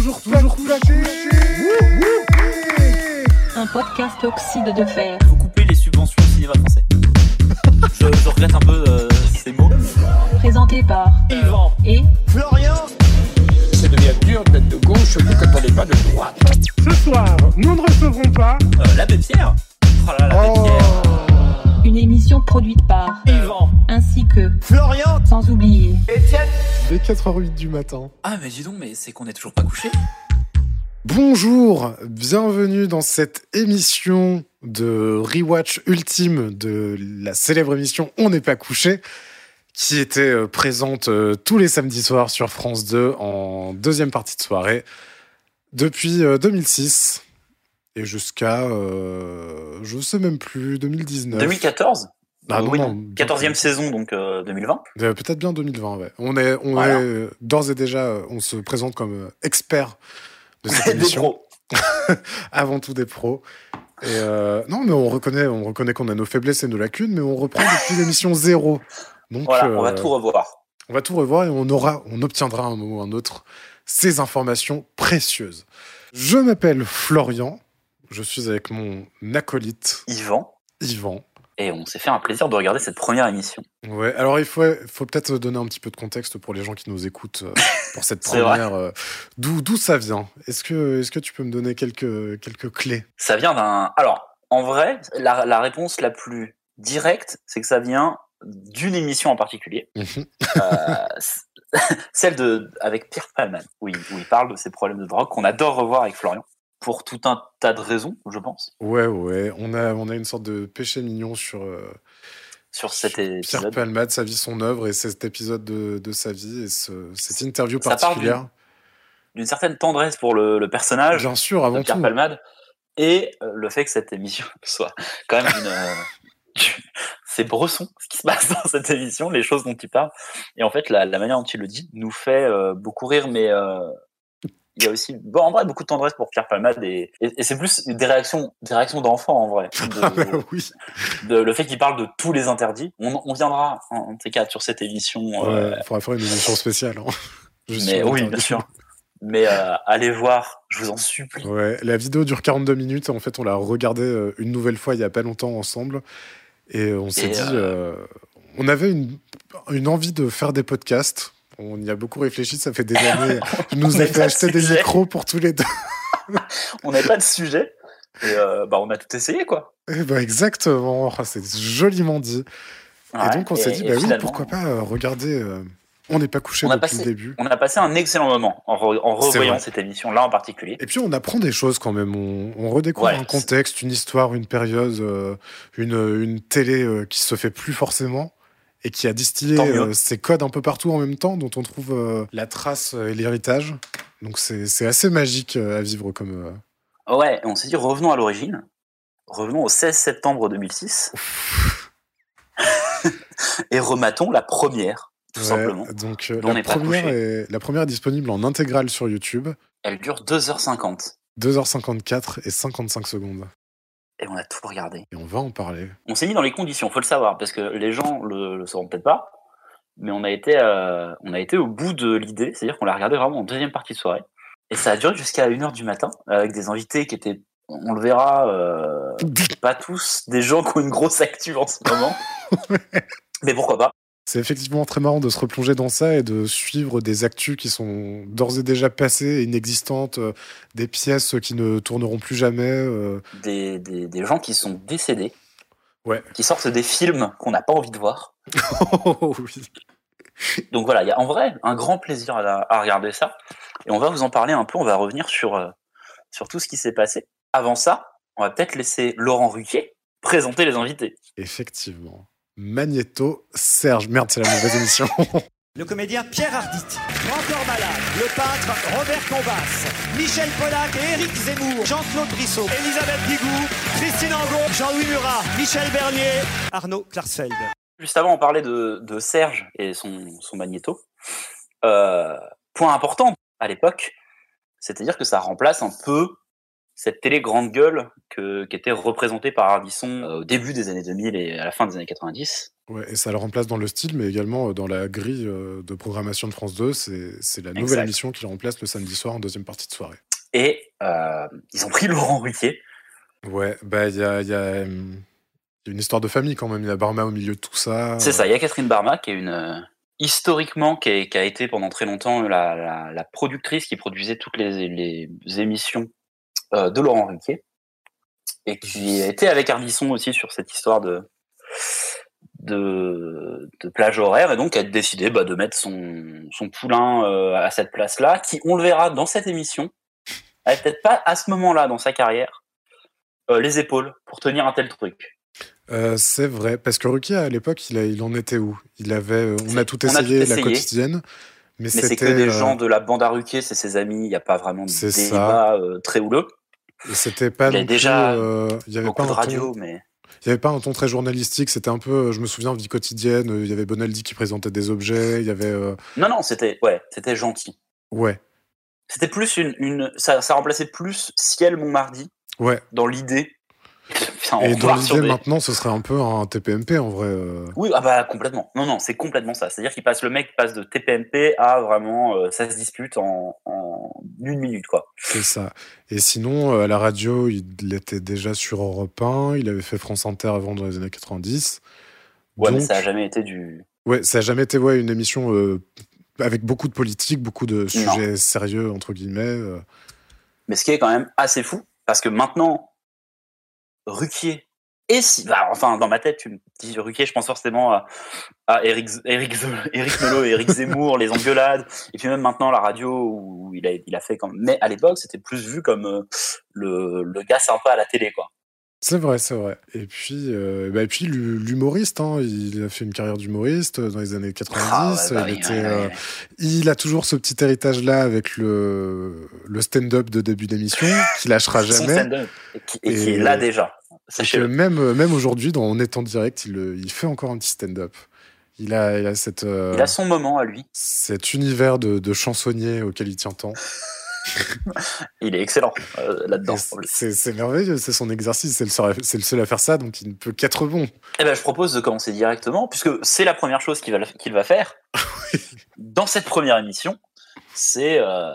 Toujours, toujours flatté. Un podcast oxyde de fer. faut couper les subventions au cinéma français. je, je regrette un peu euh, ces mots. Présenté par Yvan, et Florian, Ça devient dur d'être de gauche, surtout quand on n'est pas de droite. Ce soir, nous ne recevrons pas. euh, l'abbé Pierre. Oh là là, l'abbé Oh. Pierre. Une émission produite par Yvan, ainsi que Florian, sans oublier Étienne. Dès 4h08 du matin. Ah mais dis donc, mais c'est qu'on est toujours pas couché. Bonjour, bienvenue dans cette émission de rewatch ultime de la célèbre émission On n'est pas couché, qui était euh, présente euh, tous les samedis soirs sur France 2 en deuxième partie de soirée depuis euh, 2006 et jusqu'à, euh, je sais même plus, 2019. 2014 Ah Euh, non, oui, non, non. 14e saison, donc euh, 2020. Euh, Peut-être bien 2020, ouais. On est, on Voilà. est d'ores et déjà, euh, on se présente comme euh, expert de cette Des émission. pros. avant tout des pros. Et euh, non, mais on reconnaît, on reconnaît qu'on a nos faiblesses et nos lacunes, mais on reprend depuis l'émission zéro. Donc, Voilà, on va tout revoir. on va tout revoir et on aura, on obtiendra un moment ou un autre ces informations précieuses. Je m'appelle Florian, je suis avec mon acolyte Yvan. Yvan. Et on s'est fait un plaisir de regarder cette première émission. Ouais, alors il faut, faut peut-être donner un petit peu de contexte pour les gens qui nous écoutent euh, pour cette première. euh, D'où, d'où ça vient? Est-ce que, tu peux me donner quelques, quelques clés? Ça vient d'un. Alors, en vrai, la, la réponse la plus directe, c'est que ça vient d'une émission en particulier. Mhm. Euh, celle de avec Pierre Palman, où il, où il parle de ses problèmes de drogue qu'on adore revoir avec Florian pour tout un tas de raisons, je pense, Ouais, ouais, on a, on a une sorte de péché mignon sur euh, sur cet Pierre épisode. Palmade, sa vie, son œuvre et cet épisode de, de sa vie et ce- cette interview Ça particulière. D'une certaine tendresse pour le, le personnage Bien sûr, de avant Pierre tout. Palmade et euh, le fait que cette émission soit quand même une. euh, c'est Bresson ce qui se passe dans cette émission, les choses dont il parle. Et en fait, la, la manière dont il le dit nous fait euh, beaucoup rire, mais il y a aussi, bon, en vrai, beaucoup de tendresse pour Pierre Palmade et, et, et c'est plus des réactions, des réactions d'enfants en vrai. De- Ah bah oui, de- le fait qu'il parle de tous les interdits. On, on viendra en, ces quatre sur cette émission. euh, ouais, il faudra faire une émission spéciale. hein. Mais oui, bien sûr. Mais euh, allez voir, je vous en supplie. Ouais, la vidéo dure 42 minutes. En fait, on l'a regardée euh, une nouvelle fois il y a pas longtemps ensemble. Et on s'est dit, euh, on avait une, une envie de faire des podcasts. On y a beaucoup réfléchi, ça fait des années. Je nous ai fait acheter des micros pour tous les deux. On n'avait pas de sujet. Et euh, bah, on a tout essayé, quoi. Eh ben, exactement, Ah, c'est joliment dit. et donc on s'est et- dit, et bah oui, pourquoi pas euh, regarder. euh, on n'est pas couché depuis passé- le début. On a passé un excellent moment en, re- en C'est revoyant cette émission-là en particulier. Et puis on apprend des choses quand même. On, on redécouvre Ouais. un contexte, une histoire, une période, euh, une, une télé qui se fait plus forcément et qui a distillé mieux. euh, ses codes un peu partout en même temps, dont on trouve euh, la trace euh, et l'héritage. Donc c'est c'est assez magique euh, à vivre comme. euh, Ouais, on s'est dit revenons à l'origine. Revenons au 16 septembre 2006 et rematons la première, tout ouais. simplement. Donc euh, la, première est, la première est disponible en intégrale sur YouTube, Elle dure 2h50 2h54 et 55 secondes. Et on a tout regardé. Et on va en parler. On s'est mis dans les conditions, faut le savoir, parce que les gens le, le sauront peut-être pas, mais on a été, euh, on a été au bout de l'idée, c'est-à-dire qu'on l'a regardé vraiment en deuxième partie de soirée. Et ça a duré jusqu'à 1h du matin, avec des invités qui étaient, on le verra, euh, pas tous des gens qui ont une grosse actu en ce moment. mais pourquoi pas C'est effectivement très marrant de se replonger dans ça et de suivre des actus qui sont d'ores et déjà passées, inexistantes, euh, des pièces qui ne tourneront plus jamais. euh. des, des, des gens qui sont décédés, Ouais. qui sortent des films qu'on n'a pas envie de voir. Oh oui. Donc voilà, il y a en vrai un grand plaisir à, à regarder ça. Et on va vous en parler un peu, on va revenir sur, euh, sur tout ce qui s'est passé. Avant ça, on va peut-être laisser Laurent Ruquier présenter les invités. Effectivement. Magneto, Serge. Merde, c'est la mauvaise émission. Le comédien Pierre Arditi. Encore malade. Le peintre Robert Combas. Michel Pollack et Éric Zemmour. Jean-Claude Brissot. Elisabeth Guigou. Christine Angot. Jean-Louis Murat. Michel Bernier. Arnaud Klarsfeld. Juste avant, on parlait de, de Serge et son, son magnéto. Euh, point important à l'époque, c'est-à-dire que ça remplace un peu cette télé grande gueule que, qui était représentée par Ardisson euh, au début des années 2000 et à la fin des années 90. Ouais, et ça le remplace dans le style, mais également euh, dans la grille euh, de programmation de France 2. C'est la nouvelle Exact. émission qui le remplace le samedi soir en deuxième partie de soirée. Et euh, ils ont pris Laurent Ruquier. Ouais, bah il y a, y a, une histoire de famille quand même. Il y a Barma au milieu de tout ça. C'est ça, il y a Catherine Barma qui est une historiquement qui, a été pendant très longtemps la, la- la productrice qui produisait toutes les, les émissions de Laurent Ruquier. Et qui était avec Ardisson aussi sur cette histoire de de, de plage horaire. Et donc a décidé bah, de mettre son, son poulain euh, à cette place-là qui on le verra dans cette émission avait peut-être pas à ce moment-là dans sa carrière euh, les épaules pour tenir un tel truc. Euh, c'est vrai, parce que Ruquier à l'époque, il, en était où? Il avait, euh, on a tout on a tout essayé, la quotidienne, mais, Mais c'est que des euh, gens de la bande à Ruquier, c'est ses amis, il n'y a pas vraiment de débat euh, très houleux. C'était pas il y a non déjà euh, il y avait Beaucoup pas de radio, ton, mais il y avait pas un ton très journalistique. C'était un peu, euh, je me souviens, vie quotidienne. euh, Il y avait Bonaldi qui présentait des objets. Il y avait, euh, non, non, c'était ouais, c'était gentil. ouais, C'était plus une, une ça, ça remplaçait plus Ciel mon mardi ouais. dans l'idée. Et dans l'idée maintenant, ce serait un peu un TPMP en vrai. euh. Oui, ah bah complètement. Non, non, c'est complètement ça. C'est-à-dire qu'il passe le mec passe de TPMP à vraiment euh, ça se dispute en, en une minute quoi. C'est ça. Et sinon, euh, à la radio, il était déjà sur Europe 1. Il avait fait France Inter avant dans les années 90. Ouais, mais Donc, ça a jamais été du. ouais, ça a jamais été ouais, une émission euh, avec beaucoup de politique, beaucoup de sujets sérieux entre guillemets. Mais ce qui est quand même assez fou, parce que maintenant, Ruquier, et si, bah, enfin, dans ma tête, tu me dis Ruquier, je pense forcément à, Eric, Eric, Eric Nolot et Eric Zemmour, les engueulades, et puis même maintenant la radio où il a, il a fait comme. Mais à l'époque, c'était plus vu comme euh, le, le gars sympa à la télé, quoi. C'est vrai, c'est vrai. Et puis, euh, bah, et puis l'hu- l'humoriste, hein, il a fait une carrière d'humoriste euh, dans les années 90. Ah, bah il, oui, était, ouais, euh, ouais. il a toujours ce petit héritage-là avec le, le stand-up de début d'émission, qui lâchera jamais. et qui, et qui Et- est là déjà. Que même, même aujourd'hui, en direct, il, fait encore un petit stand-up. Il a, il a, cette, euh, Il a son moment à lui. cet univers de, de chansonnier auquel il tient tant. Il est excellent euh, là-dedans. C'est merveilleux, c'est son exercice, c'est le, seul à- c'est le seul à faire ça, donc il ne peut qu'être bon. Eh ben, je propose de commencer directement, puisque c'est la première chose qu'il va, qu'il va faire dans cette première émission. C'est euh,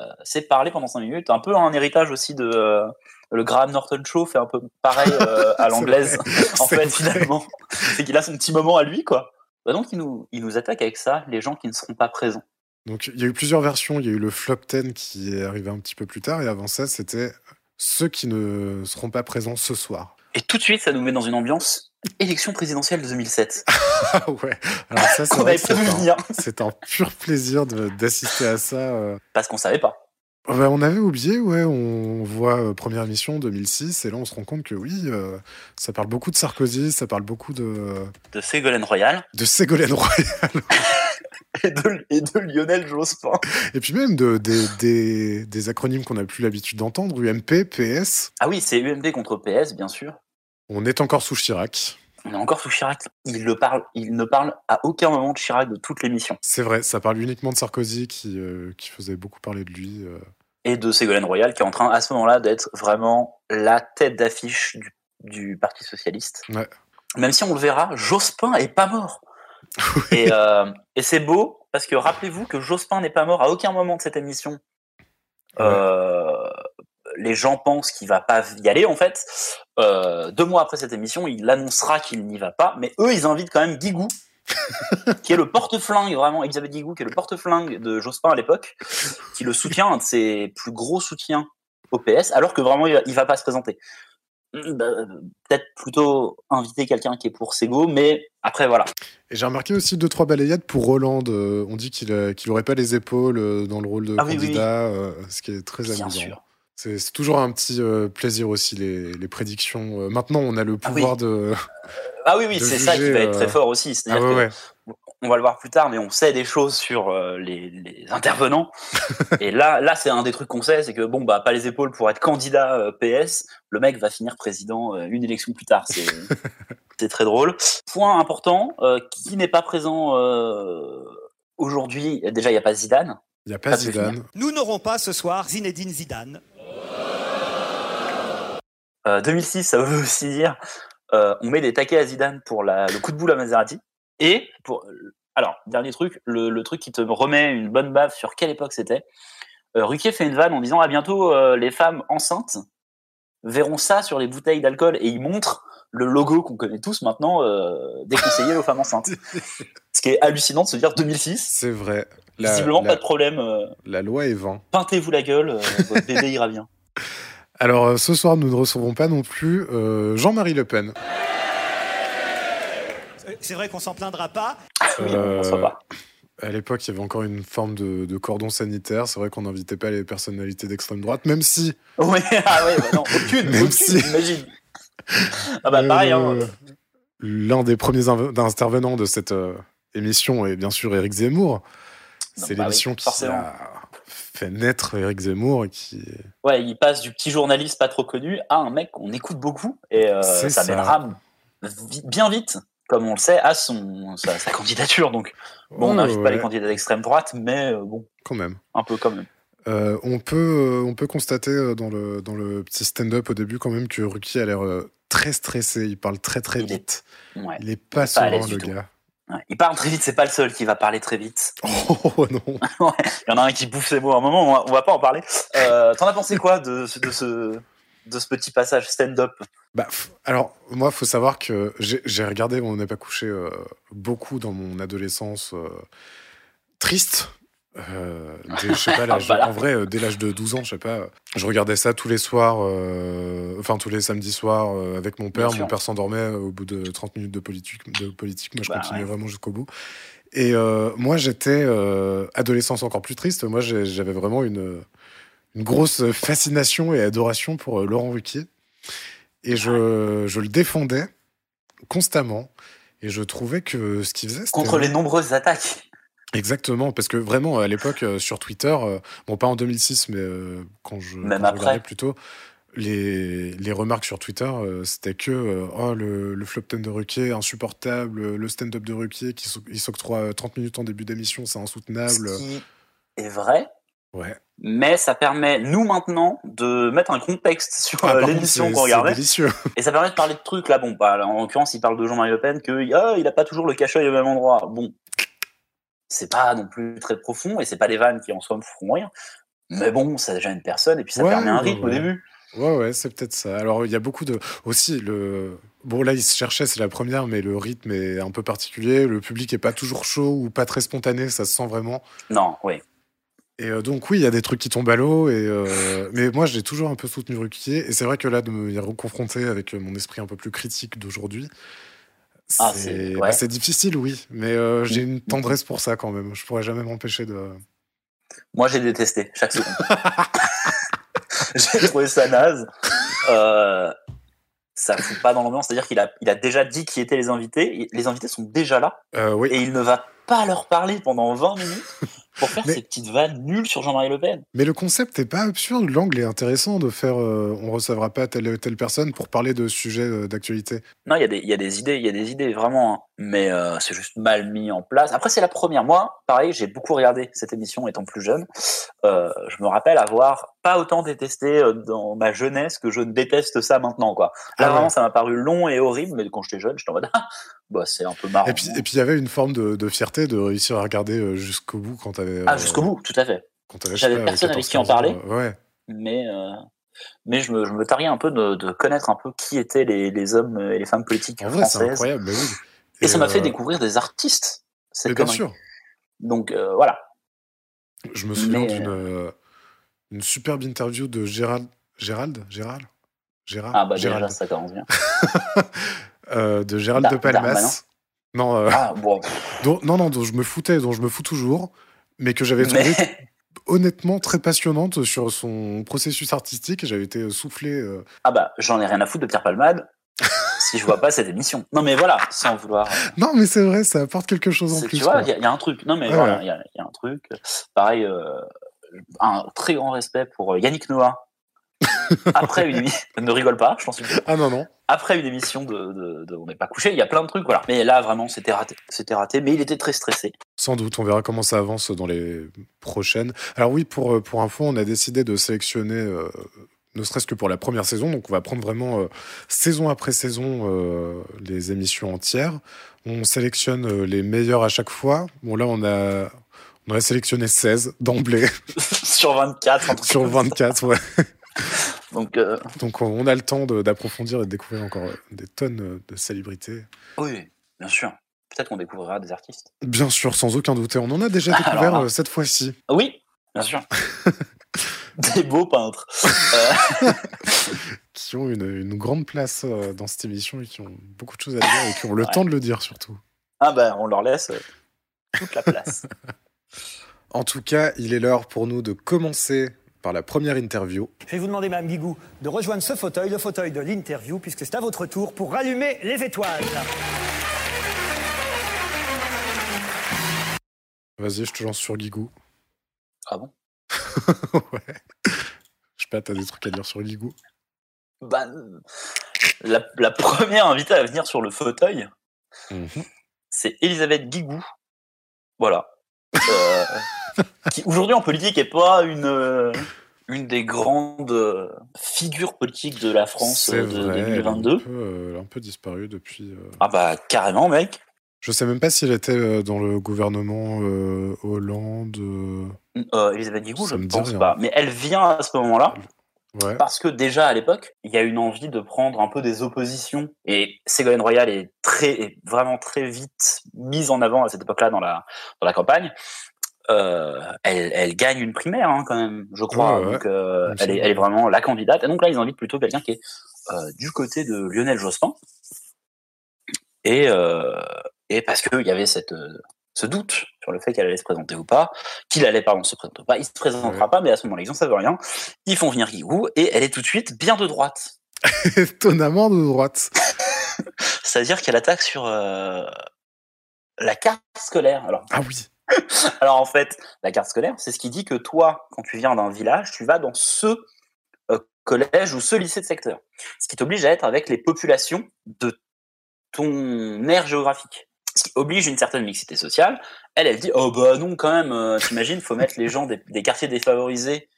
parler pendant 5 minutes, un peu un héritage aussi de euh, le Graham Norton Show, fait un peu pareil euh, à l'anglaise. en fait, vrai. finalement, c'est qu'il a son petit moment à lui, quoi. Bah donc, il nous, il nous attaque avec ça, les gens qui ne seront pas présents. Donc il y a eu plusieurs versions, il y a eu le flop 10 qui est arrivé un petit peu plus tard, et avant ça, c'était ceux qui ne seront pas présents ce soir. Et tout de suite, ça nous met dans une ambiance élection présidentielle de 2007. Ah ouais, alors ça, c'est un, pur plaisir d'assister à ça. euh. parce qu'on savait pas. Ah bah, on avait oublié, ouais, on voit euh, première émission 2006, et là on se rend compte que oui, euh, ça parle beaucoup de Sarkozy, ça parle beaucoup de, De Ségolène Royal de Ségolène Royal, et de, et de Lionel Jospin. et puis même de, des, des, des acronymes qu'on n'a plus l'habitude d'entendre, UMP, PS, Ah oui, c'est UMP contre PS, bien sûr. on est encore sous Chirac. On est encore sous Chirac. Il, le parle, il ne parle à aucun moment de Chirac de toute l'émission. C'est vrai, ça parle uniquement de Sarkozy qui, euh, qui faisait beaucoup parler de lui. euh. Et de Ségolène Royal, qui est en train, à ce moment-là, d'être vraiment la tête d'affiche du, du Parti Socialiste. Ouais. Même si on le verra, Jospin est pas mort. Et, euh, et c'est beau, parce que rappelez-vous que Jospin n'est pas mort à aucun moment de cette émission. Euh, les gens pensent qu'il va pas y aller, en fait. Euh, deux mois après cette émission, il annoncera qu'il n'y va pas, mais eux, ils invitent quand même Guigou, qui est le porte-flingue, vraiment, Elisabeth Guigou, qui est le porte-flingue de Jospin à l'époque, qui le soutient, un de ses plus gros soutiens au PS, alors que vraiment, il va, il va pas se présenter. Hmm, bah, Peut-être plutôt inviter quelqu'un qui est pour Sego, mais après, voilà. Et j'ai remarqué aussi deux, trois balayades pour Roland. euh, on dit qu'il euh, qu'il aurait pas les épaules euh, dans le rôle de Ah oui, oui, candidat, euh, ce qui est très Bien amusant. sûr. C'est toujours un petit euh, plaisir aussi, les, les prédictions. Euh, maintenant, on a le Ah oui. pouvoir de. Ah oui, oui, c'est ça qui va être euh, très fort aussi. Ah C'est-à-dire ouais, que ouais. On va le voir plus tard, mais on sait des choses sur euh, les, les intervenants. et là, là, c'est un des trucs qu'on sait, c'est que bon, bah, pas les épaules pour être candidat euh, PS. Le mec va finir président euh, une élection plus tard. C'est c'est très drôle. Point important, euh, qui n'est pas présent euh, aujourd'hui? Déjà, il n'y a pas Zidane. Il n'y a pas Zidane. Nous n'aurons pas ce soir Zinedine Zidane. Euh, 2006, ça veut aussi dire euh, on met des taquets à Zidane pour la, le coup de boule à Maserati. Et pour alors dernier truc, le, le truc qui te remet une bonne baffe sur quelle époque c'était. Euh, Ruquier fait une vanne en disant à bientôt euh, les femmes enceintes verront ça sur les bouteilles d'alcool et il montre le logo qu'on connaît tous maintenant euh, déconseillé aux femmes enceintes. Ce qui est hallucinant de se dire 2006. C'est vrai. La, Visiblement la- pas de problème. euh, la loi est 20. Peintez-vous la gueule, euh, votre bébé ira bien. Alors, ce soir, nous ne recevrons pas non plus Jean-Marie Le Pen. C'est vrai qu'on s'en plaindra pas. Oui, Euh, on s'en va. À l'époque, il y avait encore une forme de, de cordon sanitaire. C'est vrai qu'on n'invitait pas les personnalités d'extrême droite, même si. Oui, ah ouais, bah non, aucune, Même aucune, si- j'imagine. Ah bah pareil, hein. euh, L'un des premiers intervenants de cette euh, émission est bien sûr Éric Zemmour. C'est bah oui, l'émission qui forcément. a fait naître Éric Zemmour et qui. Ouais, il passe du petit journaliste pas trop connu à un mec qu'on écoute beaucoup et euh, ça, ça. mènera bien vite, comme on le sait, à son sa, sa candidature. Donc bon, on Ouais, n'invite pas les candidats d'extrême droite, mais euh, bon, Quand même. un peu quand même. Euh, on, peut, euh, on peut constater dans le, dans le petit stand-up au début quand même que Ruki a l'air très stressé. Il parle très très Il est- vite. Ouais. Il est pas pas serein, le gars. Ouais. Il parle très vite, c'est pas le seul qui va parler très vite. Oh non. Il y en a un qui bouffe ses mots à un moment, on va, on va pas en parler. Euh, T'en as pensé quoi de, de, ce, de ce petit passage stand-up Bah, alors, moi, faut savoir que j'ai regardé On n'est pas couché euh, beaucoup dans mon adolescence euh, triste. Euh, dès- je sais pas, l'âge- Voilà. en vrai, dès l'âge de 12 ans, je sais pas, je regardais ça tous les soirs, enfin tous les samedis soirs avec mon père. Bien sûr. Mon père s'endormait au bout de 30 minutes de politique. De politique. Moi, je Bah, continuais ouais. vraiment jusqu'au bout. Et moi, j'étais adolescence encore plus triste. Moi, j'avais vraiment une, une grosse fascination et adoration pour euh, Laurent Ruquier. Et je, je le défendais constamment. Et je trouvais que ce qu'il faisait, contre les nombreuses attaques Exactement, parce que vraiment, à l'époque, euh, sur Twitter, euh, bon, pas en 2006, mais euh, quand je, Même quand je après. regardais plutôt, les, les remarques sur Twitter, euh, c'était que euh, oh, le, le flop ten de Ruquier, insupportable, le stand-up de Ruquier qui s'octroie euh, 30 minutes en début d'émission, c'est insoutenable. Ce qui est vrai, Ouais. mais ça permet, nous maintenant, de mettre un contexte sur Ah, euh, l'émission qu'on regardait. délicieux. Et ça permet de parler de trucs là. Bon, bah, là, en l'occurrence, il parle de Jean-Marie Le Pen, que ah, il a pas toujours le cache-œil au même endroit. Bon, c'est pas non plus très profond et c'est pas des vannes qui en soi me feront rire. Mais bon, ça gêne personne et puis ça Ouais, permet un ouais, rythme au début. Ouais, ouais, c'est peut-être ça. Alors, il y a beaucoup de. Aussi, le. Bon, là, il se cherchait, c'est la première, mais le rythme est un peu particulier. Le public est pas toujours chaud ou pas très spontané, ça se sent vraiment. Non, oui. Et euh, donc, oui, il y a des trucs qui tombent à l'eau. Et, euh, mais moi, j'ai toujours un peu soutenu Ruquier. Et c'est vrai que là, de me reconfronter avec euh, mon esprit un peu plus critique d'aujourd'hui, Ah, c'est bah, ouais. c'est difficile, oui. Mais euh, j'ai une tendresse pour ça quand même. Je pourrais jamais m'empêcher de. Moi, j'ai détesté chaque seconde. j'ai trouvé ça naze. Ça fout pas dans l'ambiance. C'est-à-dire qu'il a, il a déjà dit qui étaient les invités. Les invités sont déjà là oui. et il ne va pas leur parler pendant 20 minutes pour faire Mais- ces petites vannes nulles sur Jean-Marie Le Pen. Mais le concept est pas absurde. L'angle est intéressant de faire. euh, on recevra pas telle ou telle personne pour parler de sujets euh, d'actualité. Non, il y, a des- il y a des idées, il y a des idées vraiment, hein. mais euh, c'est juste mal mis en place. Après, c'est la première. Moi, pareil, j'ai beaucoup regardé cette émission étant plus jeune. Euh, je me rappelle avoir pas autant détesté dans ma jeunesse que je ne déteste ça maintenant. Quoi. Là, Ah ouais. vraiment, ça m'a paru long et horrible, mais quand j'étais jeune, j'étais en mode, ah, bah, c'est un peu marrant. Et puis, il y avait une forme de, de fierté de réussir à regarder euh, jusqu'au bout quand t'avais. Ah, euh, jusqu'au bout, tout à fait. Quand J'avais personne avec 14, qui en 15 ans, parler. euh, ouais. Mais, euh, mais je, me, je me tarie un peu de, de connaître un peu qui étaient les, les hommes et les femmes politiques En vrai, c'est françaises. incroyable. mais oui. Et, ça m'a fait euh, découvrir des artistes. Mais bien sûr. Donc euh, voilà. Je me souviens Mais, d'une euh, une superbe interview de Gérald. Gérald Gérald Gérald Ah bah Gérald. déjà ça commence bien. Euh, de Gérald de Palmas. Non, euh, Ah bon. dont- non, non, dont je me foutais, dont je me fous toujours, mais que j'avais trouvé Mais honnêtement très passionnante sur son processus artistique. J'avais été soufflé. euh, ah bah j'en ai rien à foutre de Pierre Palmade. si je vois pas cette émission. Non mais voilà, sans vouloir. Non, mais c'est vrai, ça apporte quelque chose en plus. tu vois, il y, a- il y a un truc. Non mais Ouais, voilà, ouais. il y, a, il y a un truc. Pareil, un très grand respect pour Yannick Noah. Après une émission, ne rigole pas, je t'en supplie. Ah non, non. Après une émission de, de- de On n'est pas couché, il y a plein de trucs, voilà. Mais là vraiment c'était raté, c'était raté. Mais il était très stressé. Sans doute, on verra comment ça avance dans les prochaines. Alors oui, pour, euh, pour info, on a décidé de sélectionner euh, ne serait-ce que pour la première saison. Donc on va prendre vraiment euh, saison après saison euh, les émissions entières. On sélectionne euh, les meilleurs à chaque fois. Bon là on a on a sélectionné 16 d'emblée sur 24. un truc sur comme ça. 24. Ouais. Donc, euh, Donc on- a le temps d'approfondir et de découvrir encore euh, des tonnes euh, de célébrités. oui, bien sûr. Peut-être qu'on découvrira des artistes. Bien sûr, sans aucun doute. Et on en a déjà découvert cette fois-ci. Oui, bien sûr. des beaux peintres. Qui ont une, une grande place dans cette émission et qui ont beaucoup de choses à dire et qui ont le Ouais. temps de le dire surtout. ah ben, on leur laisse toute la place. En tout cas, il est l'heure pour nous de commencer par la première interview. Je vais vous demander, Mme Guigou, de rejoindre ce fauteuil, le fauteuil de l'interview, puisque c'est à votre tour pour rallumer les étoiles. Vas-y, je te lance sur Guigou. ah bon? Ouais. Je sais pas, t'as des trucs à dire sur Guigou? Bah, la, la première invitée à venir sur le fauteuil, Mhm. c'est Elisabeth Guigou. Voilà. Euh, qui aujourd'hui en politique est pas une, euh, une des grandes euh, figures politiques de la France de vrai, elle est 2022. un peu, elle a un peu disparu depuis. euh, Ah bah carrément mec. Je sais même pas si elle était dans le gouvernement euh, Hollande. euh, Elisabeth Guigou, je ne pense rien. pas. Mais elle vient à ce moment-là Ouais. parce que déjà à l'époque, il y a une envie de prendre un peu des oppositions. Et Ségolène Royal est très, est vraiment très vite mise en avant à cette époque-là dans la, la campagne. Euh, elle, elle gagne une primaire hein, quand même, je crois. Ouais, ouais. Donc euh, elle, est, semble. elle est vraiment la candidate. Et donc là, ils invitent plutôt quelqu'un qui est euh, du côté de Lionel Jospin. Et, et parce qu'il y avait cette, ce doute sur le fait qu'elle allait se présenter ou pas, qu'il allait pardon se présenter ou pas. Il se présentera Ouais. pas, mais à ce moment-là, ils en savent rien. Ils font venir Guigou et elle est tout de suite bien de droite. Étonnamment de droite. C'est-à-dire qu'elle attaque sur la carte scolaire. Alors, Ah oui. alors en fait, la carte scolaire, c'est ce qui dit que toi, quand tu viens d'un village, tu vas dans ce euh, collège ou ce lycée de secteur. Ce qui t'oblige à être avec les populations de ton aire géographique. Ce qui oblige une certaine mixité sociale. Elle, elle dit Oh bah non, quand même, euh, t'imagines, faut mettre les gens des, des quartiers défavorisés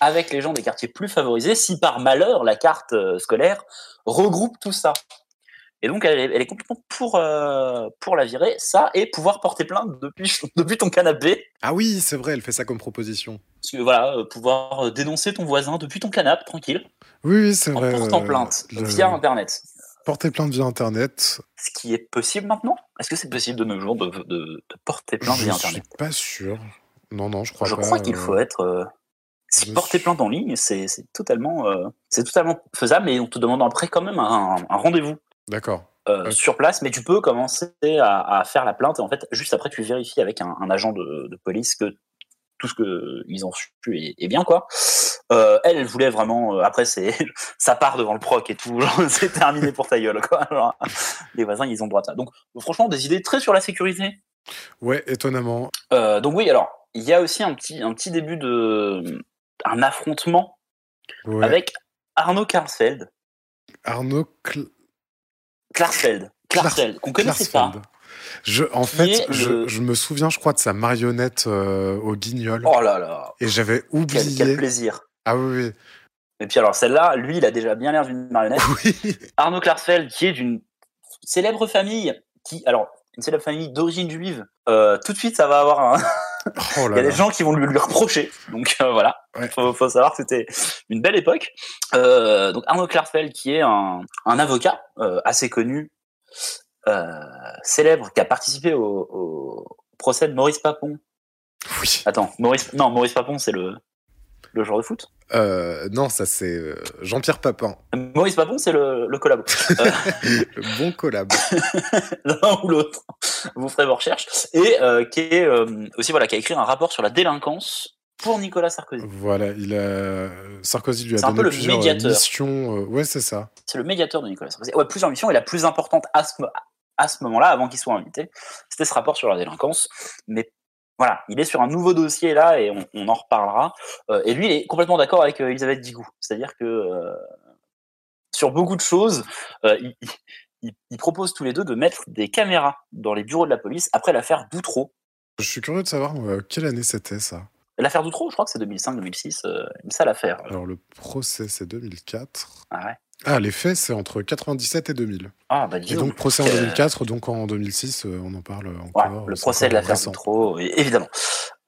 avec les gens des quartiers plus favorisés si par malheur la carte euh, scolaire regroupe tout ça. Et donc elle est, elle est complètement pour, euh, pour la virer, ça, et pouvoir porter plainte depuis, depuis ton canapé. Ah oui, c'est vrai, elle fait ça comme proposition. Parce que voilà, euh, pouvoir euh, dénoncer ton voisin depuis ton canapé, tranquille, Oui, c'est en vrai. portant euh, plainte le- via Internet. Porter plainte via Internet. Ce qui est possible maintenant? Est-ce que c'est possible de nos jours de, de, de porter plainte je via suis Internet pas sûr. Non, non, je crois Je pas. crois qu'il faut être. si je porter suis- plainte en ligne, c'est c'est totalement, euh, c'est totalement faisable, mais on te demande après quand même un, un rendez-vous D'accord. euh, sur place. Mais tu peux commencer à, à faire la plainte et en fait, juste après, tu vérifies avec un, un agent de, de police que tout ce qu'ils ont su est, est bien quoi. Euh, elle, elle voulait vraiment. euh, après, c'est ça part devant le proc et tout. C'est terminé pour ta gueule quoi. Genre, les voisins, ils ont droit à ça. Donc, franchement, des idées très sur la sécurité. Ouais, étonnamment. Donc oui, alors il y a aussi un petit un petit début de un affrontement Ouais. avec Arnaud Klarsfeld, Arnaud Cl- Klarsfeld, Klarsfeld, qu'on connaissait pas. Je, en fait, je, le- je me souviens, je crois, de sa marionnette euh, au guignol. Oh là là, Et j'avais quel, oublié. quel plaisir. Ah oui, Et puis alors celle-là, lui, il a déjà bien l'air d'une marionnette. oui. oui. Arnaud Klarsfeld, qui est d'une célèbre famille, qui alors une célèbre famille d'origine juive. Euh, tout de suite, ça va avoir un, Oh Il y a des gens qui vont lui, lui reprocher. Donc euh, voilà, Ouais. faut, faut savoir que c'était une belle époque. Euh, donc Arnaud Klarsfeld, qui est un, un avocat euh, assez connu, célèbre, qui a participé au, au procès de Maurice Papon. Oui. Attends, Maurice, non, Maurice Papon, c'est le le joueur de foot. Euh, non, ça c'est euh, Jean-Pierre Papin, Maurice Papon, c'est le, le collabo. Euh, le bon collab. l'un ou l'autre. Vous ferez vos recherches. Et euh, qui est aussi voilà, qui a écrit un rapport sur la délinquance pour Nicolas Sarkozy. Voilà, il a Sarkozy lui a C'est un donné peu le plusieurs médiateur. missions. ouais, c'est ça. c'est le médiateur de Nicolas Sarkozy. Ouais, plusieurs missions, et la plus importante à ce, à ce moment-là, avant qu'il soit invité, c'était ce rapport sur la délinquance. Mais voilà, il est sur un nouveau dossier là, et on, on en reparlera. Euh, et lui, il est complètement d'accord avec euh, Elisabeth Digou. C'est-à-dire que euh, sur beaucoup de choses, il, il- propose tous les deux de mettre des caméras dans les bureaux de la police après l'affaire Boutreau. Je suis curieux de savoir quelle année c'était ça? L'affaire d'Outreau, je crois que c'est 2005-2006. Euh, ça l'affaire. Alors, le procès, c'est 2004. Ah ouais. Ah, les faits, c'est entre 97 et 2000. Ah bah Et donc, procès en 2004, donc en 2006, euh, on en parle Ouais, encore. le procès de l'affaire é- évidemment.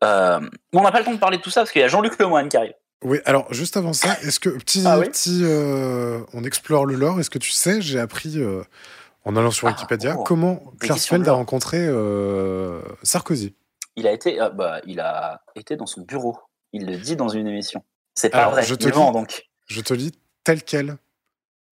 Euh, on n'a pas le temps de parler de tout ça parce qu'il y a Jean-Luc Lemoyne qui arrive. Oui, alors juste avant ça, est-ce que petit, Ah oui petit, euh, on explore le lore. Est-ce que tu sais, j'ai appris euh, en allant sur Ah, Wikipédia oh, comment Klarsfeld a rencontré euh, Sarkozy? Il a été, euh, bah, il a été dans son bureau. Il le dit dans une émission. C'est pas Alors, vrai. je te lis- donc. Je te lis tel quel.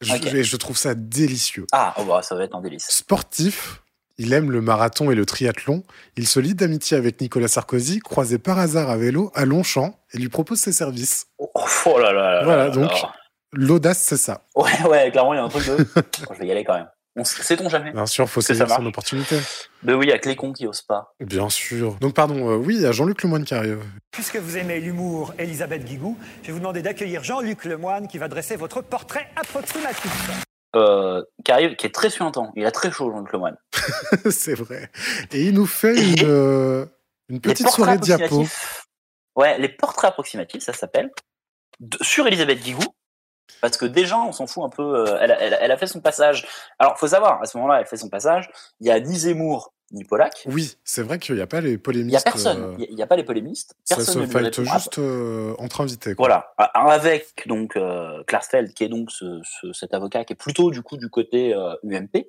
Je, je trouve ça délicieux. Ah, oh, bah, ça va être un délice. Sportif, il aime le marathon et le triathlon. Il se lie d'amitié avec Nicolas Sarkozy, croisé par hasard à vélo à Longchamp, et lui propose ses services. Oh, oh là là là Voilà, là donc-. L'audace, c'est ça. Ouais, ouais, clairement, il y a un truc de. Je vais y aller quand même. On Sait-on jamais Bien sûr, faut saisir son opportunité. Mais oui, il y a que les cons qui osent pas. Bien sûr. Donc, pardon, euh, oui, il y a Jean-Luc Lemoyne qui arrive. Puisque vous aimez l'humour, Elisabeth Guigou, je vais vous demander d'accueillir Jean-Luc Lemoine qui va dresser votre portrait approximatif. Euh, qui arrive, qui est très suintant. Il a très chaud, Jean-Luc Lemoyne. c'est vrai. Et il nous fait une, euh, une petite soirée diapo. approximatifs. Ouais, les portraits approximatifs, ça s'appelle. Sur Elisabeth Guigou. Parce que déjà, on s'en fout un peu. euh, elle, a- elle a- elle a fait son passage. Alors, faut savoir, à ce moment-là, elle fait son passage. Il y a ni Zemmour, ni Polak. Oui, c'est vrai qu'il n'y a pas les Il polémistes. y a personne. euh, Il y a- il pas les polémistes. ça Personne se ne lui fight juste euh, entre invités. quoi. Voilà, avec donc euh, Klarsfeld, qui est donc ce, ce- cet avocat qui est plutôt du coup du côté euh, UMP,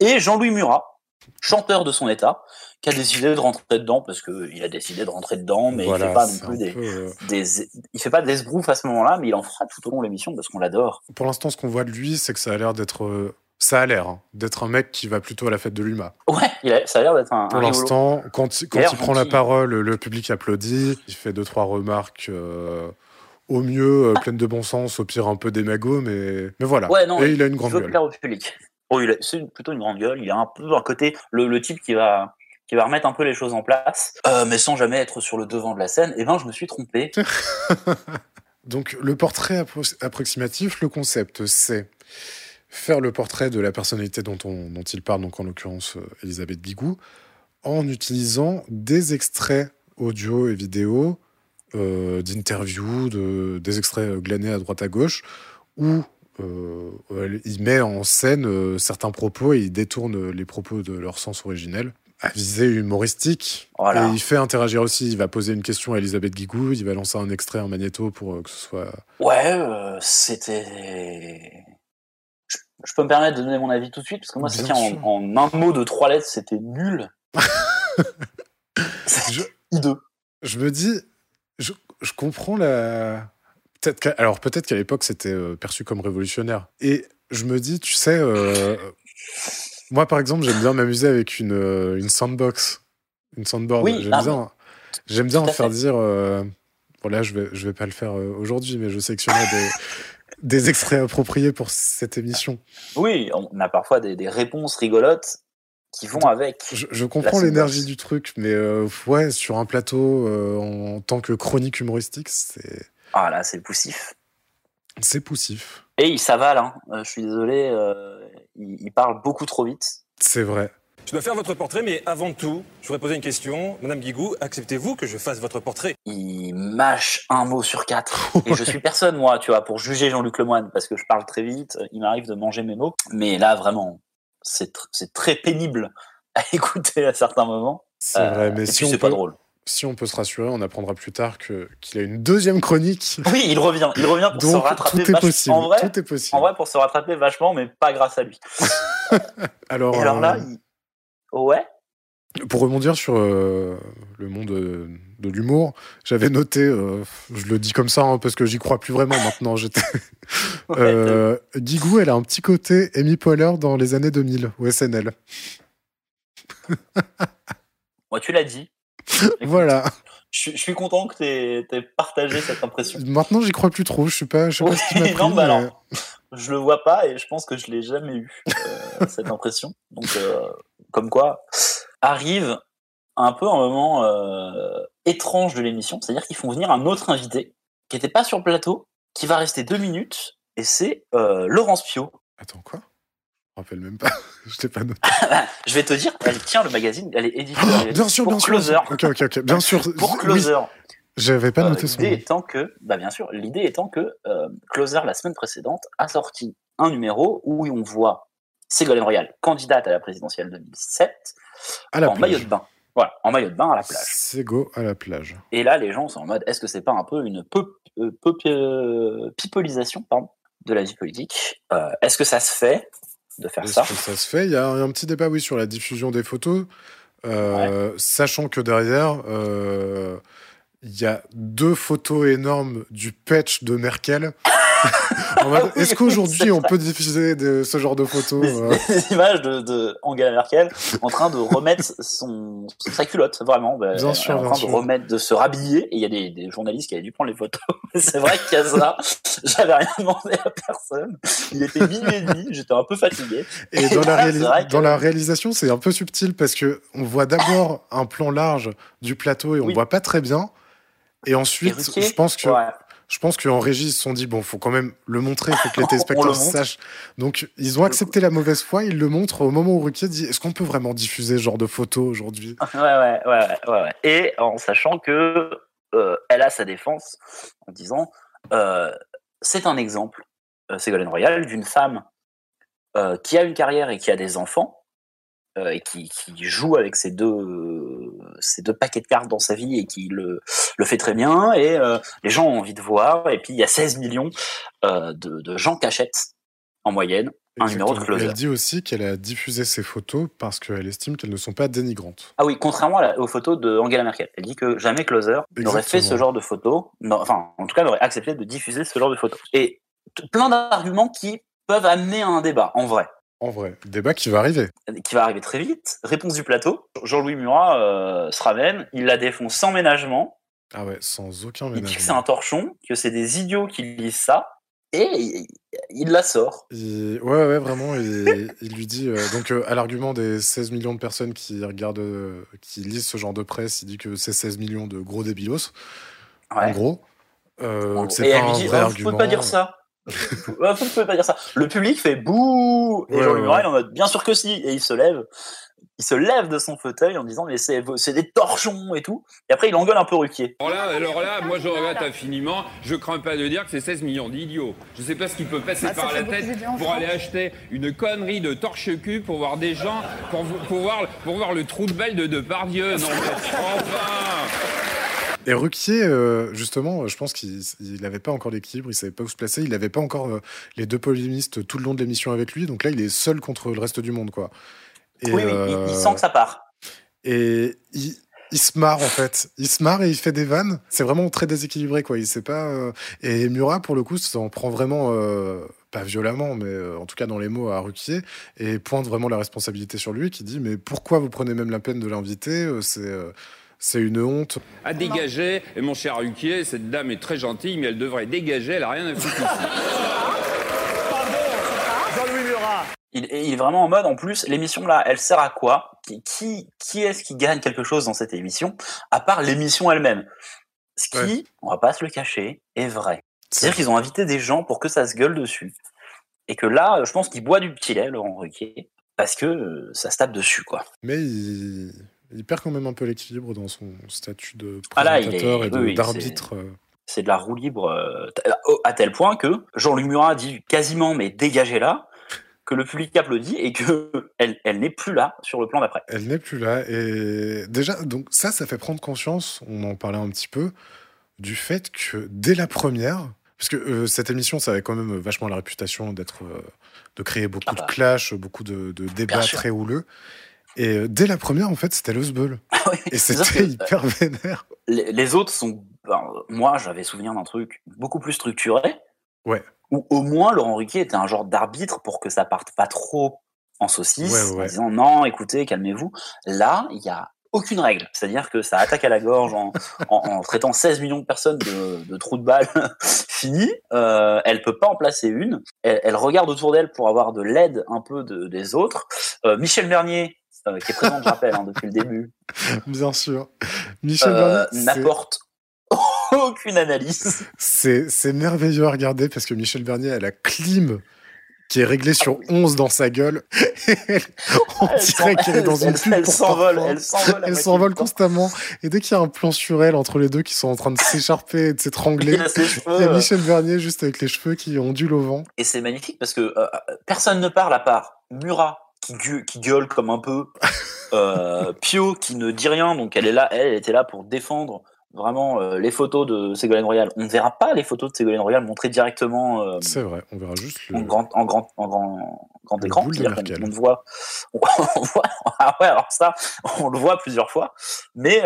et Jean-Louis Murat, chanteur de son état, qui a décidé de rentrer dedans parce que il a décidé de rentrer dedans, mais Voilà, il fait pas non plus des, peu, euh, des, il fait pas de l'esbrouf à ce moment-là, mais il en fera tout au long de l'émission parce qu'on l'adore. Pour l'instant, ce qu'on voit de lui, c'est que ça a l'air d'être. euh, Ça a l'air hein, d'être un mec qui va plutôt à la fête de l'UMA. Ouais, il a- ça a l'air d'être un. Pour l'instant, quand, il- quand Il prend la parole, le public applaudit. Il fait deux, trois remarques euh, au mieux euh, pleines de bon sens, au pire un peu démago, mais, mais voilà. Ouais, non, Et il a une il grande veut gueule. plaire au public. Oh, c'est plutôt une grande gueule. Il a un peu un côté le, type qui va qui va remettre un peu les choses en place, euh, mais sans jamais être sur le devant de la scène. Et ben, je me suis trompé. Donc, le portrait appro- approximatif, le concept, c'est faire le portrait de la personnalité dont, on, dont il parle, donc en l'occurrence euh, Elisabeth Bigou, en utilisant des extraits audio et vidéo euh, d'interviews, de, des extraits glanés à droite à gauche, elle- il met en scène euh, certains propos et il détourne les propos de leur sens originel à visée humoristique. Voilà. Et il fait interagir aussi. Il va poser une question à Elisabeth Guigou, il va lancer un extrait en magnéto pour euh, que ce soit. Ouais, euh, c'était. Je, je peux me permettre de donner mon avis tout de suite parce que moi, c'était en, en un mot de trois lettres, c'était nul. C'est Je- hideux. Je me dis, je, je comprends la. Peut-être alors peut-être qu'à l'époque c'était euh, perçu comme révolutionnaire. Et je me dis, tu sais, euh, moi par exemple j'aime bien m'amuser avec une, euh, une sandbox, une soundboard. Oui, j'aime bien, j'aime bien en faire fait. dire. euh, bon là je vais je vais pas le faire aujourd'hui, mais je sélectionnerai des des extraits appropriés pour cette émission. Oui, on a parfois des, des réponses rigolotes qui vont avec. Je, je comprends l'énergie du truc, mais euh, ouais, sur un plateau euh, en tant que chronique humoristique, c'est Ah là, c'est poussif. c'est poussif. Et il s'avale, hein. Euh, je suis désolé, euh, il, il parle beaucoup trop vite. C'est vrai. Je dois faire votre portrait, mais avant tout, je voudrais poser une question. Madame Guigou, acceptez-vous que je fasse votre portrait? Il mâche un mot sur quatre. Et je suis personne, moi, tu vois, pour juger Jean-Luc Lemoyne, parce que je parle très vite, il m'arrive de manger mes mots. Mais là, vraiment, c'est tr- c'est très pénible à écouter à certains moments. C'est Euh, vrai, mais et si puis on, c'est pas peut, drôle. Si on peut se rassurer, on apprendra plus tard que qu'il a une deuxième chronique. Oui, il revient, il revient pour se rattraper. tout est possible. En vrai, tout est possible. en vrai, pour se rattraper vachement, mais pas grâce à lui. alors, Et alors là, euh, il- ouais, pour rebondir sur euh, le monde euh, de l'humour, j'avais noté, euh, je le dis comme ça hein, parce que j'y crois plus vraiment maintenant. J'étais ouais, Guigou, elle a un petit côté Amy Poehler dans les années 2000 au SNL. moi, tu l'as dit. Voilà. Je, suis- je suis content que tu aies partagé cette impression. Maintenant, j'y crois plus trop. Je sais pas, je sais pas ce qui m'a Oui, pris. non, bah mais- alors, je le vois pas et je pense que je l'ai jamais eu euh, cette impression. Donc, euh, comme quoi, arrive un peu un moment euh, étrange de l'émission, c'est-à-dire qu'ils font venir un autre invité qui n'était pas sur le plateau, qui va rester deux minutes, et c'est Laurence Pio. Attends quoi? Me rappelle même pas. je t'ai pas noté. Je vais te dire, elle tient le magazine, elle est éditée Oh, bien sûr, pour bien sûr. Closer. Ok, ok, ok. Bien sûr. Pour Oui, Closer. J'avais pas Euh, noté son l'idée étant que, bah bien sûr, l'idée étant que euh, Closer la semaine précédente a sorti un numéro où on voit Ségolène Royal, candidate à la présidentielle 2007, À la en maillot de bain. Voilà, en maillot de bain à la plage. C'est go à la plage. Et là, les gens sont en mode, est-ce que c'est pas un peu une peu, euh, peu- euh, pipolisation pardon, de la vie politique? Euh, Est-ce que ça se fait? De faire ça. ça se fait. Il y a un petit débat, oui, sur la diffusion des photos, euh, sachant que derrière, euh, il y a deux photos énormes du patch de Merkel. Est-ce qu'aujourd'hui on peut diffuser de, ce genre de photos des, euh, des images de, de Angela Merkel en train de remettre son, sa culotte, vraiment. bah, Bien sûr, en bien train sûr. de remettre, de se rhabiller. Et il y a des, des journalistes qui avaient dû prendre les photos. c'est vrai qu'il y a ça. J'avais rien demandé à personne. Il était minuit et demi. J'étais un peu fatigué. Et dans, la, réalis- dans réalisation, c'est un peu subtil parce que on voit d'abord un plan large du plateau et on Oui. voit pas très bien. Et ensuite, Et Ruquier, je pense que ouais. Je pense qu'en régie ils se sont dit bon, faut quand même le montrer, faut que les téléspectateurs montre. sachent. Donc ils ont accepté la mauvaise foi, ils le montrent au moment où Ruquier dit est-ce qu'on peut vraiment diffuser ce genre de photos aujourd'hui? Ouais, ouais, ouais, ouais, ouais, ouais. Et en sachant que euh, elle a sa défense en disant euh, c'est un exemple, euh, Ségolène Royal, d'une femme euh, qui a une carrière et qui a des enfants euh, et qui, qui joue avec ces deux, ces deux paquets de cartes dans sa vie et qui le, le fait très bien. Et euh, les gens ont envie de voir. Et puis il y a 16 millions euh, de, de gens qui achètent en moyenne un numéro de closer. Elle dit aussi qu'elle a diffusé ces photos parce qu'elle estime qu'elles ne sont pas dénigrantes. Ah oui, contrairement à la- aux photos de Angela Merkel. Elle dit que jamais Closer n'aurait fait ce genre de photos, non, enfin, en tout cas, n'aurait accepté de diffuser ce genre de photos. Et plein d'arguments qui peuvent amener à un débat, en vrai, En vrai, débat qui va arriver. qui va arriver très vite. Réponse du plateau. Jean-Louis Murat euh, se ramène, il la défonce sans ménagement, Ah ouais, sans aucun il dit que c'est ménagement. un torchon, que c'est des idiots qui lisent ça, et il, il la sort. Il- Ouais, ouais, vraiment. Il, il lui dit. euh, donc, euh, à l'argument des 16 millions de personnes qui regardent, qui lisent ce genre de presse, il dit que c'est 16 millions de gros débilos, en gros. Euh, c'est Et pas elle lui un dit, vrai oh, vous argument. pouvez pas dire ça. Vous pouvez pas dire ça. Le public fait bouh et Ouais, ouais. est en mode bien sûr que si et il se lève. Il se lève de son fauteuil en disant mais c'est c'est des torchons et tout. Et après il engueule un peu Ruquier. Alors là, alors là, moi je regrette infiniment. Je crains pas de dire que c'est 16 millions d'idiots. Je sais pas ce qui peut passer Ah, par la tête pour aller acheter une connerie de torche-cul pour voir des gens, pour, pour, voir, pour voir le trou de balle de Depardieu. Non, mais enfin Et Ruquier, euh, justement, je pense qu'il n'avait pas encore l'équilibre, il savait pas où se placer, il n'avait pas encore euh, les deux polémistes tout le long de l'émission avec lui, donc là, il est seul contre le reste du monde, quoi. Et, oui, oui, il, euh, il sent que ça part. Et il, il se marre en fait. Il se marre et il fait des vannes. C'est vraiment très déséquilibré quoi. Il sait pas. euh, Et Murat pour le coup s'en prend vraiment euh, pas violemment, mais euh, en tout cas dans les mots à Ruquier et pointe vraiment la responsabilité sur lui, qui dit mais pourquoi vous prenez même la peine de l'inviter Euh, C'est euh, c'est une honte. à dégager. Et mon cher Ruquier, cette dame est très gentille, mais elle devrait dégager. Elle a rien à foutre ici. Jean-Louis Murat. Il, et il est vraiment en mode en plus l'émission là elle sert à quoi? Qui qui, est-ce qui gagne quelque chose dans cette émission à part l'émission elle-même? Ce qui, Ouais. on va pas se le cacher, est vrai. C'est- C'est-à-dire qu'ils ont invité des gens pour que ça se gueule dessus. Et que là, je pense qu'il boit du petit lait, Laurent Ruquier, parce que euh, ça se tape dessus, quoi. Mais il, perd quand même un peu l'équilibre dans son statut de Ah là, il est- présentateur et oui, d'arbitre. euh. C'est de la roue libre, euh, à tel point que Jean-Luc Murat dit quasiment, mais dégagez là, que le public applaudit et que elle, elle n'est plus là sur le plan d'après. Elle n'est plus là. Et déjà, donc ça, ça fait prendre conscience, on en parlait un petit peu, du fait que dès la première, parce que euh, cette émission, ça avait quand même vachement la réputation d'être, euh, de créer beaucoup Ah bah. de clashs, beaucoup de, de débats très houleux. Et euh, dès la première, en fait, c'était le sbeul. Oui, Et c'était hyper vénère. les, les autres sont. ben, moi, j'avais souvenir d'un truc beaucoup plus structuré. Ouais. Où au moins Laurent Ruquier était un genre d'arbitre pour que ça parte pas trop en saucisse, Ouais, ouais. en disant non, écoutez, calmez-vous. Là, il y a aucune règle. C'est-à-dire que ça attaque à la gorge en, en- en traitant 16 millions de personnes de, de trous de balles finis. Euh, elle peut pas en placer une. Elle, elle regarde autour d'elle pour avoir de l'aide un peu de- des autres. Euh, Michel Bernier, euh, qui est présent, je rappelle, hein, depuis le début, Bien sûr. Michel euh, n'apporte aucune analyse. c'est c'est merveilleux à regarder parce que Michel Bernier a la clim qui est réglé sur 11 dans sa gueule. On Elle dirait qu'elle est dans une pub Elle s'envole, elle s'envole. Elle s'envole constamment. Et dès qu'il y a un plan sur elle entre les deux qui sont en train de s'écharper et de s'étrangler, Il y a Michel Bernier juste avec les cheveux qui ondulent au vent. Et c'est magnifique parce que euh, euh, personne ne parle à part Murat qui, gue- qui gueule comme un peu, euh, Pio qui ne dit rien, donc elle est là, elle, elle était là pour défendre vraiment euh, les photos de Ségolène Royal. On ne verra pas les photos de Ségolène Royal montrées directement euh, C'est vrai, on verra juste le. en grand, en grand, en grand, grand Le écran. on, le voit, on, voit, ah ouais, alors ça, on le voit plusieurs fois, mais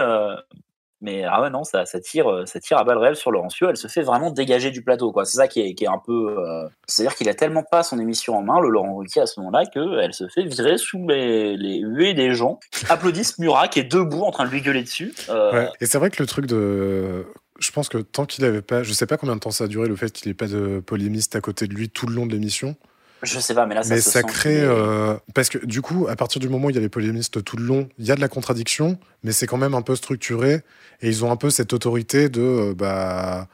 mais ah ouais non, ça, tire, euh, ça tire à balles réelles sur Laurencio. Elle se fait vraiment dégager du plateau, quoi. C'est ça qui est, qui est un peu, euh, c'est-à-dire qu'il a tellement pas son émission en main, le Laurent Ruquier à ce moment-là, qu'elle se fait virer sous les, huées des gens applaudissent Murat qui est debout en train de lui gueuler dessus. Euh. Et c'est vrai que le truc de. Je pense que tant qu'il avait pas. Je sais pas combien de temps ça a duré le fait qu'il ait pas de polémiste à côté de lui tout le long de l'émission. Je sais pas, mais là ça Mais se ça sent crée. euh, Parce que du coup, à partir du moment où il y a les polémistes tout le long, il y a de la contradiction, mais c'est quand même un peu structuré. Et ils ont un peu cette autorité de. euh, bah,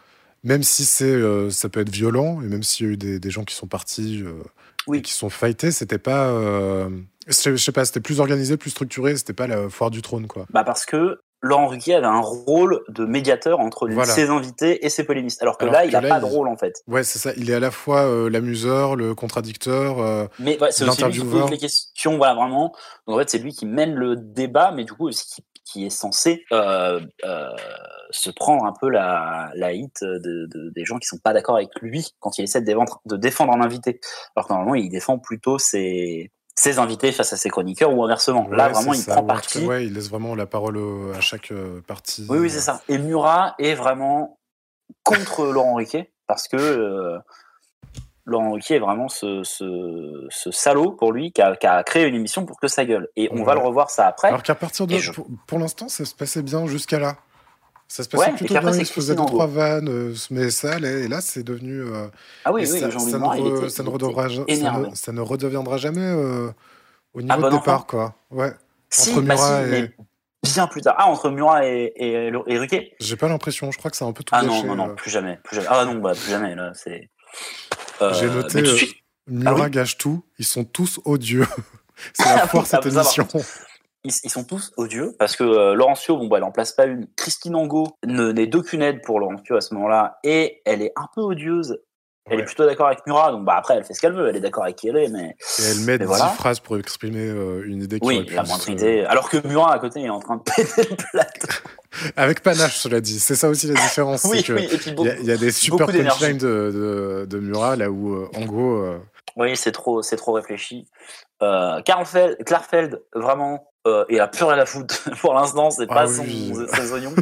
même si c'est, euh, ça peut être violent, et même s'il y a eu des, des gens qui sont partis, Oui. et qui sont fightés, c'était pas. je sais pas, c'était plus organisé, plus structuré, c'était pas la foire du trône, quoi. Bah parce que Laurent Ruquier avait un rôle de médiateur entre Voilà. ses invités et ses polémistes. Alors que Alors là, que il n'a pas il- de rôle en fait. Ouais, c'est ça. Il est à la fois euh, l'amuseur, le contradicteur. euh, Mais ouais, c'est aussi lui qui pose les questions, voilà vraiment. Donc en fait, c'est lui qui mène le débat, mais du coup aussi qui, qui est censé euh, euh, se prendre un peu la, la hit de, de- des gens qui sont pas d'accord avec lui quand il essaie de défendre, de défendre un invité. Alors que normalement, il défend plutôt ses, ses invités face à ses chroniqueurs ou inversement. Là, vraiment, il ça. prend parti. Ouais, il laisse vraiment la parole à chaque euh, partie. Oui, oui, c'est ça. Et Murat est vraiment contre Laurent Riquet parce que euh, Laurent Riquet est vraiment ce, ce, ce salaud pour lui qui a, qui a créé une émission pour que ça gueule. Et on va le revoir ça après. Alors qu'à partir de. Je- Pour, pour l'instant, ça se passait bien jusqu'à là. Ça se passait Ouais, plutôt bien. c'est Il se faisait deux, trois vannes, euh, mais ça. Et là, c'est devenu. euh, ah oui, oui, ça, ça ne Murat, re- ça ne redevra ça ne- ça ne redeviendra jamais euh, au niveau Ah, de départ, enfant. quoi. Ouais. Si, entre bah Murat si, et- bien plus tard. Ah, entre Murat et, et, et Riquet J'ai pas l'impression. Je crois que a un peu tout Ah non, gâché, non, non, plus jamais, plus jamais. Ah non, bah plus jamais, là, c'est... Euh, J'ai noté, de Murat Ah oui gâche tout. Ils sont tous odieux. c'est Ah la oui, foire ça, cette émission. Ils, ils sont tous odieux parce que euh, Laurencio, bon, bah, elle en place pas une. Christine Angot ne- n'est d'aucune aide pour Laurencio à ce moment-là et elle est un peu odieuse. Elle Ouais. est plutôt d'accord avec Murat, donc bah après elle fait ce qu'elle veut, elle est d'accord avec qui elle est, mais Et elle met Mais 10 voilà. phrases pour exprimer euh, une idée qui oui, la se- moindre idée. Alors que Murat à côté est en train de péter le plateau. Avec panache, cela dit. C'est ça aussi la différence. oui, que Il y, a, il y a des super punchlines de, de, de Murat, là où, euh, en gros, euh, Oui, c'est trop, c'est trop réfléchi. Euh, Karlfeld, Klarfeld, vraiment, euh, il a plus rien à foutre pour l'instant, c'est Ah pas oui. son, ses oignons.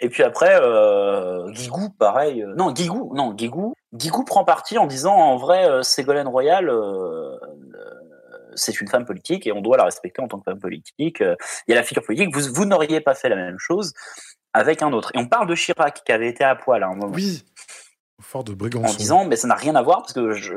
Et puis après, euh, Guigou, pareil. euh, non, Guigou, non, Guigou, Guigou prend parti en disant en vrai, Ségolène Royal, euh, c'est une femme politique et on doit la respecter en tant que femme politique. Il y a la figure politique. Vous, vous n'auriez pas fait la même chose avec un autre. Et on parle de Chirac qui avait été à poil à un moment oui, fort de en Brégançon. disant mais ça n'a rien à voir parce que je,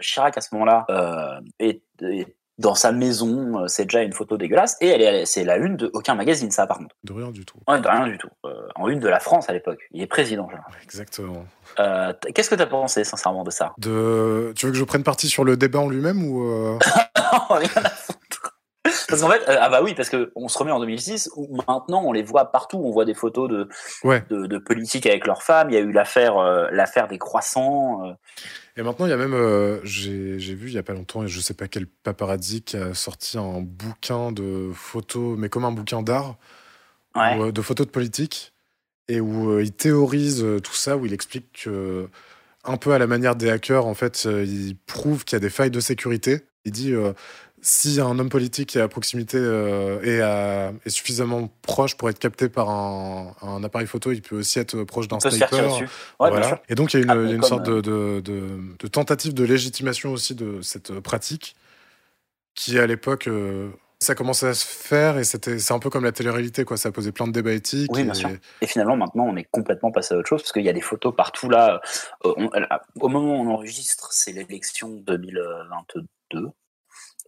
Chirac à ce moment-là euh, est, est dans sa maison, euh, c'est déjà une photo dégueulasse et elle est, c'est la une de aucun magazine ça par contre. De rien du tout. Ouais, de rien du tout. Euh, en une de la France à l'époque. Il est président. genre. Exactement. Euh, Qu'est-ce que t'as pensé sincèrement de ça? De... Tu veux que je prenne parti sur le débat en lui-même ou euh, Rien à foutre. Parce qu'en fait, euh, ah bah oui, parce que on se remet en 2006 où maintenant on les voit partout, on voit des photos de, Ouais. de, de politiques avec leurs femmes. Il y a eu l'affaire, euh, l'affaire des croissants. euh, Et maintenant, il y a même, j'ai vu il y a pas longtemps, et je sais pas quel paparazzi qui a sorti un bouquin de photos, mais comme un bouquin d'art, ouais. ou, de photos de politique, et où il théorise tout ça, où il explique que, un peu à la manière des hackers, en fait, il prouve qu'il y a des failles de sécurité. Il dit si un homme politique est à proximité euh, et à- est suffisamment proche pour être capté par un, un appareil photo, il peut aussi être proche d'un sniper. Ouais, Voilà. Et donc, il y a une, Ah, une sorte de, de, de- de tentative de légitimation aussi de cette euh, pratique qui, à l'époque, euh, ça commençait à se faire et c'était, c'est un peu comme la télé-réalité, quoi. Ça a posé plein de débats éthiques. Oui, bien et- sûr. Et finalement, maintenant, on est complètement passé à autre chose parce qu'il y a des photos partout là. Euh, on- euh, au moment où on enregistre, c'est l'élection 2022.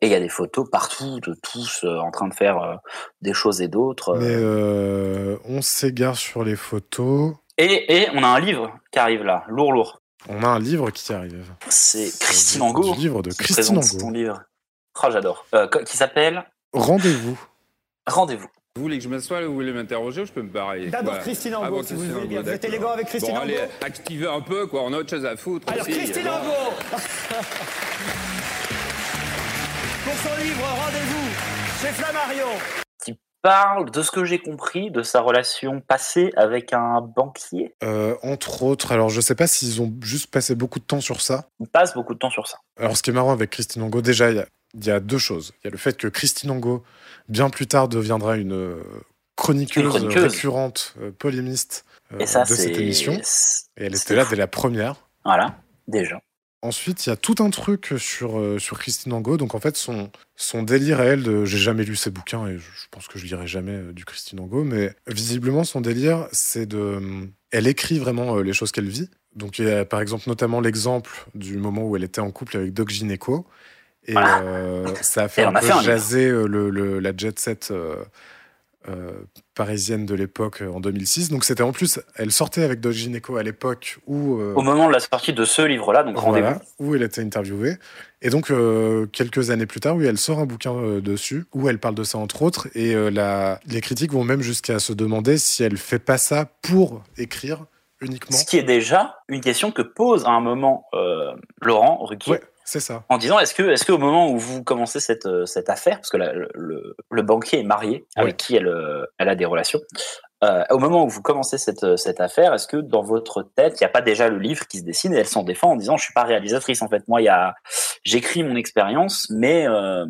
Et il y a des photos partout de tous euh, en train de faire euh, des choses et d'autres. Mais euh. euh, on s'égare sur les photos. Et, et on a un livre qui arrive là, lourd, lourd. On a un livre qui arrive. C'est Christine Angot. Livre de Christine Angot. son livre. Oh, j'adore. Euh, qui s'appelle Rendez-vous. Rendez-vous. Vous voulez que je m'assoie là, vous voulez m'interroger ou je peux me barrer? D'abord Christine Ah Angot, bon, si vous Christine voulez bien. Angot, Vous êtes élégant avec Christine Bon, allez, Angot activez un peu, quoi. On a autre chose à foutre. Alors aussi. Christine. Angot Pour son livre Rendez-vous chez Flammarion. Parle de ce que j'ai compris de sa relation passée avec un banquier. Euh, entre autres, alors je sais pas s'ils ont juste passé beaucoup de temps sur ça. Il passe beaucoup de temps sur ça. Alors ce qui est marrant avec Christine Angot, déjà, il y a, il y a deux choses. Il y a le fait que Christine Angot, bien plus tard, deviendra une euh, chroniqueuse, Une chroniqueuse. récurrente, euh, polémiste euh, ça, de cette émission. Et elle était là dès la première. Voilà, déjà. Ensuite, il y a tout un truc sur, euh, sur Christine Angot. Donc, en fait, son, son délire à elle, de- j'ai jamais lu ses bouquins et je, je pense que je lirai jamais euh, du Christine Angot, mais visiblement, son délire, c'est de. euh, Elle écrit vraiment euh, les choses qu'elle vit. Donc, il y a par exemple notamment l'exemple du moment où elle était en couple avec Doc Gineco. Et Voilà. ça a fait un a peu fait un livre. jaser le, le- la jet set euh, parisienne de l'époque euh, en 2006. Donc, c'était en plus, elle sortait avec Doc Gineco à l'époque où. euh, Au moment de la sortie de ce livre-là, donc voilà, rendez-vous. où elle a été interviewée. Et donc, euh, quelques années plus tard, oui, elle sort un bouquin dessus, où elle parle de ça, entre autres. Et la- les critiques vont même jusqu'à se demander si elle fait pas ça pour écrire uniquement. Ce qui est déjà une question que pose à un moment Laurent Ruquier. Ouais, c'est ça. En disant, est-ce que, est-ce qu'au moment où vous commencez cette, euh, cette affaire, parce que la- le, le- banquier est marié, avec Ouais. qui elle, euh, elle a des relations, euh, au moment où vous commencez cette, cette affaire, est-ce que dans votre tête, il n'y a pas déjà le livre qui se dessine et elle s'en défend en disant, je suis pas réalisatrice en fait, moi, il y a, j'écris mon expérience, mais euh,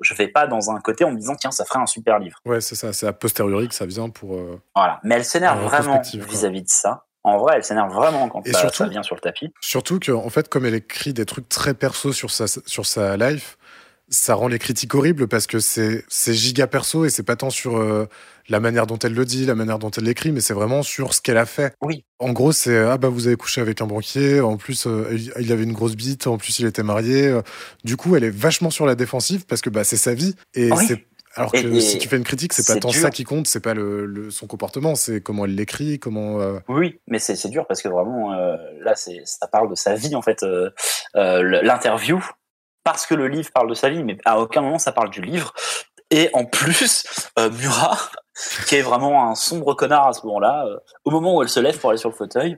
je vais pas dans un côté en me disant, tiens, ça ferait un super livre. Ouais, c'est ça. C'est a posteriori que ça vient pour. euh, Voilà. Mais elle s'énerve En vraiment vis-à-vis de ça. En vrai, elle s'énerve vraiment quand Et ça, surtout- ça vient sur le tapis. Surtout que, en fait, comme elle écrit des trucs très perso sur sa, sur sa life, ça rend les critiques horribles parce que c'est giga perso et c'est pas tant sur euh, la manière dont elle le dit, la manière dont elle l'écrit, mais c'est vraiment sur ce qu'elle a fait. Oui. En gros, c'est ah bah vous avez couché avec un banquier, en plus euh, il, avait une grosse bite, en plus il était marié. euh. Du coup, elle est vachement sur la défensive parce que bah c'est sa vie et Oui. c'est alors que Et- et si tu fais une critique, c'est pas tant dur. ça qui compte, c'est pas le, le- son comportement, c'est comment elle l'écrit, comment. euh, Oui, mais c'est dur parce que vraiment, euh, là, ça parle de sa vie, en fait, euh, l'interview, parce que le livre parle de sa vie, mais à aucun moment ça parle du livre. Et en plus, Murat, qui est vraiment un sombre connard à ce moment-là, au moment où elle se lève pour aller sur le fauteuil,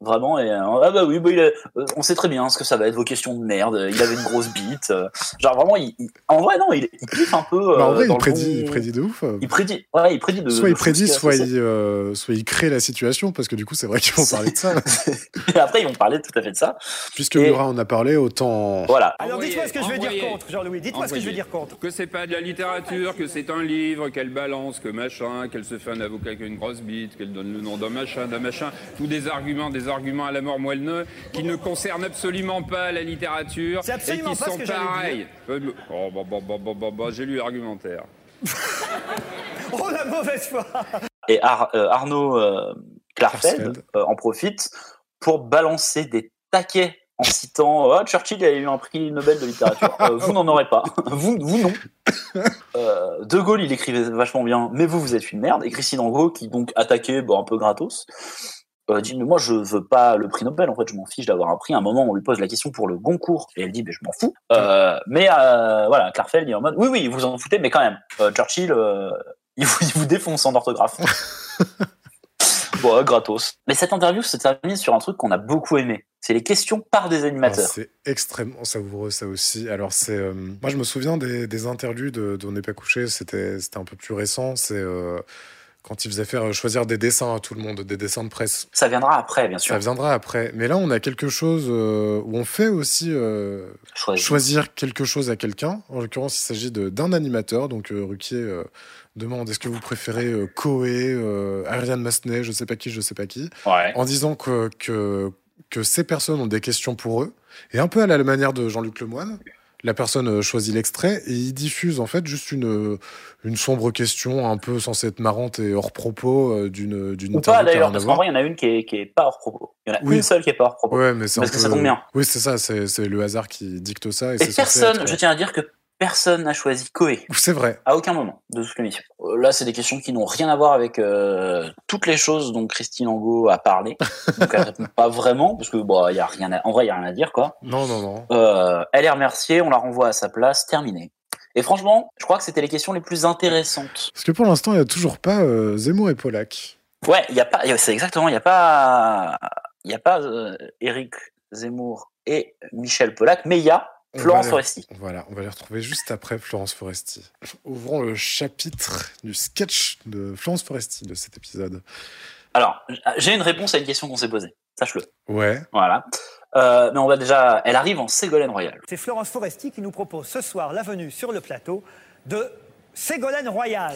vraiment, et, euh, ah bah oui, bah, il a- euh, on sait très bien ce que ça va être, vos questions de merde, il avait une grosse bite. euh, genre vraiment, il, il- en vrai, non, il, il kiffe un peu. bah, en vrai, il prédit, bon- il prédit de ouf. Il prédit, ouais, il prédit de. soit de il prédit, soit il, euh, soit il crée la situation, parce que du coup, c'est vrai qu'ils vont parler de ça. Et après, ils vont parler tout à fait de ça. Puisque Et- Murat en a parlé, autant. Voilà. Alors dites-moi ce que je vais dire contre, Jean-Louis. Dites-moi ce que je vais dire contre. Que c'est pas de la littérature, que c'est un livre, qu'elle balance, que machin, qu'elle se fait un avocat avec une grosse bite, qu'elle donne le nom d'un machin, d'un machin, tous des arguments, des arguments à la mort moelleux qui ne concernent absolument pas la littérature C'est et absolument qui pas ce sont pareils. Euh, Oh, bah, bah, bah, bah, bah, bah, j'ai lu l'argumentaire. Oh la mauvaise foi Et Ar- euh, Arnaud euh, Clarfeld euh, en profite pour balancer des taquets en citant Ah, Churchill a eu un prix Nobel de littérature. Euh, vous n'en aurez pas. vous, vous non. Euh, de Gaulle, il écrivait vachement bien, mais vous, vous êtes une merde. Et Christine Angot, qui donc attaquait bon, un peu gratos, euh, dit Mais moi, je veux pas le prix Nobel. En fait, je m'en fiche d'avoir un prix. À un moment, on lui pose la question pour le Goncourt. Et elle dit Mais je m'en fous. Euh, mais euh, voilà, Clarfeld, est en mode Oui, oui, vous en foutez, mais quand même. euh, Churchill, euh, il, vous, il vous défonce en orthographe. Bon, gratos. Mais cette interview se termine sur un truc qu'on a beaucoup aimé. C'est les questions par des animateurs. C'est extrêmement savoureux ça aussi. Alors c'est, moi je me souviens des, des interludes de d'On n'est pas couché. C'était c'était un peu plus récent. C'est quand il faisait faire euh, choisir des dessins à tout le monde, des dessins de presse. Ça viendra après, bien sûr. Ça viendra après. Mais là on a quelque chose euh, où on fait aussi euh, Choisi. choisir quelque chose à quelqu'un. En l'occurrence il s'agit d'un animateur. Donc euh, Ruquier demande est-ce que vous préférez Coé, Ariane Massenet, je sais pas qui, je sais pas qui Ouais. en disant que, que, que ces personnes ont des questions pour eux. Et un peu à la manière de Jean-Luc Lemoine, la personne euh, choisit l'extrait et il diffuse en fait juste une, une sombre question un peu censée être marrante et hors propos euh, d'une d'une Ou pas d'ailleurs, parce qu'en vrai, il y en a une qui est, qui est pas hors propos. Il y en a Oui. une seule qui est pas hors propos. Ouais, mais Parce que ça tombe bien. Oui, c'est ça, c'est le hasard qui dicte ça. Et, Et personne, je tiens à dire que personne n'a choisi Koé. C'est vrai. À aucun moment de toute l'émission. Euh, Là, c'est des questions qui n'ont rien à voir avec euh, toutes les choses dont Christine Angot a parlé. Donc, elle répond pas vraiment, parce que bon, y a rien à- en vrai, il n'y a rien à dire, quoi. Non, non, non. Euh, elle est remerciée, on la renvoie à sa place, terminé. Et franchement, je crois que c'était les questions les plus intéressantes. Parce que pour l'instant, il n'y a toujours pas euh, Zemmour et Polak. Ouais, il y a pas, c'est exactement, il y a pas, il y a pas Eric Zemmour et Michel Polac, mais il y a Florence Foresti. Voilà, on va les retrouver juste après Florence Foresti. Ouvrons le chapitre du sketch de Florence Foresti de cet épisode. Alors, j'ai une réponse à une question qu'on s'est posée. Sache-le. Ouais. Voilà. Euh, mais on va déjà, elle arrive en Ségolène Royal. C'est Florence Foresti qui nous propose ce soir la venue sur le plateau de Ségolène Royal.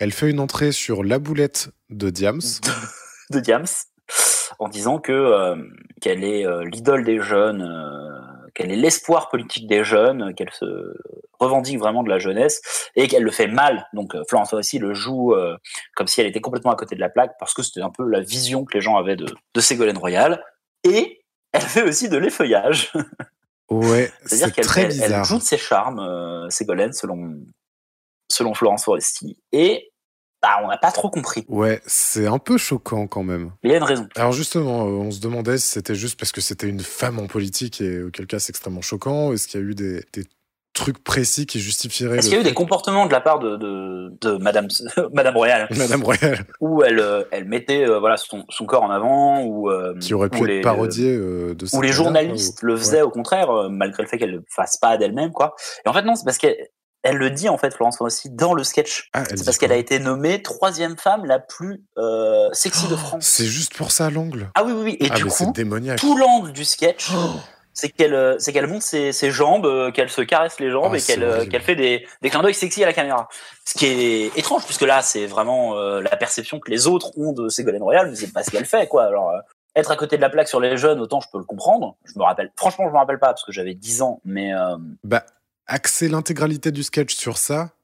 Elle fait une entrée sur la boulette de Diams. de Diams en disant que euh, qu'elle est euh, l'idole des jeunes, euh, qu'elle est l'espoir politique des jeunes, qu'elle se revendique vraiment de la jeunesse et qu'elle le fait mal. Donc Florence aussi le joue comme si elle était complètement à côté de la plaque parce que c'était un peu la vision que les gens avaient de, de Ségolène Royal. Et elle fait aussi de l'effeuillage. Ouais, C'est-à-dire c'est qu'elle très elle- elle bizarre. joue de ses charmes, euh, Ségolène, selon, selon Florence Foresti. Et bah, on n'a pas trop compris. Ouais, c'est un peu choquant quand même. Mais il y a une raison. Alors justement, euh, on se demandait si c'était juste parce que c'était une femme en politique et auquel cas c'est extrêmement choquant. Est-ce qu'il y a eu des, des trucs précis qui justifieraient Est-ce qu'il y a eu des comportements de la part de, de, de Madame, Madame Royal Madame Royal, où elle, euh, elle mettait euh, voilà, son, son corps en avant ou, euh, qui aurait pu être les- parodiée euh, de Ou les journalistes le faisaient au contraire, malgré le fait qu'elle ne le fasse pas d'elle-même. quoi. Et en fait, non, c'est parce qu'elle elle le dit, en fait, Florence Foresti, dans le sketch. Ah, C'est parce qu'elle a été nommée troisième femme la plus euh, sexy de France. C'est juste pour ça l'angle. Ah oui, oui, oui. Et ah du coup, démoniaque. tout l'angle du sketch, c'est qu'elle euh, c'est qu'elle monte ses, ses jambes, euh, qu'elle se caresse les jambes Oh, et qu'elle qu'elle fait des, des clins d'œil sexy à la caméra. Ce qui est étrange, puisque là, c'est vraiment euh, la perception que les autres ont de Ségolène Royal, mais c'est pas ce qu'elle fait, quoi. Alors, euh, être à côté de la plaque sur les jeunes, autant je peux le comprendre. Je me rappelle, franchement, je me rappelle pas, parce que j'avais 10 ans, mais euh, Bah, axer l'intégralité du sketch sur ça,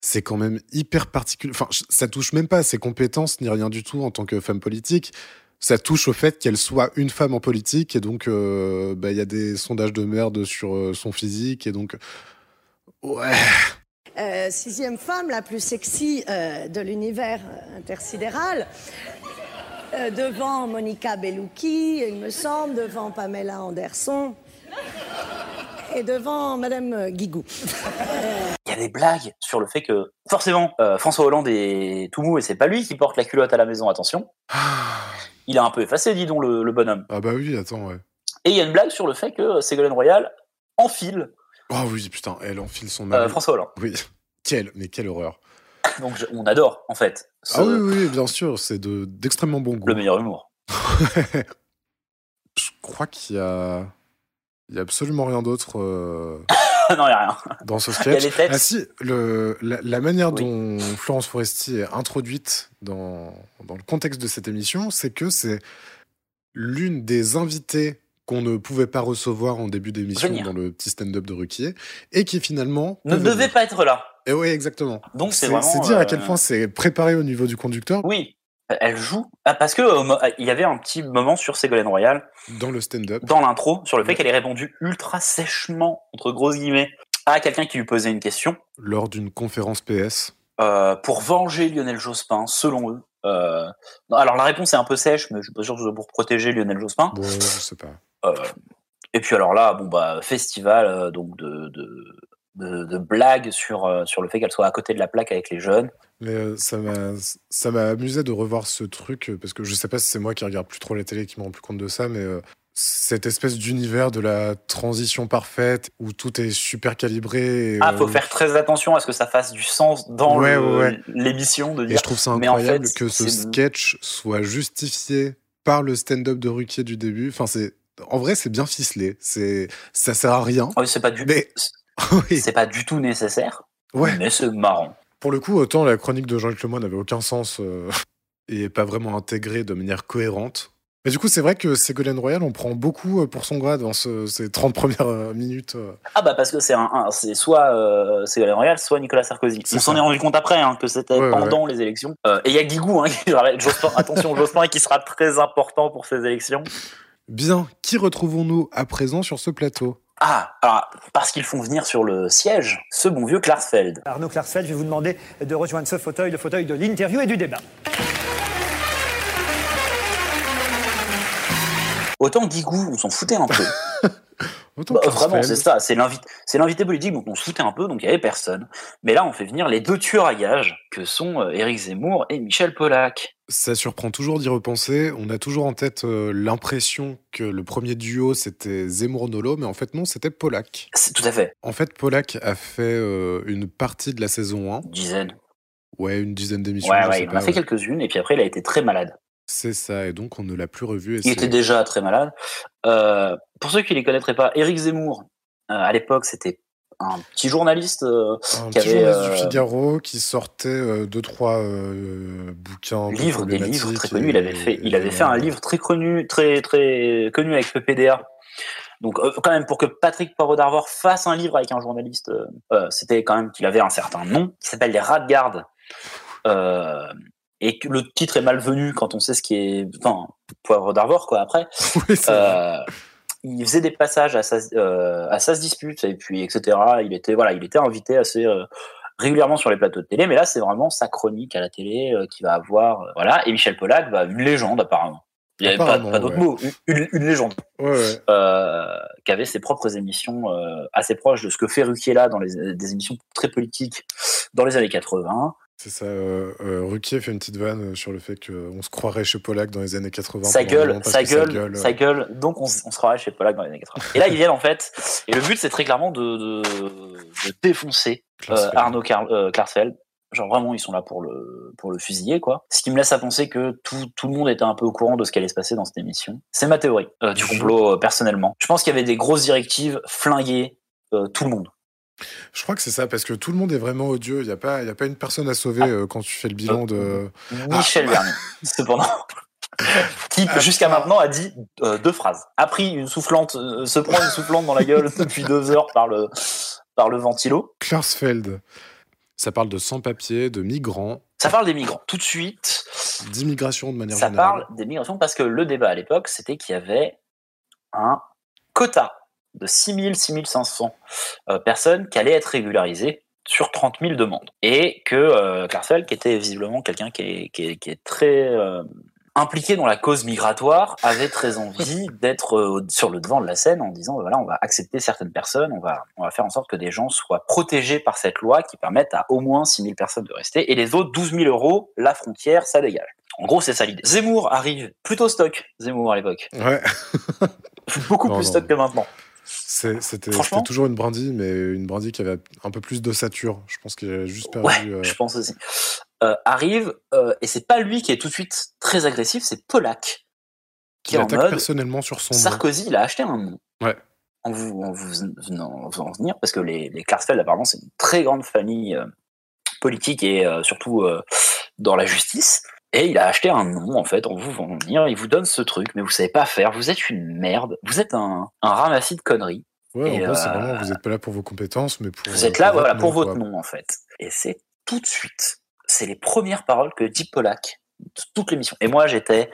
c'est quand même hyper particulier. Enfin, ça touche même pas à ses compétences ni rien du tout en tant que femme politique. Ça touche au fait qu'elle soit une femme en politique et donc euh, bah, il y a des sondages de merde sur euh, son physique et donc ouais. Euh, sixième femme la plus sexy de l'univers intersidéral. Devant Monica Bellucci, il me semble, devant Pamela Anderson et devant Madame Guigou. il y a des blagues sur le fait que, forcément, euh, François Hollande est tout mou et c'est pas lui qui porte la culotte à la maison, attention. Il a un peu effacé, dis donc, le, le bonhomme. Ah bah oui, attends, ouais. Et il y a une blague sur le fait que Ségolène Royal enfile Oh oui, putain, elle enfile son euh, mari. François Hollande. Oui. Quelle, mais quelle horreur. Donc je- on adore, en fait, ce- Ah oui, oui, bien sûr, c'est de d'extrêmement bon goût. le meilleur humour. Je crois qu'il y a il y a absolument rien d'autre euh, non, il n'y a rien. dans ce sketch. Ah si, le, la, la manière Oui. dont Florence Foresti est introduite dans, dans le contexte de cette émission, c'est que c'est l'une des invitées qu'on ne pouvait pas recevoir en début d'émission Venir. dans le petit stand-up de Ruquier, et qui finalement... Ne devait venir. pas être là. Et oui, exactement. Donc c'est C'est vraiment. c'est dire à euh, quel point c'est préparé au niveau du conducteur Oui, elle joue. Ah, Parce que euh, mo- il y avait un petit moment sur Ségolène Royal, dans le stand-up. dans l'intro, sur le fait Ouais. qu'elle ait répondu ultra sèchement, entre grosses guillemets, à quelqu'un qui lui posait une question. lors d'une conférence PS. euh, pour venger Lionel Jospin, selon eux. Euh, non, alors la réponse est un peu sèche, mais je suis pas sûr que ce soit pour protéger Lionel Jospin. Bon, je sais pas. Et puis alors là, bon bah festival donc de, de, de, de blagues sur euh, sur le fait qu'elle soit à côté de la plaque avec les jeunes. Mais euh, ça m'a amusé de revoir ce truc euh, parce que je sais pas si c'est moi qui regarde plus trop la télé qui me rend plus compte de ça, mais cette espèce d'univers de la transition parfaite où tout est super calibré. Et, Ah, faut euh, faire très attention à ce que ça fasse du sens dans Ouais, le- ouais, ouais. l'émission de Et dire. je trouve ça en incroyable fait, que ce sketch soit justifié par le stand-up de Ruquier du début. Enfin, c'est en vrai, c'est bien ficelé. C'est ça sert à rien. Oui, c'est pas du Mais oui, c'est pas du tout nécessaire, ouais. mais c'est marrant. Pour le coup, autant la chronique de Jean-Luc Lemoyne n'avait aucun sens euh, et pas vraiment intégrée de manière cohérente. Mais du coup, c'est vrai que Ségolène Royal, on prend beaucoup euh, pour son grade dans ce- ces 30 premières euh, minutes. euh. Ah bah parce que c'est un, un- c'est soit euh, Ségolène Royal, soit Nicolas Sarkozy. On s'en est rendu compte après hein, que c'était Ouais, ouais, pendant les élections. Euh, et il y a Guigou, hein, qui, Jospin, attention Jospin, qui sera très important pour ces élections. Bien, qui retrouvons-nous à présent sur ce plateau? Ah, alors, parce qu'ils font venir sur le siège ce bon vieux Klarsfeld. Arnaud Klarsfeld, je vais vous demander de rejoindre ce fauteuil, le fauteuil de l'interview et du débat. Autant Guigou, on s'en foutait un peu. Bah, vraiment, c'est ça, c'est l'invité, politique, donc on se foutait un peu, donc il y avait personne. Mais là, on fait venir les deux tueurs à gages, que sont euh, Éric Zemmour et Michel Polac. Ça surprend toujours d'y repenser. On a toujours en tête euh, l'impression que le premier duo c'était Zemmour-Nolo, mais en fait non, c'était Polak. C'est tout à fait. En fait, Polak a fait euh, une partie de la saison 1. Une dizaine. Ouais, une dizaine d'émissions. Ouais, il en a fait ouais. quelques-unes, et puis après, il a été très malade. C'est ça, et donc on ne l'a plus revu. et Il était déjà très malade. Euh, pour ceux qui ne les connaîtraient pas, Éric Zemmour, euh, à l'époque, c'était un petit journaliste euh, un qui petit avait journaliste du Figaro qui sortait deux trois bouquins livres, des livres très connus. Il avait fait, il avait fait un livre très connu, très très connu avec PPDA. Donc quand même pour que Patrick Poirot d'Arvor fasse un livre avec un journaliste, c'était quand même qu'il avait un certain nom qui s'appelle Les Rats de Garde. Euh, et que le titre est malvenu quand on sait ce qui est, enfin Poirot d'Arvor quoi. Après, Oui, euh, il faisait des passages à sa, euh, à sa dispute et puis etc. Il était voilà, il était invité assez euh, régulièrement sur les plateaux de télé, mais là c'est vraiment sa chronique à la télé qui va avoir voilà. Et Michel Pollack, bah, une légende apparemment. Il n'y avait pas, d'autre ouais. mot, une, une- une légende Ouais, ouais. euh, qui avait ses propres émissions euh, assez proches de ce que fait Ruquier là dans les, des émissions très politiques dans les années 80. C'est ça. Euh, euh, Ruquier fait une petite vanne euh, sur le fait qu'on se croirait chez Polak dans les années 80. sa gueule, que gueule, euh, sa gueule. Donc on, se croirait chez Pollack dans les années 80. Et là ils viennent en fait, et le but c'est très clairement de, de, de défoncer euh. Arnaud euh, Klarsfeld. Genre vraiment ils sont là pour le pour le fusiller quoi. Ce qui me laisse à penser que tout, tout le monde était un peu au courant de ce qui allait se passer dans cette émission. C'est ma théorie euh, du complot euh, personnellement. Je pense qu'il y avait des grosses directives flinguer euh, tout le monde. Je crois que c'est ça, parce que tout le monde est vraiment odieux. Il n'y a, pas- y a pas une personne à sauver Ah. euh, quand tu fais le bilan de. Michel Vernier, cependant, qui jusqu'à maintenant a dit euh, deux phrases. A pris une soufflante, euh, se prend une soufflante dans la gueule depuis deux heures par le par le ventilo. Klarsfeld. Ça parle de sans-papiers, de migrants, Ça parle des migrants. Tout de suite, d'immigration de manière ça générale. parle des migrations parce que le débat à l'époque, c'était qu'il y avait un quota de 6000, 6500 euh, personnes qui allaient être régularisées sur 30 000 demandes. Et que euh, Klarsfeld, qui était visiblement quelqu'un qui est, qui est, qui est très euh, impliqué dans la cause migratoire, avait très envie d'être euh, sur le devant de la scène en disant, voilà, on va accepter certaines personnes, on va, on va faire en sorte que des gens soient protégés par cette loi qui permette à au moins 6 000 personnes de rester, et les autres, 12 000 euros, la frontière, ça dégage. En gros, c'est ça l'idée. Zemmour arrive plutôt stock, Zemmour à l'époque. Ouais, Beaucoup Non, plus non. stock que maintenant. C'était toujours une brindille, mais une brindille qui avait un peu plus d'ossature. Je pense qu'il a juste perdu. Ouais, euh, je pense aussi. Euh, arrive, euh, et c'est pas lui qui est tout de suite très agressif, c'est Polak. Qui il est en mode, personnellement sur son nom. Sarkozy, il a acheté un nom. Ouais. En vous, en vous en venir, parce que les, les Klarsfeld, apparemment, c'est une très grande famille politique et surtout dans la justice. Et il a acheté un nom, en fait, en vous venir. Il vous donne ce truc, mais vous savez pas faire. Vous êtes une merde. Vous êtes un, un ramassis de conneries. Ouais, en Et, gros, c'est euh, vraiment, vous n'êtes pas là pour vos compétences, mais pour. Vous êtes là, voilà, nom, pour votre nom, en fait. Et c'est tout de suite. C'est les premières paroles que dit Polak de toute l'émission. Et moi, j'étais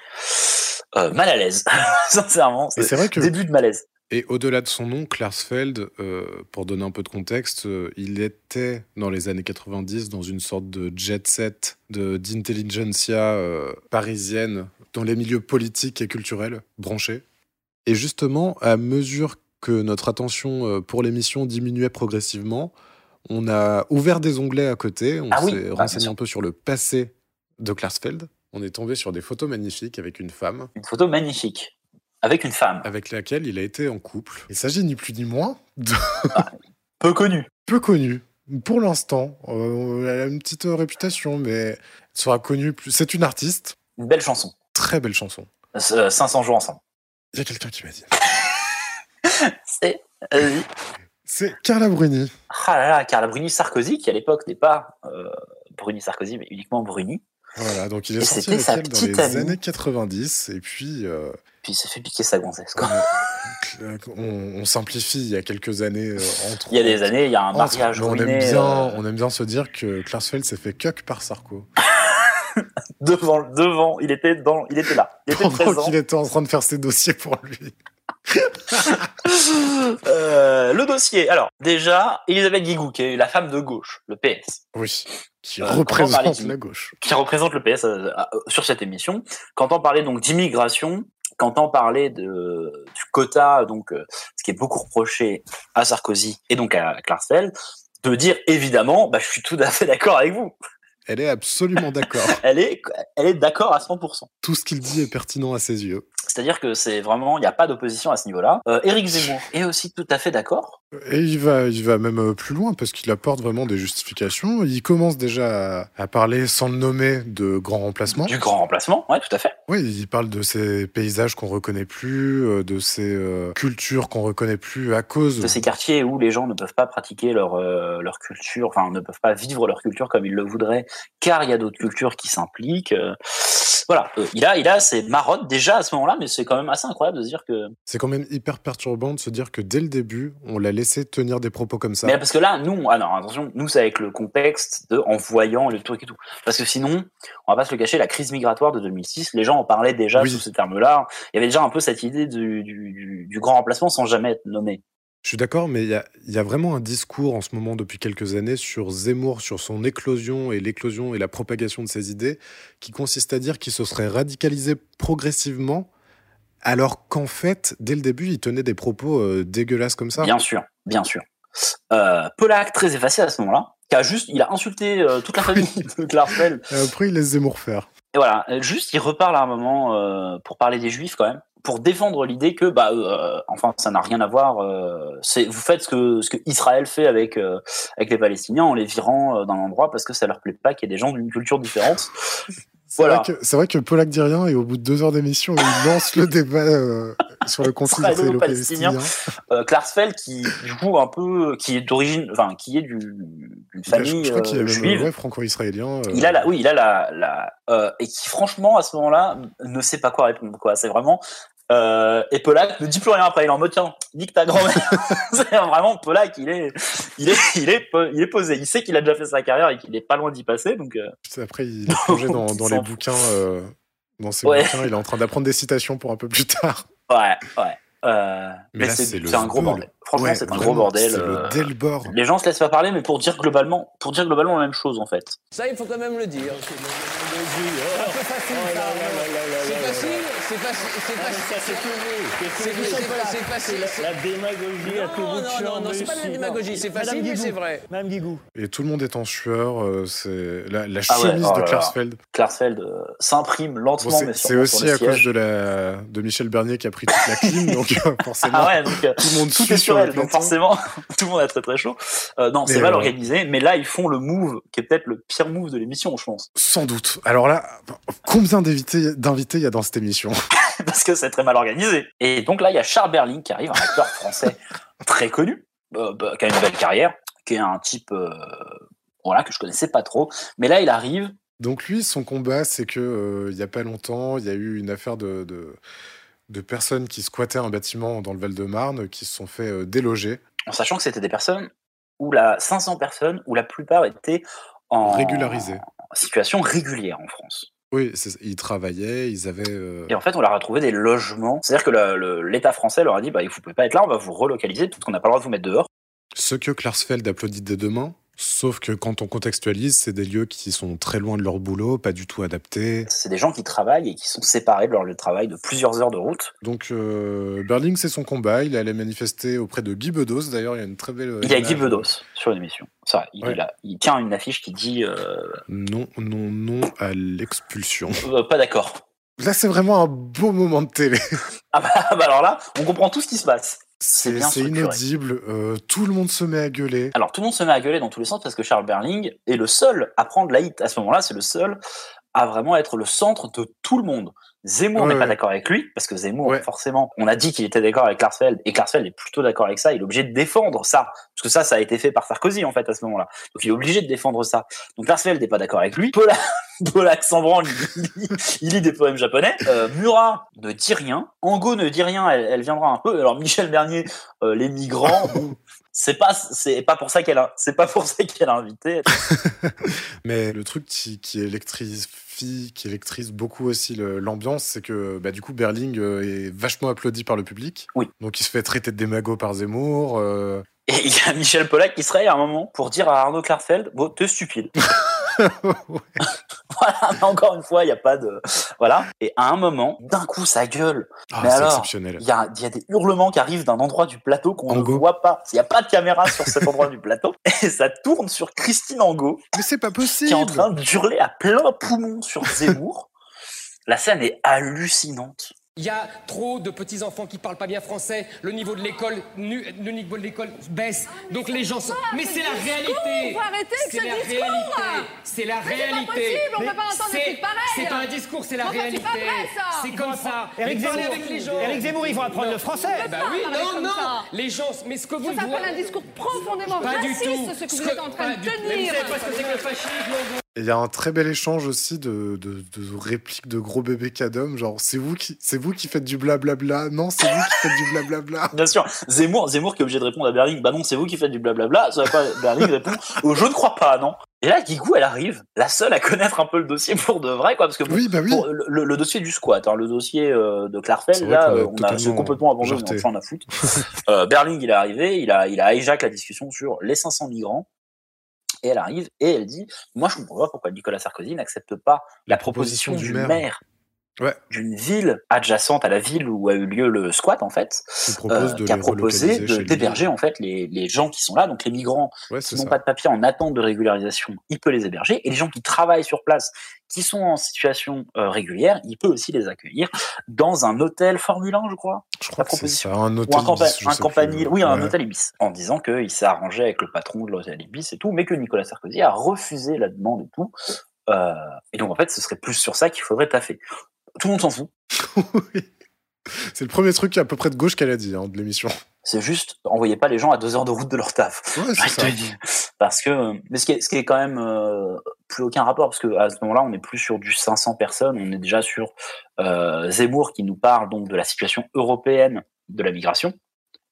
euh, mal à l'aise. Sincèrement. C'est vrai que- Début de malaise. Et au-delà de son nom, Klarsfeld, euh, pour donner un peu de contexte, euh, il était dans les années 90 dans une sorte de jet set d'intelligentsia euh, parisienne dans les milieux politiques et culturels branchés. Et justement, à mesure que notre attention pour l'émission diminuait progressivement, on a ouvert des onglets à côté, on Ah s'est bah, renseigné un peu sur le passé de Klarsfeld. On est tombé sur des photos magnifiques avec une femme Une photo magnifique. Avec une femme. avec laquelle il a été en couple. Il s'agit ni plus ni moins de Peu connue. peu connue. Pour l'instant, Euh, elle a une petite euh, réputation, mais elle sera connue plus. C'est une artiste, Une belle chanson. très belle chanson. Euh, 500 jours ensemble. Il y a quelqu'un qui m'a dit. C'est. euh, C'est Carla Bruni. ah là là, Carla Bruni Sarkozy, qui à l'époque n'est pas euh, Bruni Sarkozy, mais uniquement Bruni. Voilà, donc il est Et sorti sa dans les amie. années 90, et puis euh, Puis il s'est fait piquer sa gonzesse. Quoi. euh, on, on simplifie il y a quelques années. euh, entre, Il y a des années, il y a un entre- mariage mais on, aime bien, euh, on aime bien se dire que Klarsfeld s'est fait cuck par Sarko. devant, devant, il était dans, il était là, il était Pendant présent. qu'il était en train de faire ses dossiers pour lui. Euh, le dossier. Alors, déjà, Elisabeth Guigou, qui est la femme de gauche, le PS, Oui. Qui Euh, représente la gauche. qui représente le PS euh, sur cette émission, quand on parlait donc d'immigration, quand on parlait de, du quota, donc euh, ce qui est beaucoup reproché à Sarkozy et donc à Klarsfeld, de dire évidemment, bah, je suis tout à fait d'accord avec vous. Elle est absolument d'accord. Elle est, elle est d'accord à 100%. Tout ce qu'il dit est pertinent à ses yeux. C'est-à-dire que c'est vraiment, il n'y a pas d'opposition à ce niveau-là. Euh, Éric Zemmour est aussi tout à fait d'accord. Et il va, il va même euh, plus loin parce qu'il apporte vraiment des justifications. Il commence déjà à, à parler, sans le nommer, de grands remplacements. Du grand remplacement, ouais, tout à fait. Oui, il parle de ces paysages qu'on reconnaît plus, euh, de ces euh, cultures qu'on reconnaît plus à cause De ces quartiers où les gens ne peuvent pas pratiquer leur, euh, leur culture, enfin ne peuvent pas vivre leur culture comme ils le voudraient, car il y a d'autres cultures qui s'impliquent. Voilà, Euh, il a, il a ses marottes déjà à ce moment-là, mais c'est quand même assez incroyable de se dire que. C'est quand même hyper perturbant de se dire que dès le début, on l'a laissé tenir des propos comme ça. Mais parce que là, nous, ah non, attention, nous c'est avec le contexte de en voyant le truc et tout. Parce que sinon, on va pas se le cacher, la crise migratoire de 2006, les gens en parlaient déjà Oui. sous ces termes-là. Il y avait déjà un peu cette idée du, du, du- du grand remplacement sans jamais être nommé. Je suis d'accord, mais il y a, il y a vraiment un discours en ce moment depuis quelques années sur Zemmour, sur son éclosion et l'éclosion et la propagation de ses idées, qui consiste à dire qu'il se serait radicalisé progressivement, alors qu'en fait, dès le début, il tenait des propos euh, dégueulasses comme ça. Bien sûr, bien sûr. Euh, Polak, très effacé à ce moment-là, qui a juste, il a insulté euh, toute la famille de Klarsfeld. Et après, il laisse Zemmour faire. Et voilà, juste, il reparle à un moment euh, pour parler des Juifs quand même, pour défendre l'idée que, bah, euh, enfin, ça n'a rien à voir. euh, c'est, vous faites ce que ce que Israël fait avec euh, avec les Palestiniens en les virant euh, d'un endroit parce que ça leur plaît pas qu'il y ait des gens d'une culture différente. C'est Voilà. vrai vrai que Polak dit rien et au bout de deux heures d'émission, il lance le débat euh, sur le conflit Israélo-palestinien. Euh, Klarsfeld qui joue un peu, qui est d'origine, enfin, qui est du, d'une famille je crois euh, juive. ouais, franco-israélien. euh, Il a la, oui, il a la, la euh, et qui franchement à ce moment-là ne sait pas quoi répondre quoi. C'est vraiment euh, et Polak ne dit plus rien après. Il est en mode tiens, nique ta grand-mère. vraiment Polak. Il est, il est, il est, il est posé. Il sait qu'il a déjà fait sa carrière et qu'il est pas loin d'y passer. Donc euh, Après, il est plongé dans, les bouquins. euh, dans ses Ouais. bouquins, il est en train d'apprendre des citations pour un peu plus tard. ouais, ouais. Euh, Mais c'est un gros bordel. Franchement, Ouais, c'est un gros bordel. C'est euh, le Delbord. les gens se laissent pas parler, mais pour dire globalement, pour dire globalement la même chose en fait. Ça, il faut quand même le dire. C'est facile, c'est facile, c'est facile. C'est c'est facile. La démagogie à tout bout Non, de non, champ. non, non, c'est pas de la démagogie, c'est facile, mais c'est vrai. Madame Guigou. Et tout le monde est en sueur. euh, c'est la, la Ah chemise oh de. Klarsfeld. Klarsfeld euh, s'imprime lentement, c'est mais c'est aussi à cause de, la, de Michel Bernier qui a pris toute la clim, donc euh, forcément, Ah ouais, donc tout le monde tout est sur le elle, donc forcément, tout le monde est très très chaud. Non, c'est mal organisé, mais là, ils font le move qui est peut-être le pire move de l'émission, je pense. Sans doute. Alors là, combien d'invités d'invités il y a dans cette émission? Parce que c'est très mal organisé. Et donc là, il y a Charles Berling qui arrive, un acteur français très connu, euh, bah, qui a une belle carrière, qui est un type euh, voilà, que je connaissais pas trop. Mais là, il arrive. Donc lui, son combat, c'est que euh, il y a pas longtemps, il y a eu une affaire de, de, de personnes qui squattaient un bâtiment dans le Val-de-Marne, qui se sont fait euh, déloger. en sachant que c'était des personnes où la 500 personnes où la plupart étaient en situation régulière en France. Oui, ils travaillaient, ils avaient. euh, Et en fait, on leur a trouvé des logements. C'est-à-dire que l'État français leur a dit bah, vous pouvez pas être là, on va vous relocaliser parce qu'on n'a pas le droit de vous mettre dehors. Ce que Klarsfeld applaudit dès demain, sauf que quand on contextualise, c'est des lieux qui sont très loin de leur boulot, pas du tout adaptés. C'est des gens qui travaillent et qui sont séparés de leur lieu de travail de plusieurs heures de route. Donc euh, Berling, c'est son combat. Il est allé manifester auprès de Guy Bedos. D'ailleurs, il y a une très belle. Il y a. Guy Bedos sur l'émission. Ça, il, Ouais. a- il tient une affiche qui dit euh, Non, non, non à l'expulsion. euh, pas d'accord. Là, c'est vraiment un beau moment de télé. Ah bah, bah alors là, on comprend tout ce qui se passe. C'est inaudible. euh, tout le monde se met à gueuler. Alors tout le monde se met à gueuler dans tous les sens parce que Charles Berling est le seul à prendre la hit. À ce moment-là, c'est le seul à vraiment être le centre de tout le monde. Zemmour Ouais, n'est pas ouais. d'accord avec lui parce que Zemmour, Ouais. forcément, on a dit qu'il était d'accord avec Klarsfeld et Klarsfeld est plutôt d'accord avec ça. Il est obligé de défendre ça parce que ça, ça a été fait par Sarkozy en fait à ce moment-là. Donc il est obligé de défendre ça. Donc Klarsfeld n'est pas d'accord avec lui. Polak, Polak s'en branle, il, lit- il lit des poèmes japonais. Euh, Murat ne dit rien. Ango ne dit rien. Elle, elle viendra un peu. Alors Michel Bernier, euh, les migrants. bon, c'est pas c'est pas pour ça qu'elle a c'est pas pour ça qu'elle a invité Mais le truc qui, qui électrifie qui électrise beaucoup aussi l'ambiance, c'est que bah, du coup Berling euh, est vachement applaudi par le public. Oui. Donc il se fait traiter de démago par Zemmour. euh, Et il y a Michel Pollack qui serait à un moment pour dire à Arnaud Klarfeld Bon, t'es stupide. voilà, mais encore une fois, il n'y a pas de. Voilà. Et à un moment, d'un coup, ça gueule. Ah, mais c'est alors, exceptionnel. il y a, il y a des hurlements qui arrivent d'un endroit du plateau qu'on ne voit pas. Il n'y a pas de caméra sur cet endroit du plateau. Et ça tourne sur Christine Angot, Mais c'est pas qui est possible en train d'hurler à plein poumon sur Zemmour. La scène est hallucinante. Il y a trop de petits enfants qui parlent pas bien français. Le niveau de l'école, le niveau de l'école baisse. Donc les gens sont. Mais c'est la réalité. faut arrêter avec C'est ce la discours. réalité. C'est la réalité. possible, on peut pas entendre des C'est- trucs pareils. C'est pas un discours, c'est la réalité. pas vrai, ça. C'est comme ça. Parlez Zemmour, avec les gens. Éric Zemmour, il faut apprendre le français. Bah oui, parler non, non. ça. Les gens, mais ce que vous Ça s'appelle un discours profondément Pas du raciste, tout. ce que vous êtes en train pas de tenir. vous savez pas ce que c'est que le fascisme. Et il y a un très bel échange aussi de, de, de répliques de gros bébés cadom, genre c'est vous qui c'est vous qui faites du blablabla, non c'est vous qui faites du blablabla. Bien sûr, Zemmour, Zemmour qui est obligé de répondre à Berling, bah non, c'est vous qui faites du blablabla, ça va pas, Berling répond, oh, je ne crois pas, non. Et là, Guigou, elle arrive, la seule à connaître un peu le dossier pour de vrai, quoi, parce que bon, Oui bah oui. pour le, dossier du squat, hein, le dossier euh, de Clarfeld, là, a euh, on a complètement abandonné, on en a foutre. euh, Berling, il est arrivé, il a, il a hijack la discussion sur les 500 migrants. Et elle arrive et elle dit Moi, je comprends pas pourquoi Nicolas Sarkozy n'accepte pas la proposition du maire, Ouais. d'une ville adjacente à la ville où a eu lieu le squat, en fait, euh, qui a proposé d'héberger en fait les, les gens qui sont là, donc les migrants Ouais, qui n'ont pas de papier en attente de régularisation, il peut les héberger, et les gens qui travaillent sur place, qui sont en situation euh, régulière, il peut aussi les accueillir dans un hôtel Formule 1, je crois, Je crois la que ça, un ou hôtel un, campa- Ibis, je un campanile, plus. oui, un Ouais. hôtel Ibis, en disant qu'il s'est arrangé avec le patron de l'hôtel Ibis et tout, mais que Nicolas Sarkozy a refusé la demande et tout. Euh, et donc en fait, ce serait plus sur ça qu'il faudrait taffer. Tout le monde s'en fout. C'est le premier truc à peu près de gauche qu'elle a dit hein, de l'émission. C'est juste, envoyez pas les gens à deux heures de route de leur taf. Ouais, ça. Parce que, mais ce qui est, ce qui est quand même euh, plus aucun rapport, parce que à ce moment-là, on n'est plus sur du 500 personnes, on est déjà sur euh, Zemmour qui nous parle donc de la situation européenne de la migration,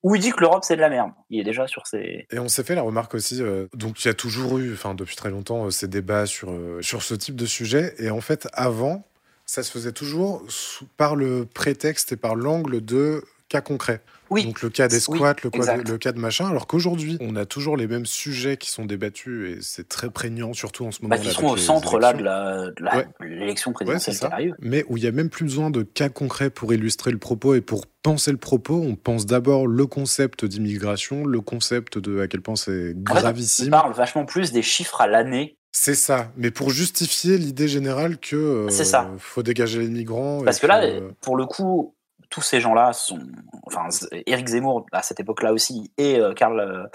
où il dit que l'Europe c'est de la merde. Il est déjà sur ces. Et on s'est fait la remarque aussi, euh, donc il y a toujours eu, enfin depuis très longtemps, euh, ces débats sur, euh, sur ce type de sujet. Et en fait, avant, ça se faisait toujours sous- par le prétexte et par l'angle de cas concrets. Oui. Donc le cas des Oui, squats, le, cas de, le cas de machin. Alors qu'aujourd'hui, on a toujours les mêmes sujets qui sont débattus et c'est très prégnant, surtout en ce moment. Bah, qui seront au centre là de Ouais. l'élection Ouais, c'est présidentielle qui ça. arrive. Mais où il n'y a même plus besoin de cas concrets pour illustrer le propos et pour penser le propos. On pense d'abord le concept d'immigration, le concept de à quel point c'est En fait, il gravissime. parle vachement plus des chiffres à l'année. C'est ça, mais pour justifier l'idée générale que euh, ça. faut dégager les migrants. Parce que là, euh, pour le coup, tous ces gens-là sont. Enfin, Éric Zemmour, à cette époque-là aussi, et euh, Karl.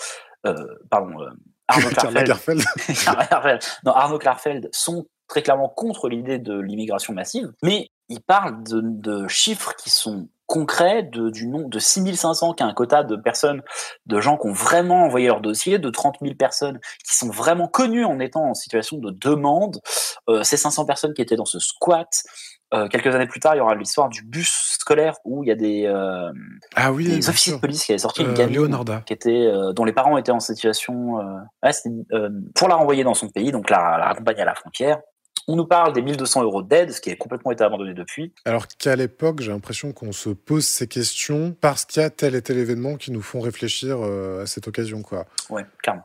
pardon. Arnaud Klarfeld. Non, Arnaud Klarfeld sont très clairement contre l'idée de l'immigration massive, mais ils parlent de, de chiffres qui sont concrets, de, du nom de 6500, qui est un quota de personnes, de gens qui ont vraiment envoyé leur dossier, de 30 000 personnes qui sont vraiment connues en étant en situation de demande, euh, ces 500 personnes qui étaient dans ce squat. Euh, quelques années plus tard, il y aura l'histoire du bus scolaire où il y a des, euh, Ah oui, des officiers sûr. de police qui avaient sorti Euh, une gamine Leonarda. qui était, euh, dont les parents étaient en situation euh, ouais, euh, pour la renvoyer dans son pays, donc la, la raccompagner à la frontière. On nous parle des 1200 euros d'aide, ce qui a complètement été abandonné depuis. Alors qu'à l'époque, j'ai l'impression qu'on se pose ces questions parce qu'il y a tel et tel événement qui nous font réfléchir euh, à cette occasion, quoi. Ouais, clairement.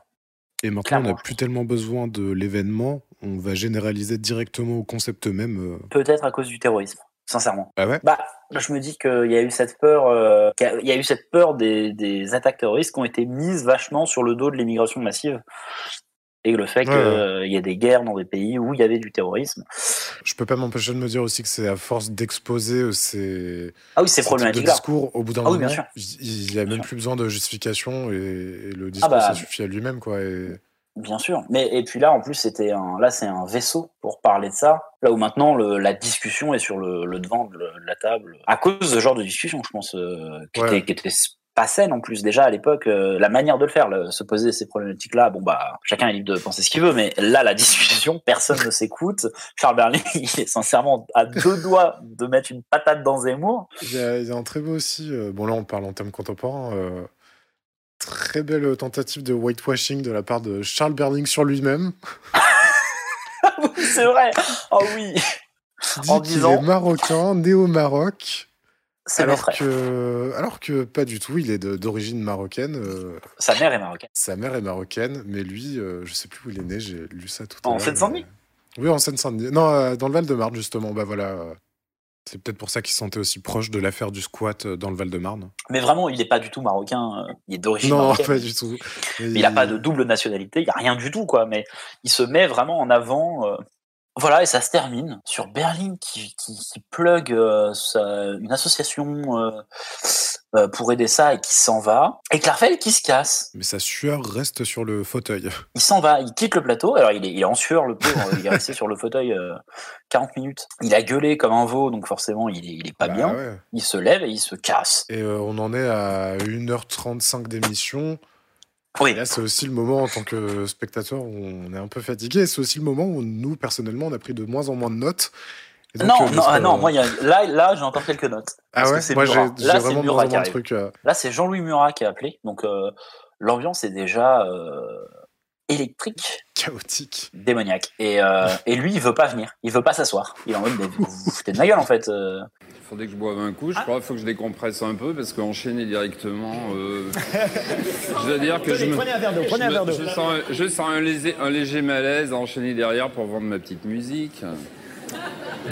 Et maintenant, Clairement, on n'a plus tellement besoin de l'événement. On va généraliser directement au concept même. euh. Peut-être à cause du terrorisme, sincèrement. Ah ouais? Bah, je me dis qu'il y a eu cette peur, euh, il y a eu cette peur des, des attaques terroristes qui ont été mises vachement sur le dos de l'immigration massive. Et le fait Ouais, qu'il y ait des guerres dans des pays où il y avait du terrorisme. Je peux pas m'empêcher de me dire aussi que c'est à force d'exposer euh, ces, Ah oui, ces ce type de discours, au bout d'un Ah moment, il n'y a même plus besoin de justification et, et le discours, bah, ça suffit à lui-même, quoi. Et... Bien sûr. Mais et puis là, en plus, c'était un, là, c'est un vaisseau pour parler de ça. Là où maintenant, le, la discussion est sur le, le devant de, la table. À cause de ce genre de discussion, je pense, euh, qui, Ouais. était, qui était pas saine en plus déjà à l'époque. euh, la manière de le faire, se poser ces problématiques-là, bon bah, chacun est libre de penser ce qu'il veut. Mais là, la discussion, personne ne s'écoute. Charles Berling, il est sincèrement à deux doigts de mettre une patate dans Zemmour. Il y, a, il y a un très beau aussi, euh, bon là on parle en termes contemporains, euh, très belle tentative de whitewashing de la part de Charles Berling sur lui-même. C'est vrai. Oh oui. En disant- est marocain, né au Maroc. C'est Alors que, alors que pas du tout, il est d'origine marocaine. euh, Sa mère est marocaine. sa mère est marocaine, mais lui, euh, je sais plus où il est né, j'ai lu ça tout à En l'heure. Seine-Saint-Denis? Mais- Oui, en Seine-Saint-Denis. Non, euh, dans le Val-de-Marne, justement. Bah voilà. C'est peut-être pour ça qu'il se sentait aussi proche de l'affaire du squat euh, dans le Val-de-Marne. Mais vraiment, il n'est pas du tout marocain. Il est d'origine Non, marocaine. pas du tout. Mais il n'a pas de double nationalité, il n'y a rien du tout, quoi. Mais il se met vraiment en avant. Voilà, et ça se termine sur Berlin qui, qui, qui plug euh, sa- une association euh, euh, pour aider ça et qui s'en va. Et Clarfeld qui se casse. Mais sa sueur reste sur le fauteuil. Il s'en va, il quitte le plateau. Alors il est, il est en sueur, le pauvre. il est resté sur le fauteuil euh, 40 minutes. Il a gueulé comme un veau, donc forcément il est, il est pas Bah bien. ouais. Il se lève et il se casse. Et on en est à 1h35 d'émission. Oui. Là, c'est aussi le moment, en tant que spectateur, où on est un peu fatigué. C'est aussi le moment où nous, personnellement, on a pris de moins en moins de notes. Donc, non, euh, non, ah non, euh, moi il y a, là, là j'ai encore quelques notes. Ah ouais? Moi, j'ai Là, c'est vraiment Murat de trucs. euh. Là, Jean-Louis Murat qui a appelé. Donc, euh, l'ambiance est déjà électrique, chaotique, démoniaque. Et, euh, et lui, il veut pas venir. Il veut pas s'asseoir. Il est en mode, vous vous foutez de ma gueule, en fait. euh. Faudrait que je boive un coup. Je crois qu'il faut que je décompresse un peu parce qu'enchaîner directement. euh, je dois dire que je Tenez, me. prenez un verre d'eau, prenez je un verre d'eau. Je sens, un- je sens un, léger, un léger malaise à enchaîner derrière pour vendre ma petite musique.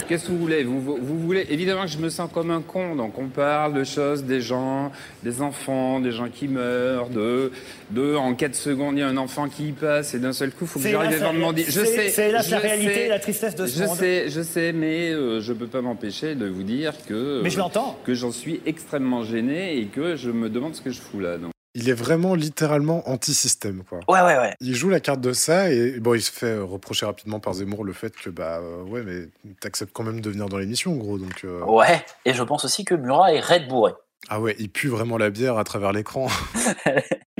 Qu'est-ce que vous voulez? Vous, vous, vous voulez Évidemment que je me sens comme un con. Donc on parle de choses, des gens, des enfants, des gens qui meurent, de, de en 4 secondes il y a un enfant qui y passe et d'un seul coup il faut que j'arrive à disque. Je c'est- sais. c'est je la réalité sais, la tristesse de ce Je monde. sais, je sais, mais euh, je peux pas m'empêcher de vous dire que. Mais je l'entends. Que j'en suis extrêmement gêné et que je me demande ce que je fous là. Donc. Il est vraiment littéralement anti-système, quoi. Ouais, ouais, ouais. Il joue la carte de ça et bon, il se fait euh, reprocher rapidement par Zemmour le fait que, bah, euh, ouais, mais t'acceptes quand même de venir dans l'émission, gros. Donc, euh, Ouais. Et je pense aussi que Murat est raide bourré. Ah ouais, il pue vraiment la bière à travers l'écran.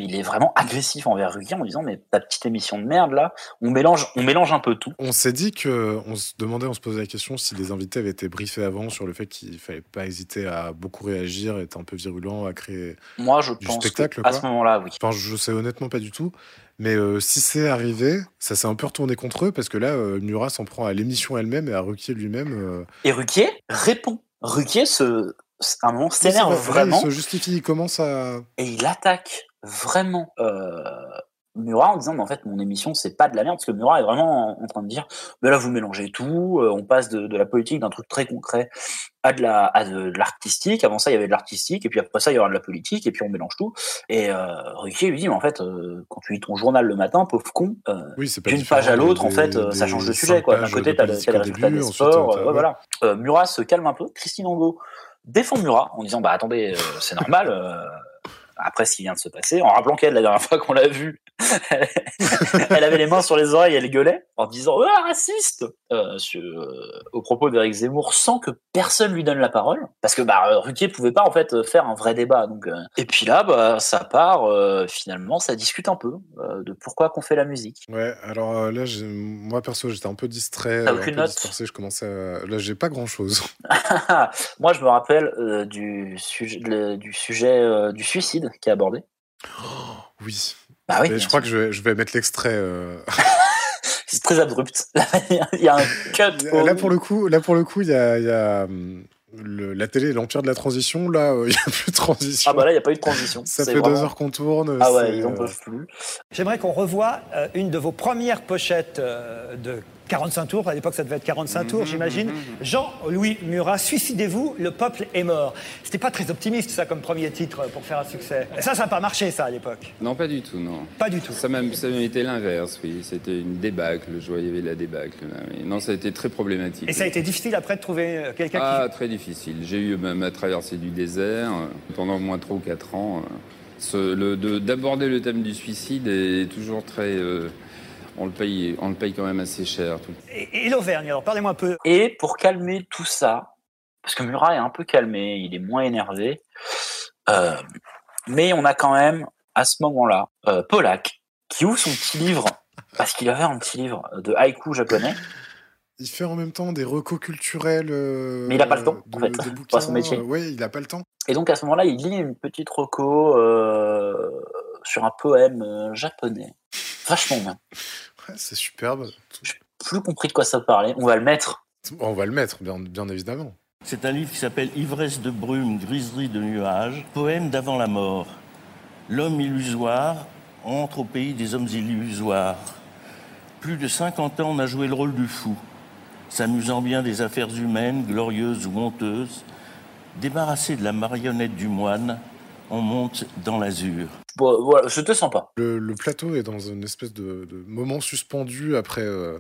Il est vraiment agressif envers Ruquier en disant, mais ta petite émission de merde, là, on mélange, on mélange un peu tout. On s'est dit que, on se demandait, on se posait la question si les invités avaient été briefés avant sur le fait qu'il fallait pas hésiter à beaucoup réagir, être un peu virulent, à créer Moi, je du pense spectacle. qu'à quoi. ce moment-là, oui. Enfin, je sais honnêtement pas du tout. Mais euh, si c'est arrivé, ça s'est un peu retourné contre eux parce que là, euh, Murat s'en prend à l'émission elle-même et à Ruquier lui-même. euh, Et Ruquier répond. Ruquier, se, à un moment, s'énerve vraiment. Il se justifie, il commence à. et il attaque vraiment euh, Murat en disant mais en fait mon émission c'est pas de la merde parce que Murat est vraiment en, en train de dire mais là vous mélangez tout euh, on passe de, de la politique d'un truc très concret à de la à de, de l'artistique. Avant ça il y avait de l'artistique et puis après ça il y aura de la politique et puis on mélange tout. Et euh, lui dit mais en fait euh, quand tu lis ton journal le matin pauvre con Oui, d'une page à l'autre en fait ça change de sujet quoi. D'un côté t'as le, début, des sports ouais, voilà. Murat se calme un peu. Christine Angot défend Murat en disant bah attendez euh, c'est normal euh, après ce qui vient de se passer, en rappelant qu'elle, la dernière fois qu'on l'a vue, elle avait les mains sur les oreilles, elle gueulait, en disant ah, raciste euh, sur- euh, au propos d'Éric Zemmour, sans que personne lui donne la parole, parce que bah, euh, Ruquier pouvait pas en fait faire un vrai débat. Donc, euh, et puis là, bah, ça part, euh, finalement, ça discute un peu euh, de pourquoi qu'on fait la musique. Ouais, alors euh, là, moi perso, j'étais un peu distrait, T'as euh, un aucune note? Je commençais à... Là, j'ai pas grand chose. Moi, je me rappelle euh, du sujet, le- du sujet euh, du suicide qui est abordé. Oui. Bah oui, je crois que je vais, je vais mettre l'extrait. euh. C'est très abrupt. Il y a un cut. au- Là, pour le coup, là, pour le coup, il y a, il y a, hum, le- la télé, l'empire de la transition. Là, euh, il y a plus de transition. Ah bah là, il n'y a pas eu de transition. Ça fait vraiment- deux heures qu'on tourne. Ah ouais, ils en euh, peuvent plus. J'aimerais qu'on revoie euh, une de vos premières pochettes euh, de 45 tours. À l'époque, ça devait être 45 tours, j'imagine. Jean-Louis Murat, Suicidez-vous, le peuple est mort. C'était pas très optimiste, ça, comme premier titre pour faire un succès. Et ça, ça n'a pas marché, ça, à l'époque. Non, pas du tout, non. Pas du tout. Ça m'a ça été l'inverse, oui. C'était une débâcle. Je voyais la débâcle. là, oui. Non, ça a été très problématique. Et ça a été difficile après de trouver euh, quelqu'un Ah, très difficile. J'ai eu ma, ma traversée du désert euh, pendant au moins 3 ou 4 ans. euh. Le- D'aborder le thème du suicide est toujours très. euh, on, le paye, on le paye quand même assez cher. tout. Et, et l'Auvergne, alors parlez-moi un peu. Et pour calmer tout ça, parce que Murat est un peu calmé, il est moins énervé, euh, mais on a quand même, à ce moment-là, euh, Polak, qui ouvre son petit livre, parce qu'il avait un petit livre de haïku japonais, Il fait en même temps des recos culturels. euh, Mais il a pas le temps, de- en fait, bouquins, son métier. euh, ouais, il a pas le temps. et donc à ce moment-là, il lit une petite reco euh, sur un poème euh, japonais. Vachement bien. Ouais, c'est superbe. plus compris de quoi ça parlait. On va le mettre. On va le mettre, bien, bien évidemment. C'est un livre qui s'appelle Ivresse de brume, griserie de nuages, poème d'avant la mort. L'homme illusoire entre au pays des hommes illusoires. Plus de 50 ans, on a joué le rôle du fou, s'amusant bien des affaires humaines, glorieuses ou honteuses. Débarrassé de la marionnette du moine, on monte dans l'azur. Bon, voilà, je te sens pas. Le, le plateau est dans une espèce de, de moment suspendu après. euh,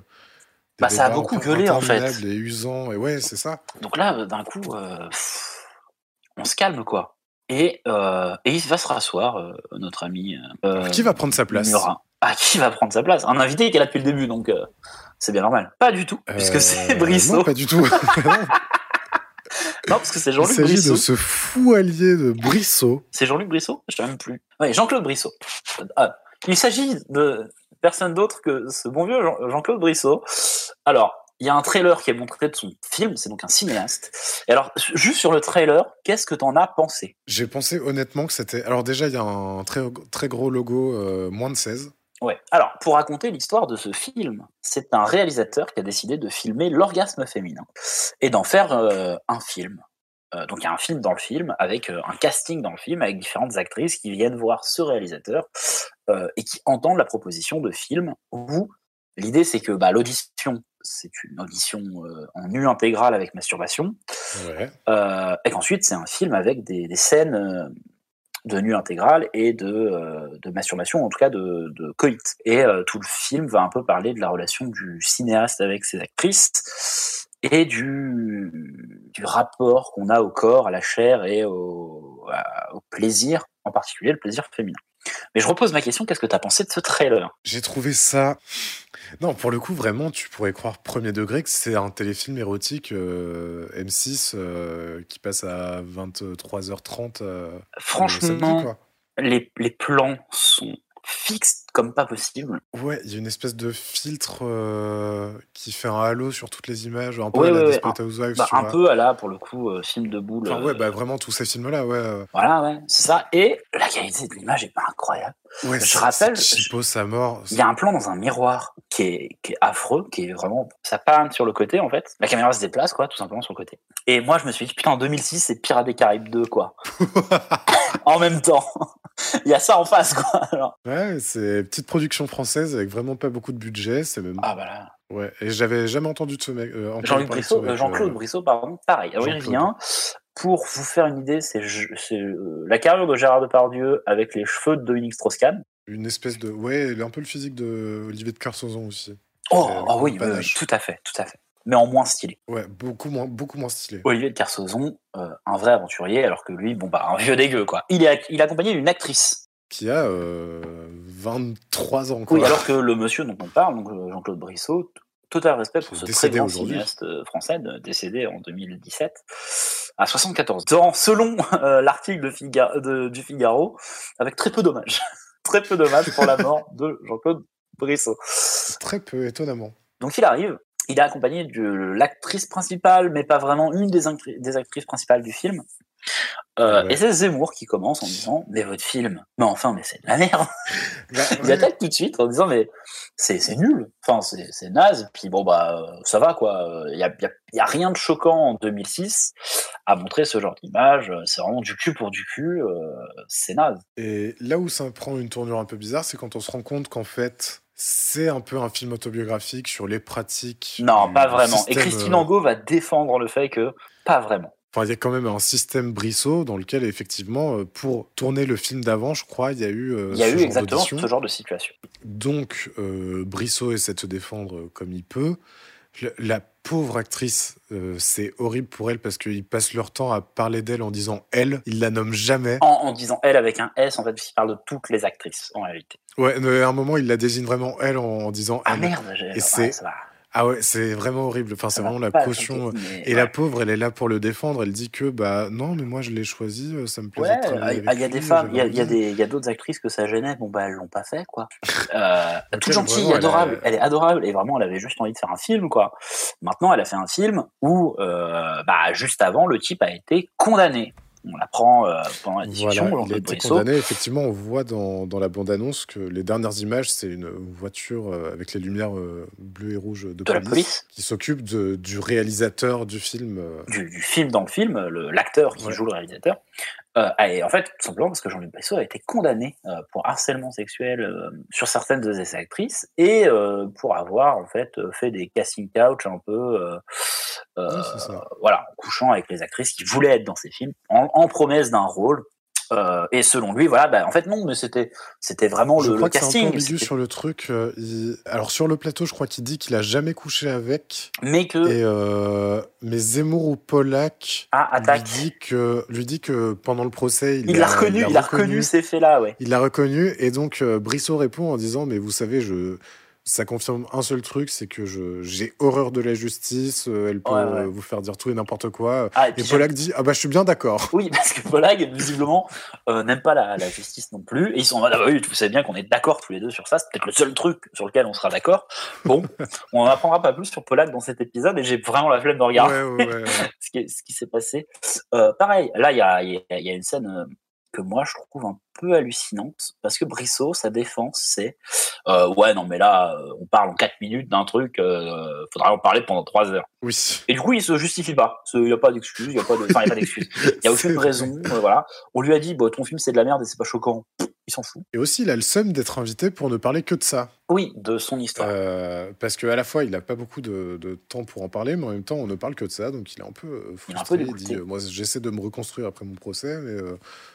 Bah, ça a beaucoup gueulé, en fait. Et usants, et ouais, c'est ça. Donc là, d'un coup, euh, pff, on se calme, quoi. Et, euh, et il va se rasseoir, euh, notre ami. euh, Qui va prendre sa place Murat. Ah, qui va prendre sa place? Un invité qui est là depuis le début, donc euh, c'est bien normal. Pas du tout, puisque Euh, c'est Brissot. Non, pas du tout. Non, parce que c'est Il Jean-Luc s'agit Brissot. de ce fou allié de Brissot. C'est Jean-Luc Brissot? Je sais même plus. Oui, Jean-Claude Brissot. Ah, il s'agit de personne d'autre que ce bon vieux Jean- Jean-Claude Brissot. Alors, il y a un trailer qui est montré de son film, c'est donc un cinéaste. Et alors, juste sur le trailer, qu'est-ce que t'en as pensé? J'ai pensé honnêtement que c'était. Alors, déjà, il y a un très, très gros logo euh, moins de 16. Ouais. Alors, pour raconter l'histoire de ce film, c'est un réalisateur qui a décidé de filmer l'orgasme féminin et d'en faire euh, un film. Euh, donc, il y a un film dans le film, avec euh, un casting dans le film, avec différentes actrices qui viennent voir ce réalisateur et qui entendent la proposition de film où l'idée, c'est que bah, l'audition, c'est une audition en nu intégrale avec masturbation, Ouais. et qu'ensuite, c'est un film avec des, des scènes de nu intégrale et de, euh, de masturbation, en tout cas de, coït. Et euh, tout le film va un peu parler de la relation du cinéaste avec ses actrices et du, rapport qu'on a au corps, à la chair et au plaisir, en particulier le plaisir féminin. Mais je repose ma question, qu'est-ce que tu as pensé de ce trailer? J'ai trouvé ça. Non, pour le coup, vraiment, tu pourrais croire premier degré que c'est un téléfilm érotique euh, M6 euh, qui passe à 23h30. euh, Franchement, samedi, les, les plans sont fixes comme pas possible. Ouais, il y a une espèce de filtre euh, qui fait un halo sur toutes les images, un peu Ouais, à la ouais, Desperate Housewives. Bah, un vois. peu à la, pour le coup, euh, film de boule. Enfin, euh, ouais, bah vraiment tous ces films-là, ouais. euh, Voilà, ouais, c'est ça. Et la qualité de l'image est pas incroyable. Ouais, je rappelle, cheapo sa mort. il y a un plan dans un miroir qui est, qui est affreux, qui est vraiment. Ça panne sur le côté, en fait. La caméra se déplace, quoi, tout simplement sur le côté. Et moi, je me suis dit, putain, en 2006, c'est Pirates des Caraïbes 2, quoi. en même temps. il y a ça en face, quoi. Alors, Ouais, c'est petite production française avec vraiment pas beaucoup de budget. C'est même. Ah, voilà. Ouais, et j'avais jamais entendu de ce mec. euh, Jean-Luc Brissot, euh, Jean-Claude euh, Brissot, pardon, pareil. Alors, il revient. Pour vous faire une idée, c'est euh, la carrière de Gérard Depardieu avec les cheveux de Dominique Strauss-Kahn. Une espèce de. Ouais, il a un peu le physique de Olivier de Carsozon aussi. Oh, ah oui, tout à fait, tout à fait. Mais en moins stylé. Ouais, beaucoup moins, beaucoup moins stylé. Olivier de Kersauzon, euh, un vrai aventurier, alors que lui, bon bah un vieux dégueu quoi. Il est, il est accompagné d'une actrice. Qui a euh, 23 ans, quoi. Oui, alors que le monsieur dont on parle, donc euh, Jean-Claude Brissot, total respect pour ce très grand cinéaste euh, français, décédé en 2017 à 74 ans, selon euh, l'article de Figa- de- du Figaro, avec très peu d'hommages, très peu d'hommages pour la mort de Jean-Claude Brissot. Très peu, étonnamment. Donc il arrive, il est accompagné de l'actrice principale, mais pas vraiment une des, actrices principales du film. Euh, Ouais. Et c'est Zemmour qui commence en disant Mais votre film, mais enfin, mais c'est de la merde Bah, Il attaque tout de suite en disant Mais c'est nul, enfin, c'est naze, puis bon, bah, euh, ça va quoi. Il n'y a, rien de choquant en 2006 à montrer ce genre d'image, c'est vraiment du cul pour du cul, euh, c'est naze. Et là où ça prend une tournure un peu bizarre, c'est quand on se rend compte qu'en fait, c'est un peu un film autobiographique sur les pratiques. Non, pas vraiment. Et Christine euh, Angot va défendre le fait que pas vraiment. Enfin, il y a quand même un système Brissot dans lequel, effectivement, euh, pour tourner le film d'avant, je crois, il y a eu. euh, Il y a eu exactement ce genre de situation. Donc, euh, Brissot essaie de se défendre comme il peut. La pauvre actrice, euh, c'est horrible pour elle parce qu'ils passent leur temps à parler d'elle en disant elle. Ils la nomment jamais. En, en disant elle avec un S, en fait, il parle de toutes les actrices, en réalité. Ouais, mais à un moment, il la désigne vraiment elle en, en disant Ah elle. merde, j'ai- Et c'est ça va. Ah ouais, c'est vraiment horrible. Enfin, c'est vraiment la caution. mais Et la ouais. pauvre, elle est là pour le défendre. Elle dit que bah non, mais moi je l'ai choisi, euh, ça me plaisait Ouais, il avec y a lui, des femmes, il y a, j'avais il y a envie. des, il y a d'autres actrices que ça gênait, bon bah elles l'ont pas fait quoi. Euh, toute gentille, vraiment, elle a- adorable, elle est adorable et vraiment elle avait juste envie de faire un film quoi. Maintenant elle a fait un film où euh, bah juste avant le type a été condamné. On l'apprend euh, pendant la discussion. Voilà, il a été condamné. Effectivement, on voit dans, dans la bande-annonce que les dernières images, c'est une voiture euh, avec les lumières euh, bleues et rouges de, De la police. qui s'occupe du réalisateur du film. du, du film dans le film, l'acteur qui Ouais. joue le réalisateur. Euh, et en fait, tout simplement parce que Jean-Luc Brissot a été condamné euh, pour harcèlement sexuel euh, sur certaines de ses actrices et euh, pour avoir en fait fait des casting couch un peu, euh, euh, Oui, voilà, en couchant avec les actrices qui voulaient être dans ces films en, en promesse d'un rôle. Euh, et selon lui, voilà, bah, en fait non, mais c'était c'était vraiment je le, crois le que c'est un peu casting. ambigu sur le truc. euh, il- Alors sur le plateau, je crois qu'il dit qu'il a jamais couché avec. Mais que Et euh, mais Zemmour ou Pollack ah, lui dit que lui dit que pendant le procès, il Il l'a reconnu, il a reconnu ces faits-là, ouais. Il l'a reconnu et donc Brissot répond en disant mais vous savez je ça confirme un seul truc c'est que j'ai horreur de la justice euh, elle peut Ouais, ouais. vous faire dire tout et n'importe quoi Ah, et et, dit ah bah je suis bien d'accord Oui, parce que Polag, visiblement, euh, n'aime pas la, la justice non plus. Et ils sont ah bah oui, vous savez bien qu'on est d'accord tous les deux sur ça. C'est peut-être le seul truc sur lequel on sera d'accord. Bon, on n'en apprendra pas plus sur Polag dans cet épisode et j'ai vraiment la flemme de regarder Ouais, ce qui, s'est passé. Euh, pareil, là, il y a, il y a- il y a une scène euh, que moi, je trouve un peu hallucinante parce que Brissot, sa défense, c'est euh, ouais, non, mais là, euh, on parle en 4 minutes d'un truc, euh, faudra en parler pendant 3 heures. oui Et du coup, il se justifie pas. Il n'y a pas d'excuse, il n'y a pas de, enfin, il y a pas d'excuse. Il y a aucune raison, euh, voilà. On lui a dit, bah, ton film c'est de la merde et c'est pas choquant. Il s'en fout. et aussi il a le seum d'être invité pour ne parler que de ça Oui, de son histoire. Parce que à la fois il a pas beaucoup de, de temps pour en parler mais en même temps on ne parle que de ça donc il est un peu euh, Il un peu frustré dit moi j'essaie de me reconstruire après mon procès mais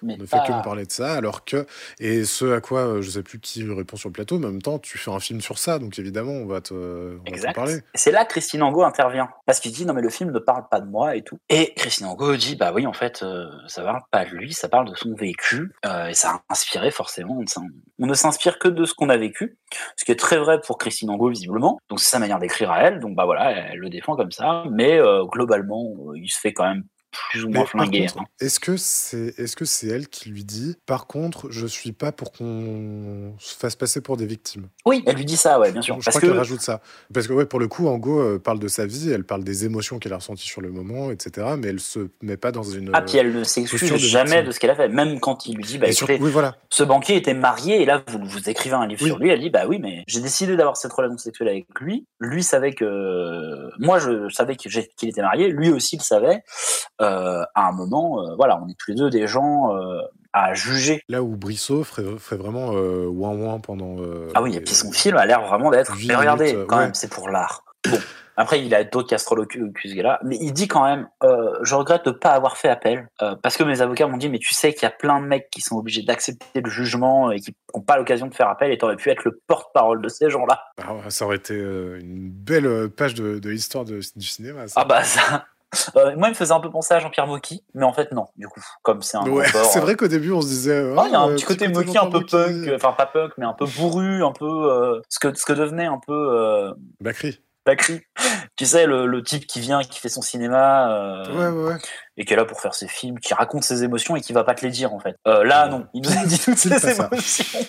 mais on ne pas- fait que me parler de ça, alors que. Et ce à quoi, euh, je sais plus qui répond sur le plateau, mais en même temps, tu fais un film sur ça, donc évidemment, on va te, on va Exact. parler. Et c'est là que Christine Angot intervient. Parce qu'il dit, non, mais le film ne parle pas de moi et tout. Et Christine Angot dit, bah oui, en fait, euh, ça parle pas de lui, ça parle de son vécu. euh, et ça a inspiré forcément. On, ne s'inspire que de ce qu'on a vécu. Ce qui est très vrai pour Christine Angot, visiblement. Donc c'est sa manière d'écrire à elle. Donc bah voilà, elle le défend comme ça. Mais euh, globalement, il se fait quand même plus ou moins contre, hein. est-ce que c'est est -ce c'est elle qui lui dit Par contre, je suis pas pour qu'on se fasse passer pour des victimes Oui, elle lui dit ça, ouais, bien sûr. Je Parce crois que qu'elle rajoute ça. Parce que, ouais, pour le coup, Ango euh, parle de sa vie, elle parle des émotions qu'elle a ressenties sur le moment, etc. Mais elle se met pas dans une. Ah, puis elle ne s'excuse jamais victime. de ce qu'elle a fait. Même quand il lui dit, bah sur- écoutez, Oui, voilà. ce banquier était marié et là vous, vous écrivez un livre Oui. sur lui elle dit bah oui mais j'ai décidé d'avoir cette relation sexuelle avec lui lui savait que moi je savais qu'il était marié lui aussi le savait euh, à un moment euh, voilà on est tous les deux des gens euh, à juger Là où Brissot ferait, ferait vraiment euh, ouin ouin pendant. euh, ah oui et puis son film a l'air vraiment d'être mais regardez minutes, euh, quand ouais. même c'est pour l'art bon après il a d'autres casseroles là mais il dit quand même euh, je regrette de pas avoir fait appel euh, parce que mes avocats m'ont dit mais tu sais qu'il y a plein de mecs qui sont obligés d'accepter le jugement et qui n'ont pas l'occasion de faire appel et t'aurais pu être le porte-parole de ces gens-là Ah ça aurait été euh, une belle euh, page de, de l'histoire du cinéma. Ça. Ah bah ça. Euh, moi, il me faisait un peu penser à Jean-Pierre Mocky, mais en fait non. Du coup, comme c'est un Ouais, c'est euh, vrai qu'au début on se disait. ah, il y a un euh, petit côté Mocky un peu Mocky. punk, enfin pas punk, mais un peu bourru, un peu ce que ce que devenait un peu Bacri. Bacri. Tu sais, le, le type qui vient, qui fait son cinéma Ouais, ouais, ouais. et qui est là pour faire ses films, qui raconte ses émotions et qui va pas te les dire en fait. Euh, là, non, il nous a dit toutes ses émotions.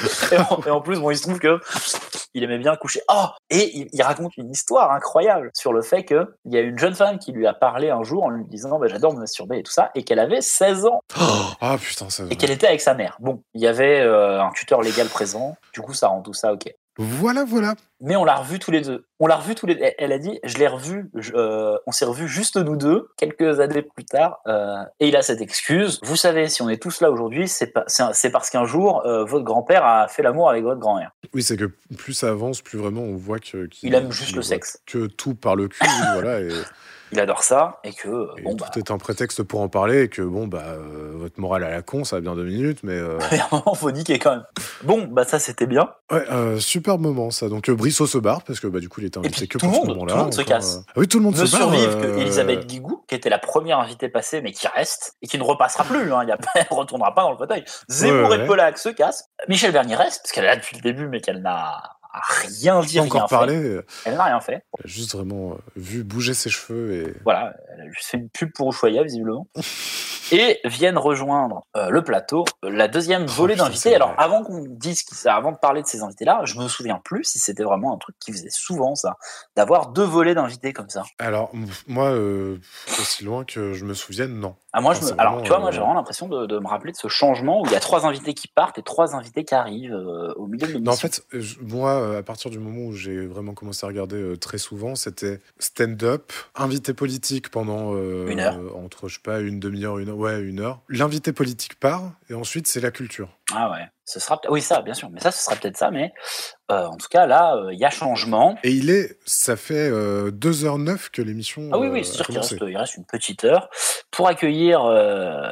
et, en, et en plus, bon, il se trouve que il aimait bien coucher. Oh Et il, il raconte une histoire incroyable sur le fait que il y a une jeune femme qui lui a parlé un jour en lui disant bah, j'adore me masturber et tout ça, et qu'elle avait 16 ans Ah putain, ça. et qu'elle était avec sa mère. Bon, il y avait euh, un tuteur légal présent, du coup ça rend tout ça ok. Voilà, voilà. Mais on l'a revu tous les deux. On l'a revu tous les deux. Elle a dit, je l'ai revu, je- euh, on s'est revu juste nous deux, quelques années plus tard. euh, et il a cette excuse. Vous savez, si on est tous là aujourd'hui, c'est parce qu'un jour, euh, votre grand-père a fait l'amour avec votre grand-mère. Oui, c'est que plus ça avance, plus vraiment on voit que. qu'il- Il aime juste le sexe. Que tout par le cul, voilà. Et, Il adore ça et que, euh, et bon, tout bah, est un prétexte pour en parler et que bon, bah, euh, votre morale à la con, ça va bien deux minutes, mais. euh, a un moment, faut niquer quand même. Bon, bah ça, c'était bien. Ouais, euh, super moment ça. Donc euh, Brissot se barre parce que bah, du coup il était invité que tout pour le ce monde- moment-là. tout le monde se casse. Ah oui, tout le monde Ne se barre. survivent euh, que Elisabeth Guigou, qui était la première invitée passée, mais qui reste et qui ne repassera plus. Hein, il y a, elle retournera pas dans le fauteuil. Zemmour Ouais, et. Pollack se cassent. Michel Bernier reste, parce qu'elle est là depuis le début, mais qu'elle n'a rien rien encore fait. parlé. euh, Elle n'a rien fait. Elle a juste vraiment euh, vu bouger ses cheveux et. Voilà, elle a juste fait une pub pour Ushuaïa, visiblement. et viennent rejoindre euh, le plateau la deuxième volée putain, d'invités. Alors, avant qu'on dise avant de parler de ces invités-là, je me souviens plus si c'était vraiment un truc qui faisait souvent ça, d'avoir deux volées d'invités comme ça. Alors, moi, euh, aussi loin que je me souvienne, non. Ah, moi, je Enfin, me- c'est alors, tu vois, moi, euh, j'ai vraiment l'impression de, de me rappeler de ce changement où il y a trois invités qui partent et trois invités qui arrivent euh, au milieu de l'émission. Non, en fait, euh, je- moi, euh, à partir du moment où j'ai vraiment commencé à regarder euh, très souvent, c'était stand-up, invité politique pendant euh, Une heure. euh, entre, je sais pas, une demi-heure, une heure, ouais, une heure. L'invité politique part, et ensuite, c'est la culture. Ah ouais, ce sera oui ça bien sûr, mais ça ce sera peut-être ça, mais euh, en tout cas là euh, il y a changement. Et il est, ça fait euh, 2h09 que l'émission Ah oui euh, oui, c'est sûr qu'il reste, il reste une petite heure pour accueillir euh,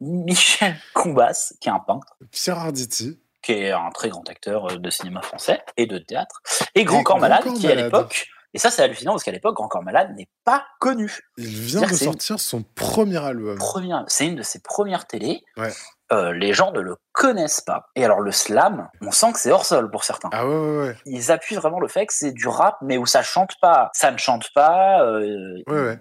Michel Combas qui est un peintre, Pierre Arditi, qui est un très grand acteur euh, de cinéma français et de théâtre, et Grand Et Corps Grand Malade Corps qui à l'époque et ça c'est hallucinant parce qu'à l'époque Grand Corps Malade n'est pas connu. il vient de une sortir son premier album. première, c'est une de ses premières télés. Ouais. Euh, les gens ne le connaissent pas. Et alors le slam, on sent que c'est hors sol pour certains. Ah ouais, ouais, ouais. Ils appuient vraiment le fait que c'est du rap, mais où ça chante pas. Ça ne chante pas. euh, Ouais.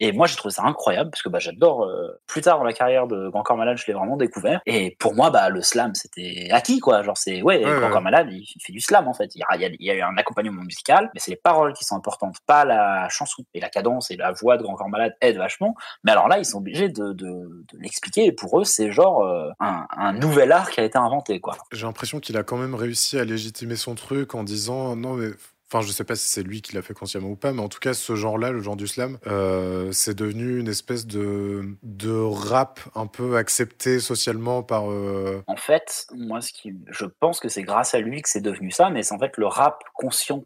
Et moi, j'ai trouvé ça incroyable parce que bah, j'adore. euh, plus tard dans la carrière de Grand Corps Malade, je l'ai vraiment découvert. Et pour moi, bah, le slam, c'était acquis, quoi. Genre, c'est ouais, Grand. Corps Malade, il, il fait du slam en fait. Il y a, il y eu un accompagnement musical, mais c'est les paroles qui sont importantes, pas la chanson. Et la cadence et la voix de Grand Corps Malade aident vachement. Mais alors là, ils sont obligés de, de, de l'expliquer. Et pour eux, c'est genre euh, un, un nouvel art qui a été inventé, quoi. J'ai l'impression qu'il a quand même réussi à légitimer son truc en disant non mais enfin je sais pas si c'est lui qui l'a fait consciemment ou pas mais en tout cas ce genre-là le genre du slam euh, c'est devenu une espèce de de rap un peu accepté socialement par euh, En fait, moi, ce qui, je pense que c'est grâce à lui que c'est devenu ça, mais c'est en fait le rap conscient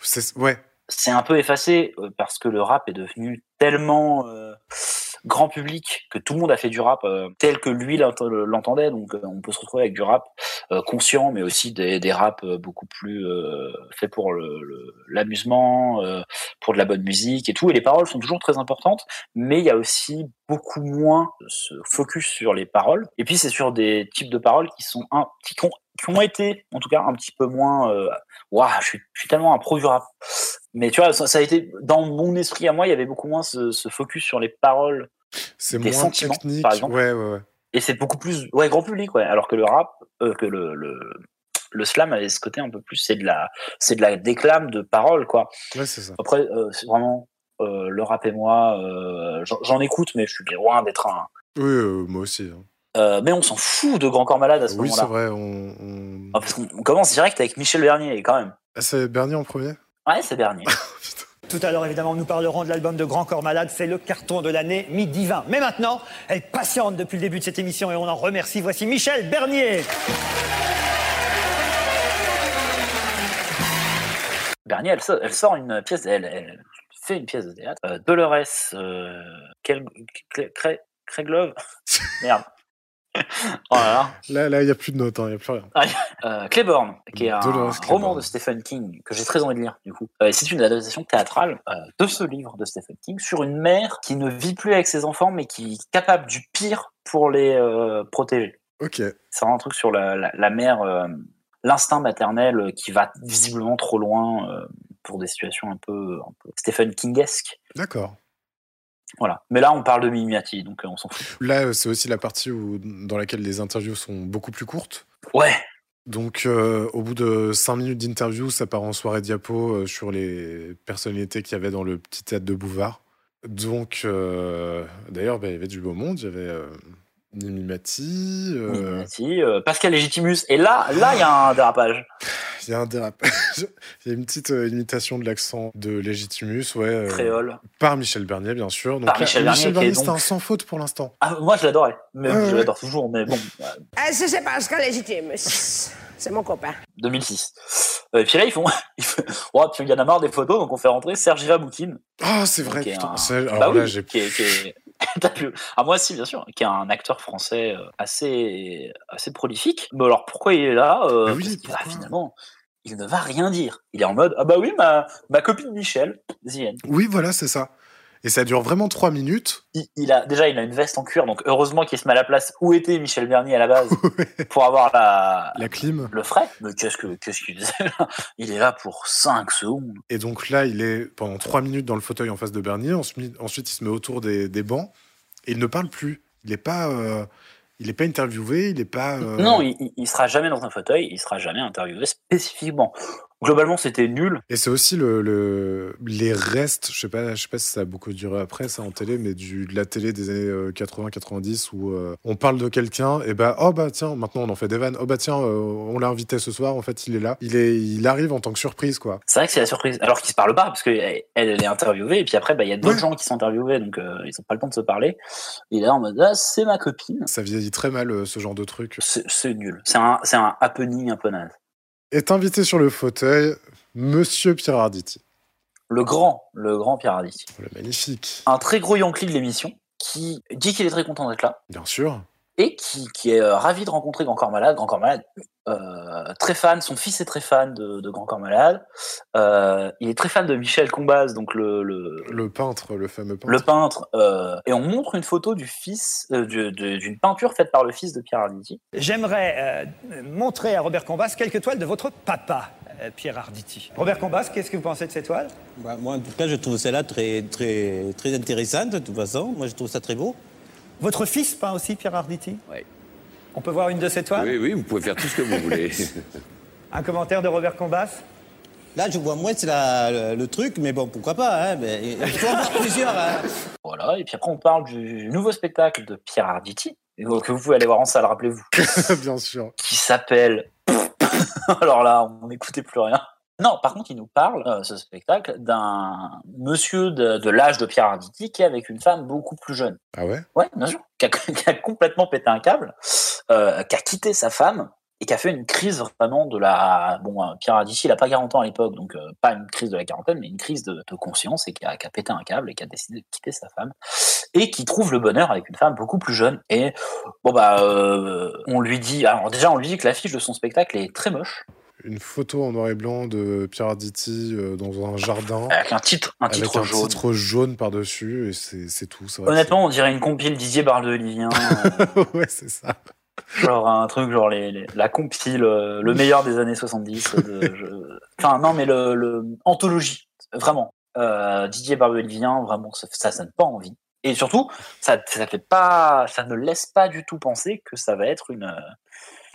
c'est- ouais c'est un peu effacé euh, parce que le rap est devenu tellement euh, grand public que tout le monde a fait du rap euh, tel que lui l'ent- l'entendait. Donc euh, on peut se retrouver avec du rap euh, conscient, mais aussi des, des raps beaucoup plus faits pour l'amusement, pour de la bonne musique et tout. Et les paroles sont toujours très importantes, mais il y a aussi beaucoup moins ce focus sur les paroles. Et puis c'est sur des types de paroles qui sont un, qui, ont, qui ont été, en tout cas, un petit peu moins. Waouh, je suis, je suis tellement un pro du rap. Mais tu vois, ça, ça a été dans mon esprit à moi, il y avait beaucoup moins ce, ce focus sur les paroles c'est des moins sentiments, technique par exemple. ouais ouais ouais Et c'est beaucoup plus ouais grand public ouais. Alors que le rap, euh, que le, le le slam avait ce côté un peu plus c'est de la c'est de la déclame de paroles quoi. ouais c'est ça Après euh, c'est vraiment le rap et moi, euh, j'en- écoute mais je suis loin d'être un. oui euh, moi aussi hein. Euh, mais on s'en fout de Grand Corps Malade à ce oui c'est moment-là. vrai on, on... Ah, parce qu'on on commence direct avec Michel Bernier quand même. Ah, c'est Bernier en premier? Ouais c'est Bernier. Tout à l'heure, évidemment, nous parlerons de l'album de Grand Corps Malade. C'est le carton de l'année Midi 20. Mais maintenant, elle patiente depuis le début de cette émission et on en remercie. Voici Michel Bernier. Bernier, elle, sort- elle sort une pièce, elle, elle fait une pièce de théâtre. Euh, Dolores, euh, Craig, Craig, Craig Love Merde. oh là là. là là il y a plus de notes hein, il y a plus rien Euh, Claiborne, qui est un Dolores roman Claiborne. de Stephen King que j'ai très envie de lire, du coup. Euh, c'est une adaptation théâtrale euh, de ce livre de Stephen King sur une mère qui ne vit plus avec ses enfants, mais qui est capable du pire pour les protéger. ok C'est un truc sur la, la, la mère, l'instinct maternel qui va visiblement trop loin pour des situations un peu, un peu Stephen Kingesque. d'accord Voilà. Mais là, on parle de Mimimati, donc euh, on s'en fout. là c'est aussi la partie où dans laquelle les interviews sont beaucoup plus courtes Ouais. Donc, euh, au bout de 5 minutes d'interview, ça part en soirée diapo euh, sur les personnalités qu'il y avait dans le petit théâtre de Bouvard. Donc, euh, d'ailleurs, bah, il y avait du beau monde. Il y avait euh, Mimi Mati. euh, euh, Pascal Legitimus. Et là, là, il y a un dérapage. Il y a un dérapage. Il y a une petite euh, imitation de l'accent de Legitimus, ouais. euh, Créole. Par Michel Bernier, bien sûr. Donc, Par là, Michel Bernier, qui est c'était donc- un sans faute pour l'instant. Ah, moi, je l'adorais. Mais Ouais, je ouais. l'adore toujours, mais bon. euh, Ah, c'est Pascal Légitime. C'est mon copain. 2006. Euh, et puis là, ils font. Oh, puis il y en a marre des photos, donc on fait rentrer Serge Raboukine. Ah, c'est vrai, putain. un- c'est- Bah Alors là, oui, j'ai. qui est- qui est- T'as vu Ah, moi, si, bien sûr. Qui est un acteur français euh, assez, assez prolifique. Mais alors, pourquoi il est là Euh, oui, parce va, pourquoi finalement, il ne va rien dire. Il est en mode Ah, bah oui, ma, ma copine Michel, The End. Oui, voilà, c'est ça. Et ça dure vraiment 3 minutes. il, il a déjà il a une veste en cuir donc heureusement qu'il se met à la place où était Michel Bernier à la base pour avoir la La clim. le frais mais qu'est-ce que qu'est-ce qu'il faisait là? Il est là pour 5 secondes Et donc là, il est pendant trois minutes dans le fauteuil en face de Bernier. Ensuite, ensuite il se met autour des, des bancs et il ne parle plus. Il est pas, euh, il est pas interviewé, il est pas. euh, Non, il, il sera jamais dans un fauteuil, il sera jamais interviewé spécifiquement. Globalement, c'était nul. Et c'est aussi le, le- les restes, je sais pas, je sais pas si ça a beaucoup duré après ça en télé, mais du, de la télé des années 80-90 où euh, on parle de quelqu'un et bah oh bah tiens maintenant on en fait des vannes, oh bah tiens euh, on l'a invité ce soir, en fait il est là, il est, il arrive en tant que surprise quoi. C'est vrai que c'est la surprise. Alors qu'ils se parlent pas, parce qu'elle elle est interviewée, et puis après, bah, il y a d'autres gens qui sont interviewés, donc euh, ils ont pas le temps de se parler. Il est là en mode, ah, c'est ma copine. Ça vieillit très mal euh, ce genre de truc. C'est c'est nul. C'est un, c'est un happening un peu naze. Est invité sur le fauteuil Monsieur Pierre Arditi. Le grand, le grand Pierre Arditi. Le magnifique. Un très gros Yankee de l'émission, qui dit qu'il est très content d'être là. Bien sûr. Et qui, qui est euh, ravi de rencontrer Grand Corps Malade. Grand Corps Malade, euh, très fan, son fils est très fan de, de Grand Corps Malade. Euh, il est très fan de Michel Combaz, donc le, le, Le peintre, le fameux peintre. le peintre. euh, et on montre une photo du fils, euh, d'une peinture faite par le fils de Pierre Arditi. J'aimerais euh, montrer à Robert Combas quelques toiles de votre papa, Pierre Arditi. Robert Combas, qu'est-ce que vous pensez de ces toiles? Bah, moi, en tout cas, je trouve celle-là très, très, très intéressante, de toute façon. Moi, je trouve ça très beau. Votre fils peint aussi Pierre Arditi Oui. On peut voir une de ces toiles Oui, oui, vous pouvez faire tout ce que vous voulez. Un commentaire de Robert Combas Là, je vois moins le, le truc, mais bon, pourquoi pas. Hein, mais il faut en voir plusieurs. hein. Voilà, et puis après on parle du nouveau spectacle de Pierre Arditi, que vous pouvez aller voir en salle, rappelez-vous, Bien sûr. qui s'appelle... Alors là, on n'écoutait plus rien. Non, par contre, il nous parle, euh, ce spectacle, d'un monsieur de, de l'âge de Pierre Arditi qui est avec une femme beaucoup plus jeune. Ah ouais? Ouais, bien sûr. Qui a, qui a complètement pété un câble, euh, qui a quitté sa femme et qui a fait une crise vraiment de la. Bon, euh, Pierre Arditi, il a pas 40 ans à l'époque, donc pas une crise de la quarantaine, mais une crise de, de conscience et qui a, qui a pété un câble et qui a décidé de quitter sa femme et qui trouve le bonheur avec une femme beaucoup plus jeune. Et bon, bah, on lui dit. Alors, déjà, on lui dit que l'affiche de son spectacle est très moche. Une photo en noir et blanc de Pierre Arditi euh, dans un jardin. Avec un titre, un avec titre un jaune. titre jaune par-dessus, et c'est tout. vrai Honnêtement, on dirait une compile Didier Bardeux-Olivien. c'est- ouais, c'est ça. Genre un truc, genre les, les- la compile, euh, le meilleur des années 70. de- je- Enfin, non, mais le, le- anthologie, vraiment. Euh, Didier Barbelivien, vraiment, ça, ça, ça donne pas envie. Et surtout, ça, ça fait pas, ça ne laisse pas du tout penser que ça va être une,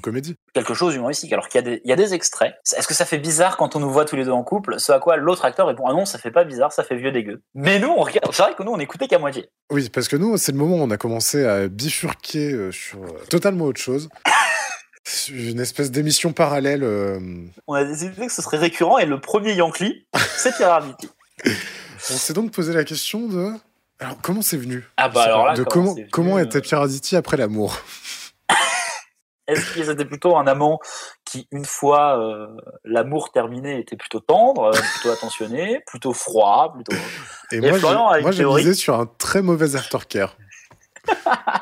Comédie. quelque chose d'humoristique. Alors qu'il y, a des- il y a des extraits. Est-ce que ça fait bizarre quand on nous voit tous les deux en couple? Ce à quoi l'autre acteur répond Ah non, ça fait pas bizarre, ça fait vieux dégueu. Mais nous, on regarde. C'est vrai que nous, on écoutait qu'à moitié. Oui, parce que nous, c'est le moment où on a commencé à bifurquer euh, sur euh, totalement autre chose. Une espèce d'émission parallèle. euh, On a décidé que ce serait récurrent et le premier Yankee, c'est Pierre Arditi. On s'est donc posé la question de. Alors, comment c'est venu? Ah bah alors là, de comment comment, venu, comment était Pierre Arditi après l'amour? Est-ce que c'était plutôt un amant qui, une fois euh, l'amour terminé, était plutôt tendre, euh, plutôt attentionné, plutôt froid, plutôt. Et moi, Florian a j'ai- une moi, j'ai théorie. misé sur un très mauvais aftercare.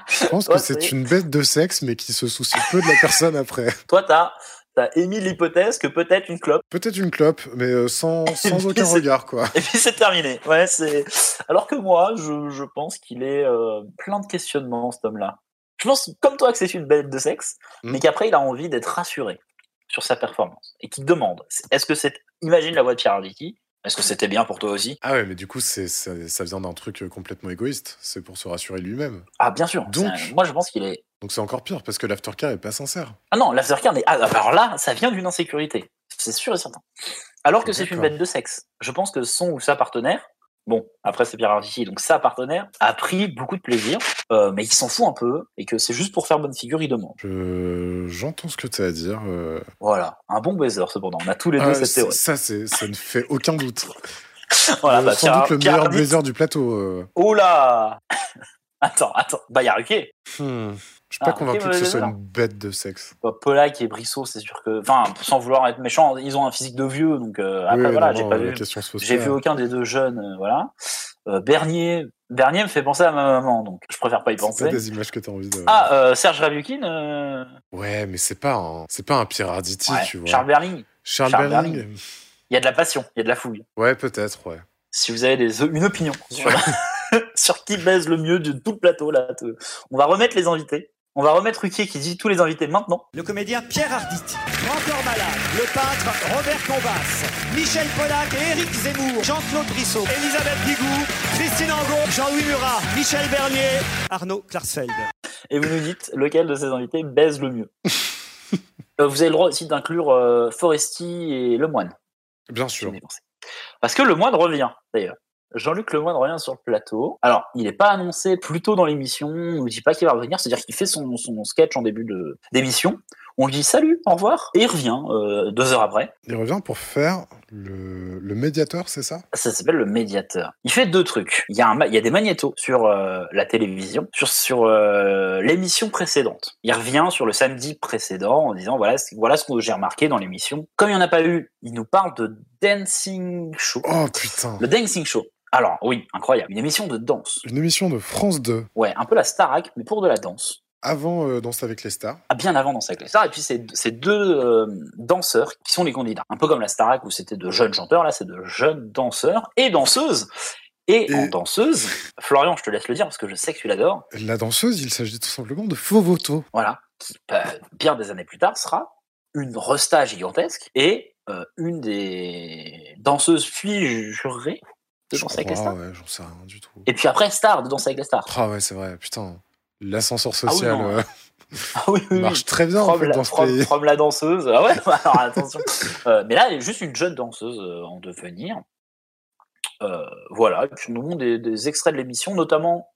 Je pense Toi, que c'est une bête de sexe, mais qui se soucie peu de la personne après. Toi, t'as as émis l'hypothèse que peut-être une clope, Peut-être une clope, mais euh, sans, aucun regard, quoi. et puis c'est terminé. Ouais, c'est. Alors que moi, je, je pense qu'il est euh, plein de questionnements, cet homme-là. Je pense, comme toi, que c'est une bête de sexe, Mm. mais qu'après, il a envie d'être rassuré sur sa performance et qu'il demande est-ce que c'est. Imagine la voix de Pierre Arditi. Est-ce que c'était bien pour toi aussi? Ah ouais, mais du coup, c'est, ça, ça vient d'un truc euh, complètement égoïste. C'est pour se rassurer lui-même. Ah, bien sûr. Donc- Moi, je pense qu'il est. Donc c'est encore pire, parce que l'aftercare est pas sincère. Ah non, l'aftercare n'est. Ah, alors là, ça vient d'une insécurité. C'est sûr et certain. Alors que c'est une bête de sexe. Je pense que son ou sa partenaire, bon, après c'est Pierre Arditi, donc sa partenaire, a pris beaucoup de plaisir, euh, mais il s'en fout un peu, et que c'est juste pour faire bonne figure, il demande. Je... J'entends ce que tu as à dire. euh. Voilà, un bon baiser cependant. On a tous les deux Ah, cette théorie. ça, ça ne fait aucun doute. Voilà, Euh, bah, sans Pierre- doute le Pierre meilleur Arditi- blazer du plateau. euh. Oh là Attends, attends, bah y'a Ruquier. Hmm. Je suis pas Ah, convaincu ok, que ce soit une bête de sexe. Bah, Polak et Brissot, c'est sûr que. Enfin, sans vouloir être méchant, ils ont un physique de vieux, donc euh, après Oui, voilà, j'ai pas vu. J'ai vu aucun des deux jeunes, euh, voilà. Euh, Bernier, Bernier me fait penser à ma maman, donc je préfère pas y C'est penser. pas des images que tu as envie de. Ah, euh, Serge Rabukin, Ouais, mais c'est pas un, c'est pas un Pierre Arditi, ouais, tu vois. Charles Berling. Charles, Charles Berling. Berling. Il y a de la passion, il y a de la fouille. Ouais, peut-être, ouais. Si vous avez des, une opinion sur, sur qui baise le mieux de tout le plateau, là, te- on va remettre les invités. On va remettre Ruquier qui dit tous les invités maintenant. Le comédien Pierre Arditi. Grand Corps Malade, le peintre Robert Combas, Michel Pollack et Éric Zemmour, Jean-Claude Brissot, Elisabeth Guigou, Christine Angot, Jean-Louis Murat, Michel Bernier, Arnaud Klarsfeld. Et vous nous dites lequel de ces invités baise le mieux. Euh, vous avez le droit aussi d'inclure euh, Foresti et Lemoine. Bien sûr. Parce que Lemoine revient, d'ailleurs. Jean-Luc Lemoine revient sur le plateau. Alors, il n'est pas annoncé plus tôt dans l'émission, on ne dit pas qu'il va revenir, c'est-à-dire qu'il fait son, son sketch en début de- d'émission. On lui dit salut, au revoir, et il revient euh, deux heures après. Il revient pour faire le, le médiateur, c'est ça? Ça s'appelle le médiateur. Il fait deux trucs. Il y a, un, il y a des magnétos sur euh, la télévision, sur, sur euh, l'émission précédente. Il revient sur le samedi précédent en disant voilà, voilà ce que j'ai remarqué dans l'émission. Comme il n'y en a pas eu, il nous parle de Dancing Show. Oh putain. Le Dancing Show. Alors oui, incroyable. Une émission de danse. Une émission de France 2, Ouais, un peu la Starac, mais pour de la danse. avant euh, Danse avec les stars. Ah, bien avant Danse avec les stars. Et puis c'est deux euh, danseurs qui sont les candidats. Un peu comme la Starac où c'était de jeunes chanteurs, là c'est de jeunes danseurs et danseuses. Et, en danseuse, Florian, je te laisse le dire parce que je sais que tu l'adores. La danseuse, il s'agit tout simplement de Fovoto. Voilà, qui euh, bien des années plus tard sera une resta gigantesque et euh, une des danseuses puis jurées de Danse avec les stars. ouais, j'en sais rien du tout. Et puis après star de Danse avec les stars. Ah ouais, c'est vrai, putain. L'ascenseur Ah oui, social euh, Ah oui, oui, marche très bien en From fait la, dans ce from- pays. from la danseuse. Ah ouais, bah alors attention. Euh, mais là, elle est juste une jeune danseuse euh, en devenir. Voilà, et puis nous montre des, des extraits de l'émission, notamment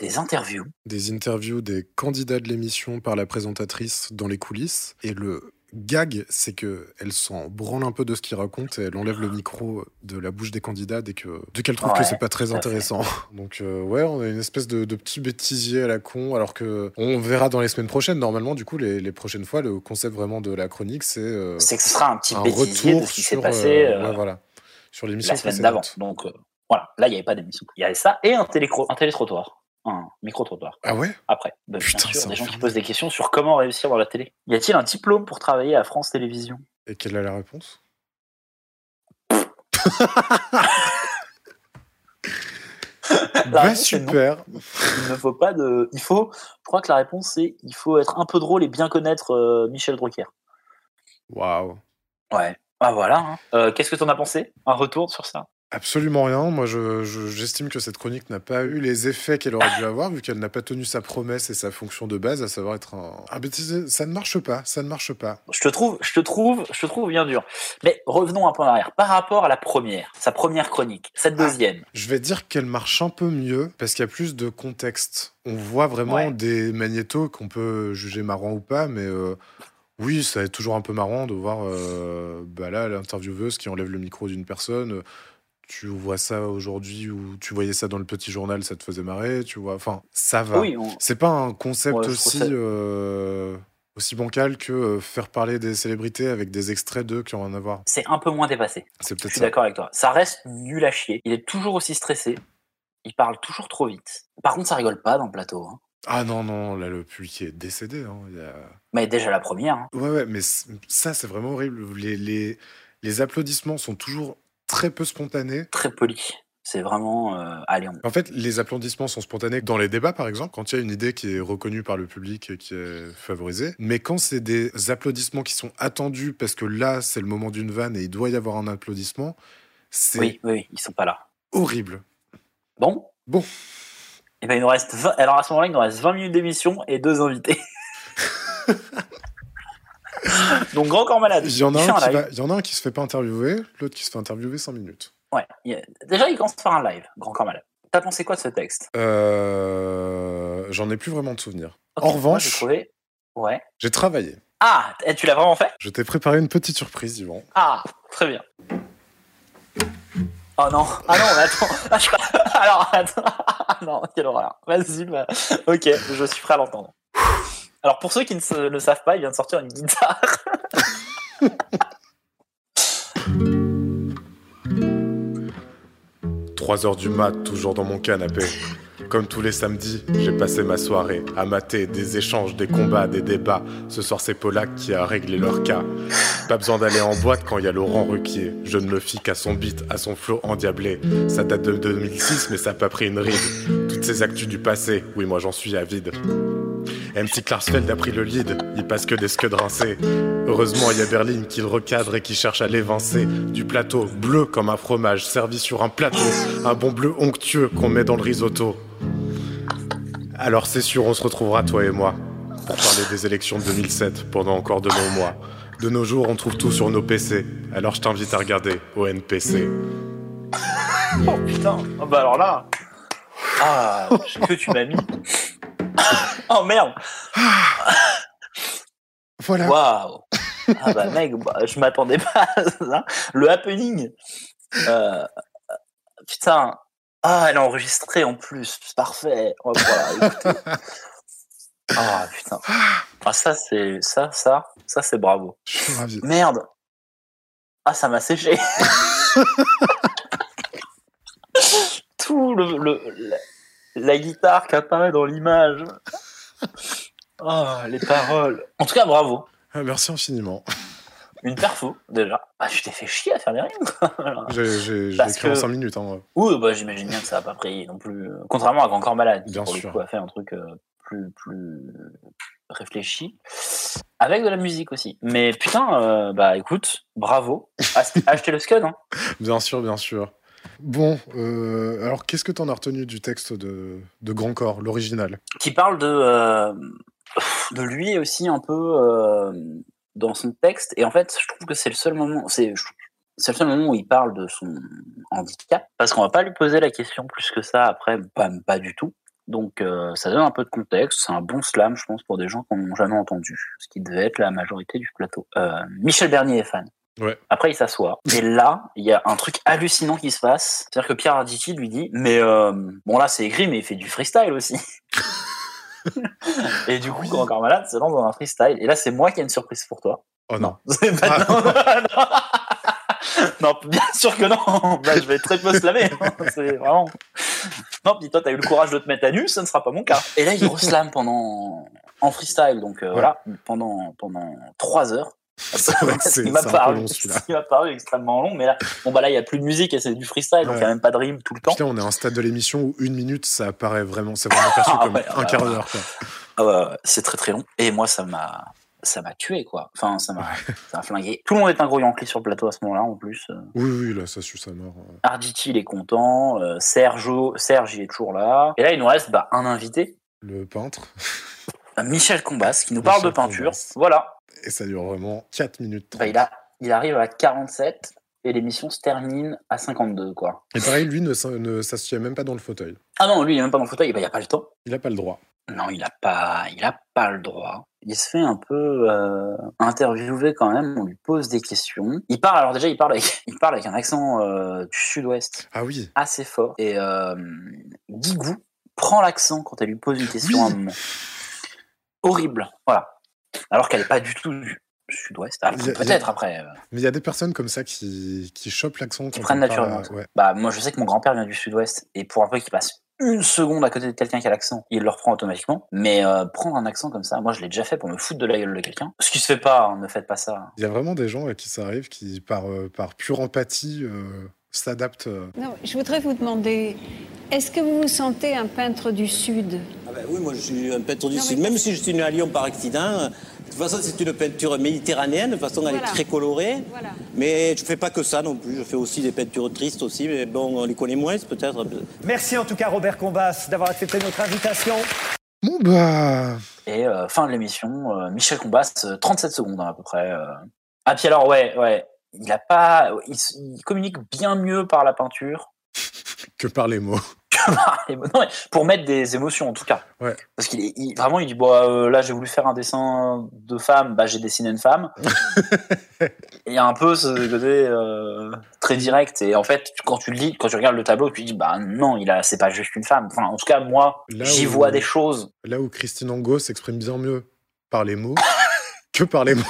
des interviews. Des interviews des candidats de l'émission par la présentatrice dans les coulisses. Et le gag, c'est que elle s'en branle un peu de ce qu'ils racontent et elle enlève le micro de la bouche des candidats dès que dès qu'elle trouve que Ouais, c'est pas très intéressant. Donc euh, ouais, on a une espèce de, de petit bêtisier à la con, alors que on verra dans les semaines prochaines. Normalement, du coup, les, les prochaines fois, le concept vraiment de la chronique, c'est euh, C'est que ce sera un petit bêtisier de ce qui s'est passé euh, euh, ouais, voilà, sur l'émission la semaine d'avant. Donc voilà, là, il n'y avait pas d'émission. Il y avait ça et un, télécro- un télétrottoir. Un micro-trottoir. Ah ouais? Après, bah, bien Putain, sûr, c'est des gens qui posent des questions sur comment réussir dans la télé. Y a-t-il un diplôme pour travailler à France Télévisions? Et quelle est la réponse? Bah réponse, super. Il ne faut pas de. Il faut. Je crois que la réponse c'est il faut être un peu drôle et bien connaître euh, Michel Drucker. Waouh. Ouais. Ah voilà. hein. Euh, Qu'est-ce que t'en as pensé? Un retour sur ça? Absolument rien. Moi, je- je- j'estime que cette chronique n'a pas eu les effets qu'elle aurait dû avoir, vu qu'elle n'a pas tenu sa promesse et sa fonction de base, à savoir être un. bêtisier. Ça ne marche pas. Ça ne marche pas. Je te trouve, je te trouve, je te trouve bien dur. Mais revenons un peu en arrière. Par rapport à la première, sa première chronique, cette deuxième. Je vais dire qu'elle marche un peu mieux parce qu'il y a plus de contexte. On voit vraiment Ouais. des magnétos qu'on peut juger marrants ou pas, mais euh, oui, ça est toujours un peu marrant de voir euh, bah là l'intervieweuse qui enlève le micro d'une personne. Tu vois ça aujourd'hui ou tu voyais ça dans le petit journal, ça te faisait marrer, tu vois? Enfin, ça va. Oui, on- C'est pas un concept Ouais, je aussi euh, aussi bancal que euh, faire parler des célébrités avec des extraits d'eux qui ont rien à voir. C'est un peu moins dépassé. C'est Je peut-être suis ça. d'accord avec toi. Ça reste nul à chier. Il est toujours aussi stressé. Il parle toujours trop vite. Par contre, ça rigole pas dans le plateau. hein. Ah non non, là le public est décédé. hein. Il y a- Mais déjà la première. hein. Ouais, ouais, mais ça, c'est vraiment horrible. Les, les, les applaudissements sont toujours très peu spontanés. Très poli. C'est vraiment. euh, allez, on. En fait, les applaudissements sont spontanés dans les débats, par exemple, quand il y a une idée qui est reconnue par le public et qui est favorisée. Mais quand c'est des applaudissements qui sont attendus parce que là, c'est le moment d'une vanne et il doit y avoir un applaudissement, c'est Oui, oui, oui, ils sont pas là. horrible. Bon? Bon. Et ben, il nous reste 20... Alors à ce moment-là, il nous reste 20 minutes d'émission et deux invités. Donc, grand corps malade. Il y, en a un qui live. va- il y en a un qui se fait pas interviewer, l'autre qui se fait interviewer 5 minutes. Ouais. a- Déjà, il commence par un live, grand corps malade. T'as pensé quoi de ce texte? Euh, J'en ai plus vraiment de souvenirs. En revanche, j'ai trouvé. Ouais. j'ai travaillé. Ah, tu l'as vraiment fait? Je t'ai préparé une petite surprise, Yvan. Ah, très bien. Oh non, ah non, mais attends. Ah, Alors, attends. Ah non, quelle horreur. Vas-y, bah... ok, je suis prêt à l'entendre. Alors, pour ceux qui ne le savent pas, il vient de sortir une guitare. 3 heures du mat, toujours dans mon canapé. Comme tous les samedis, j'ai passé ma soirée à mater des échanges, des combats, des débats. Ce soir, c'est Polak qui a réglé leur cas. Pas besoin d'aller en boîte quand il y a Laurent Ruquier. Je ne me fie qu'à son beat, à son flow endiablé. Ça date de 2006, mais ça n'a pas pris une ride. Toutes ces actus du passé, oui, moi j'en suis avide. MC Klarsfeld a pris le lead, il passe que des scuds rincés. Heureusement, il y a Berlin qui le recadre et qui cherche à l'évincer. Du plateau, bleu comme un fromage, servi sur un plateau. Un bon bleu onctueux qu'on met dans le risotto. Alors c'est sûr, on se retrouvera toi et moi pour parler des élections de 2007 pendant encore de longs mois. De nos jours, on trouve tout sur nos PC. Alors je t'invite à regarder au NPC. Oh putain, Ah bah alors là. Ah, que tu m'as mis. Oh merde. Voilà. Waouh. Ah bah mec, bah, je m'attendais pas à ça. Le happening. Euh, putain. Ah, elle est enregistrée en plus. Parfait. Écouter. Ah putain. Ah ça c'est ça ça ça c'est bravo. Je suis ravi. Merde. Ah ça m'a séché. Tout le, le- la, la guitare qui apparaît dans l'image. Ah les paroles. En tout cas bravo. Ah, merci infiniment. Une perfo déjà. Ah tu t'es fait chier à faire des rimes. J'ai écrit en que- 5 minutes. Hein. Oui, bah, j'imagine bien que ça n'a pas pris non plus. euh, Contrairement à Corps Malade, qui Bien pour sûr. coup a fait un truc euh, plus, plus réfléchi, avec de la musique aussi. Mais putain, euh, bah écoute, bravo. Ach- Achetez le Scud, hein. Bien sûr, bien sûr. Bon, euh, alors qu'est-ce que t'en as retenu du texte de, Grand Corps, l'original? Qui parle de, euh, de lui aussi un peu euh, dans son texte. Et en fait, je trouve que c'est le seul moment. C'est le seul moment où il parle de son handicap, parce qu'on va pas lui poser la question plus que ça après, pas, pas du tout. Donc ça donne un peu de contexte, c'est un bon slam, je pense, pour des gens qui n'ont jamais entendu, ce qui devait être la majorité du plateau. Michel Bernier est fan. Ouais. Après, il s'assoit. Et là, il y a un truc hallucinant qui se passe. C'est-à-dire que Pierre Arditi lui dit, mais euh, bon là, c'est écrit, mais il fait du freestyle aussi. et du coup, quand encore malade, se lance dans un freestyle. Et là, c'est moi qui ai une surprise pour toi. Oh non. C'est pas- non, non. Non, bien sûr que non. Bah, je vais très peu slammer. C'est vraiment. Non, puis toi, t'as eu le courage de te mettre à nu, ce ne sera pas mon cas. Et là, il reslam pendant en freestyle, donc euh, voilà, pendant pendant trois heures. C'est vrai que Ce c'est qui m'a m'a paru extrêmement long, mais là, bon bah là, il y a plus de musique et c'est du freestyle, donc il Ouais. n'y a même pas de rime tout le temps. Putain, on est à un stade de l'émission où une minute, ça paraît vraiment, c'est vraiment perçu Ah comme ouais, un quart ouais. d'heure. ouais, ouais, c'est très très long. Et moi, ça m'a, ça m'a tué quoi. Enfin, ça m'a, m'a flingué. Tout le monde est un gros Yankee sur le plateau à ce moment-là, en plus. Euh, Oui, oui, là, ça suit sa mort. euh. Arditi, il est content. Euh, Sergio, Serge, il est toujours là. Et là, il nous reste bah, un invité, Le peintre. euh, Michel Combas, qui nous parle de peinture. Combas. Voilà. Et ça dure vraiment 4 minutes. Bah, il a, il arrive à 47 et l'émission se termine à 52 quoi. Et pareil, lui ne, ne s'assied même pas dans le fauteuil. Ah non, lui, il est même pas dans le fauteuil. Bah, il n'y a pas le temps. Il n'a pas le droit. Non, il a pas, il a pas le droit. Il se fait un peu euh, interviewer quand même. On lui pose des questions. Il parle. Alors déjà, il parle avec, il parle avec un accent euh, du Sud-Ouest Ah oui. assez fort. Et euh, Guigou prend l'accent quand elle lui pose une question à un moment. Horrible. Voilà. Alors qu'elle est pas du tout du Sud-Ouest. Ah, Peut-être après. euh, Mais il y a des personnes comme ça qui, qui chopent l'accent. qui prennent naturellement. à- Ouais. Bah moi, je sais que mon grand-père vient du Sud-Ouest et pour un peu qu'il passe une seconde à côté de quelqu'un qui a l'accent, il le reprend automatiquement. Mais euh, prendre un accent comme ça, moi je l'ai déjà fait pour me foutre de la gueule de quelqu'un. Ce qui se fait pas, hein, ne faites pas ça. Il y a vraiment des gens à qui ça arrive qui, par, euh, par pure empathie, euh, s'adaptent. euh. Non, je voudrais vous demander, est-ce que vous vous sentez un peintre du Sud? Ben oui, moi je suis un peintre du Non, Sud. Même si je suis né à Lyon par accident, euh, de toute façon c'est une peinture méditerranéenne, de toute façon elle est très colorée. Voilà. Mais je fais pas que ça non plus, je fais aussi des peintures tristes aussi, mais bon, on les connaît moins peut-être. Merci en tout cas Robert Combas d'avoir accepté notre invitation. Bon, bah. Et euh, fin de l'émission, euh, Michel Combas, euh, 37 secondes hein, à peu près. euh. Ah puis alors ouais, ouais, il a pas, il communique bien mieux par la peinture. Que par les mots. Pour mettre des émotions en tout cas. Ouais. Parce qu'il il- vraiment il dit bon euh, là j'ai voulu faire un dessin de femme, bah j'ai dessiné une femme. Il y a un peu ce côté euh, très direct et en fait quand tu le lis, quand tu regardes le tableau, tu te dis bah non il a c'est pas juste une femme. Enfin en tout cas moi j'y vois des choses. Là où Christine Angot s'exprime bien mieux par les mots que par les mots.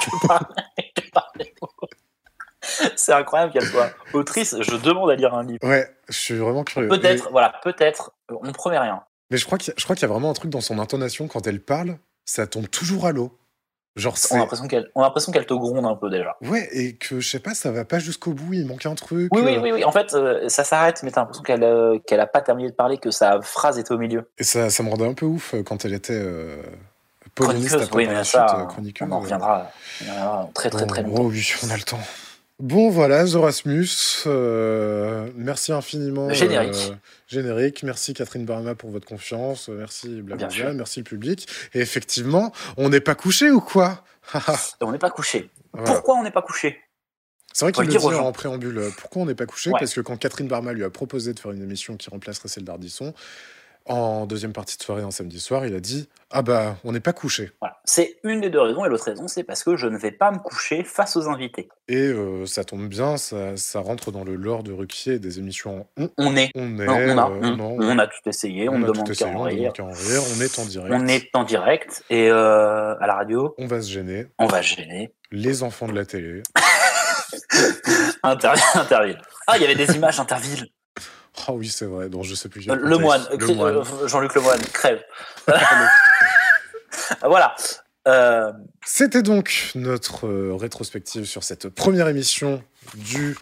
C'est incroyable qu'elle soit autrice. Je demande à lire un livre. Ouais, je suis vraiment curieux. Peut-être Mais, voilà peut-être on ne promet rien. mais je crois qu'il y, qu'il y a vraiment un truc dans son intonation quand elle parle, ça tombe toujours à l'eau. Genre, On a l'impression qu'elle on a l'impression qu'elle te gronde un peu déjà. Ouais, et que je sais pas, ça va pas jusqu'au bout, il manque un truc. Oui, oui, euh, oui, oui. En fait, euh, ça s'arrête, mais t'as l'impression qu'elle euh, qu'elle a pas terminé de parler, que sa phrase était au milieu. Et ça, ça me rendait un peu ouf euh, quand elle était, Chroniqueuse, oui, mais ça, chroniqueuse, on en reviendra, on en reviendra très très très Oh, longtemps. oh oui, on a le temps. Bon, voilà, Zorasmus. euh, merci infiniment. Générique. euh, générique. Merci Catherine Barma pour votre confiance. Merci sûr. Merci le public. Et effectivement, on n'est pas couché ou quoi? On n'est pas couché. Voilà. Pourquoi on n'est pas couché? C'est vrai qu'il le dire dit en préambule. euh, Pourquoi on n'est pas couché? Ouais. Parce que quand Catherine Barma lui a proposé de faire une émission qui remplacerait celle d'Ardisson, en deuxième partie de soirée, un samedi soir, il a dit Ah bah, on n'est pas couché. Voilà. C'est une des deux raisons, et l'autre raison, c'est parce que je ne vais pas me coucher face aux invités. Et euh, ça tombe bien, ça, ça rentre dans le lore de Ruquier et des émissions en on. On est. On est. Non, on, a, euh, on, non, on a tout essayé, on, ne demande qu'à en rire. en on est en direct. On est en direct, et euh, à la radio, On va se gêner. on va se gêner. Les enfants de la télé. Interville. Ah, il y avait des images Interville. Ah oui, c'est vrai. Donc je sais plus. Euh, quel Le contexte. moine, Le Cri- moine. euh, Jean-Luc Lemoine, crève. voilà. Euh, C'était donc notre euh, rétrospective sur cette première émission du.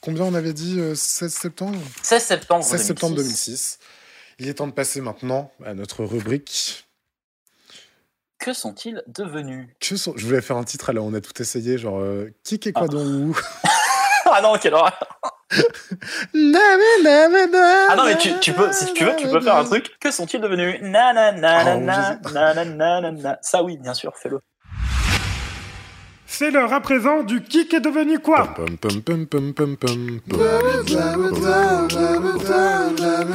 Combien on avait dit euh, 16 septembre? 16 septembre 16 septembre 2006. 2006. Il est temps de passer maintenant à notre rubrique. Que sont-ils devenus? Que sont- Je voulais faire un titre, alors on a tout essayé, genre euh, qui est quoi dans où Ah non, quelle horreur Ah Ah non, mais tu, tu peux, si tu veux, tu peux faire un truc. Que sont-ils devenus? Na na na na Oh, na na na na na na. Ça oui, bien sûr, fais-le. C'est l'heure à présent du qui est devenu quoi? Pum, pum, pum, pum, pum, pum, pum. Pum,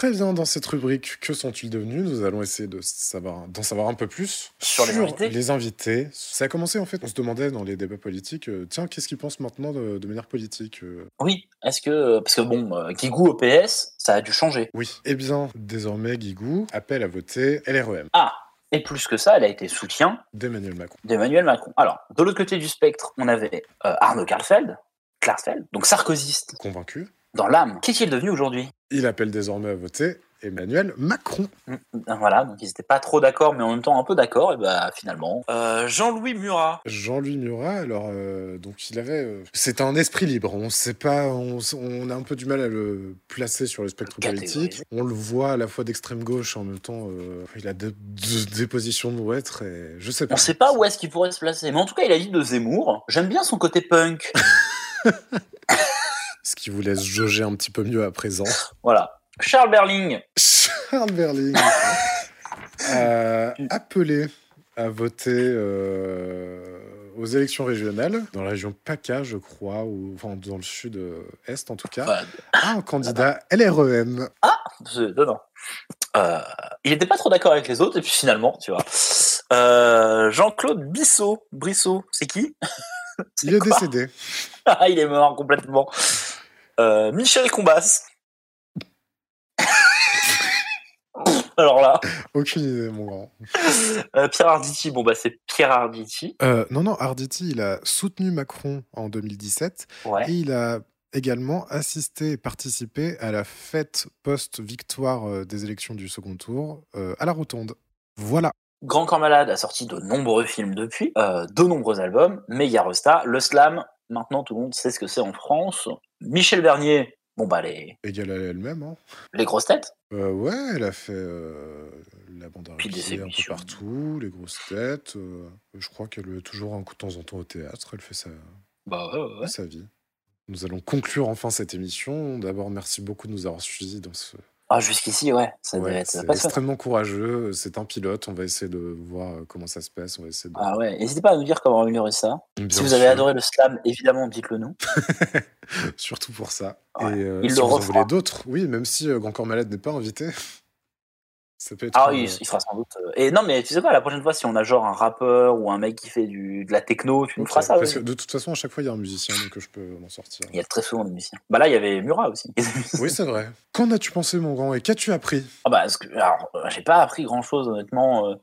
Très bien, dans cette rubrique, que sont-ils devenus? Nous allons essayer de savoir, d'en savoir un peu plus Sur les invités les invités. Ça a commencé en fait, on se demandait dans les débats politiques, euh, tiens, qu'est-ce qu'ils pensent maintenant de, de manière politique euh? Oui, est-ce que. Parce que bon, euh, Guigou au PS, ça a dû changer. Oui. Eh bien, désormais, Guigou appelle à voter LREM Ah Et plus que ça, elle a été soutien d'Emmanuel Macron. d'Emmanuel Macron. Alors, de l'autre côté du spectre, on avait Arnaud Karlfeld, Klarsfeld, donc sarkozyste Convaincu. Dans l'âme. Qu'est-il devenu aujourd'hui? Il appelle désormais à voter Emmanuel Macron. Mm, Voilà, donc ils n'étaient pas trop d'accord, mais en même temps un peu d'accord, et bah finalement. Euh, Jean-Louis Murat. Jean-Louis Murat, alors, euh, donc il avait. euh, c'est un esprit libre. On sait pas. On, a un peu du mal à le placer sur le spectre politique. On le voit à la fois d'extrême gauche, en même temps, euh, il a des, positions de être et je sais pas. On sait pas où est-ce qu'il pourrait se placer, mais en tout cas, il a dit de Zemmour. J'aime bien son côté punk. Ce qui vous laisse jauger un petit peu mieux à présent. voilà. Charles Berling. Charles Berling. euh, appelé à voter euh, aux élections régionales, dans la région PACA, je crois, ou enfin, dans le sud-est en tout cas, Enfin, à un candidat LREM. c'est- non, non. Euh, il était pas trop d'accord avec les autres, et puis finalement, tu vois. Euh, Jean-Claude Bissot. Brissot, c'est qui? Il est décédé. Ah, il est mort complètement. Euh, Michel Combas. Alors là, Aucune idée, mon grand. euh, Pierre Arditi, bon bah c'est Pierre Arditi. Euh, non, non, Arditi, il a soutenu Macron en 2017 Ouais. et il a également assisté et participé à la fête post-victoire des élections du second tour euh, à la Rotonde. Voilà. Grand Corps Malade a sorti de nombreux films depuis, de nombreux albums, Méga Resta, Le Slam, maintenant tout le monde sait ce que c'est en France. Michel Bernier, bon bah les, Égale à elle-même, hein. les grosses têtes. Euh, ouais, elle a fait euh, la bande à Puis des Ruquier un peu partout, les grosses têtes. euh, je crois qu'elle est toujours un coup de temps en temps au théâtre. Elle fait sa, Bah ouais. sa vie. Nous allons conclure enfin cette émission. D'abord, merci beaucoup de nous avoir suivis dans ce. Ah, jusqu'ici, ouais, ça devait Ouais, c'est extrêmement courageux. C'est un pilote. On va essayer de voir euh, comment ça se passe. On va essayer de. Ah ouais, n'hésitez pas à nous dire comment améliorer ça. Bien si vous avez sûr. adoré le slam, évidemment, dites-le nous. Surtout pour ça. Ouais. Et euh, Il si le vous en voulez d'autres, oui, même si euh, Grand Corps Malade n'est pas invité, ça peut être. Ah euh, oui, il fera sans doute. euh, Et non, mais tu sais quoi, la prochaine fois, si on a genre un rappeur ou un mec qui fait du, de la techno, tu nous feras ça. Parce ouais. que de toute façon, à chaque fois, il y a un musicien, donc je peux m'en sortir. Il y a très souvent des musiciens. Bah là, il y avait Murat aussi. Oui, c'est vrai. Qu'en as-tu pensé, mon grand Et qu'as-tu appris? Ah bah, parce que, alors, euh, j'ai pas appris grand chose, honnêtement. euh,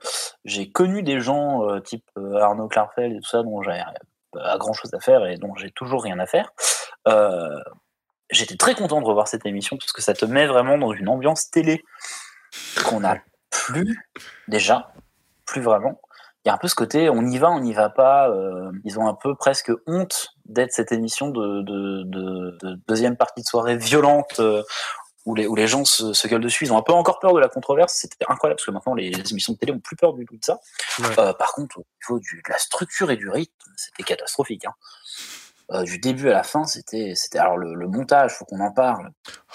j'ai connu des gens euh, type euh, Arnaud Klarfeld et tout ça, dont j'avais pas grand chose à faire et dont j'ai toujours rien à faire. Euh, j'étais très content de revoir cette émission parce que ça te met vraiment dans une ambiance télé qu'on n'a plus déjà, plus vraiment. Il y a un peu ce côté, on y va, on n'y va pas. euh, ils ont un peu presque honte d'être cette émission de, de- de- de deuxième partie de soirée violente euh, où, les, où les gens se, se gueulent dessus. Ils ont un peu encore peur de la controverse. C'était incroyable parce que maintenant les, émissions de télé ont plus peur du tout de ça. Euh, par contre, au niveau du- de la structure et du rythme, c'était catastrophique. hein. Euh, du début à la fin, c'était, c'était alors le, le montage, faut qu'on en parle.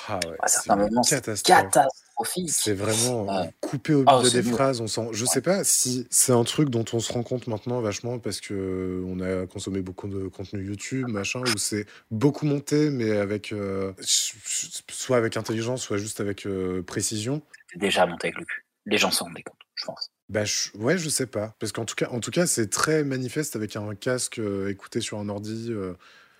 Ah ouais, à certains moments, c'est catastrophe. Catastrophique. C'est vraiment Euh, coupé au ah, milieu c'est des phrases. On sent. Je sais pas si c'est un truc dont on se rend compte maintenant vachement parce que on a consommé beaucoup de contenu YouTube, machin, où c'est beaucoup monté, mais avec euh, soit avec intelligence, soit juste avec euh, précision. C'était déjà monté avec le cul. Les gens s'en rendaient compte, je pense. Bah je- ouais, je sais pas, parce qu'en tout cas, en tout cas, c'est très manifeste avec un casque euh, écouté sur un ordi.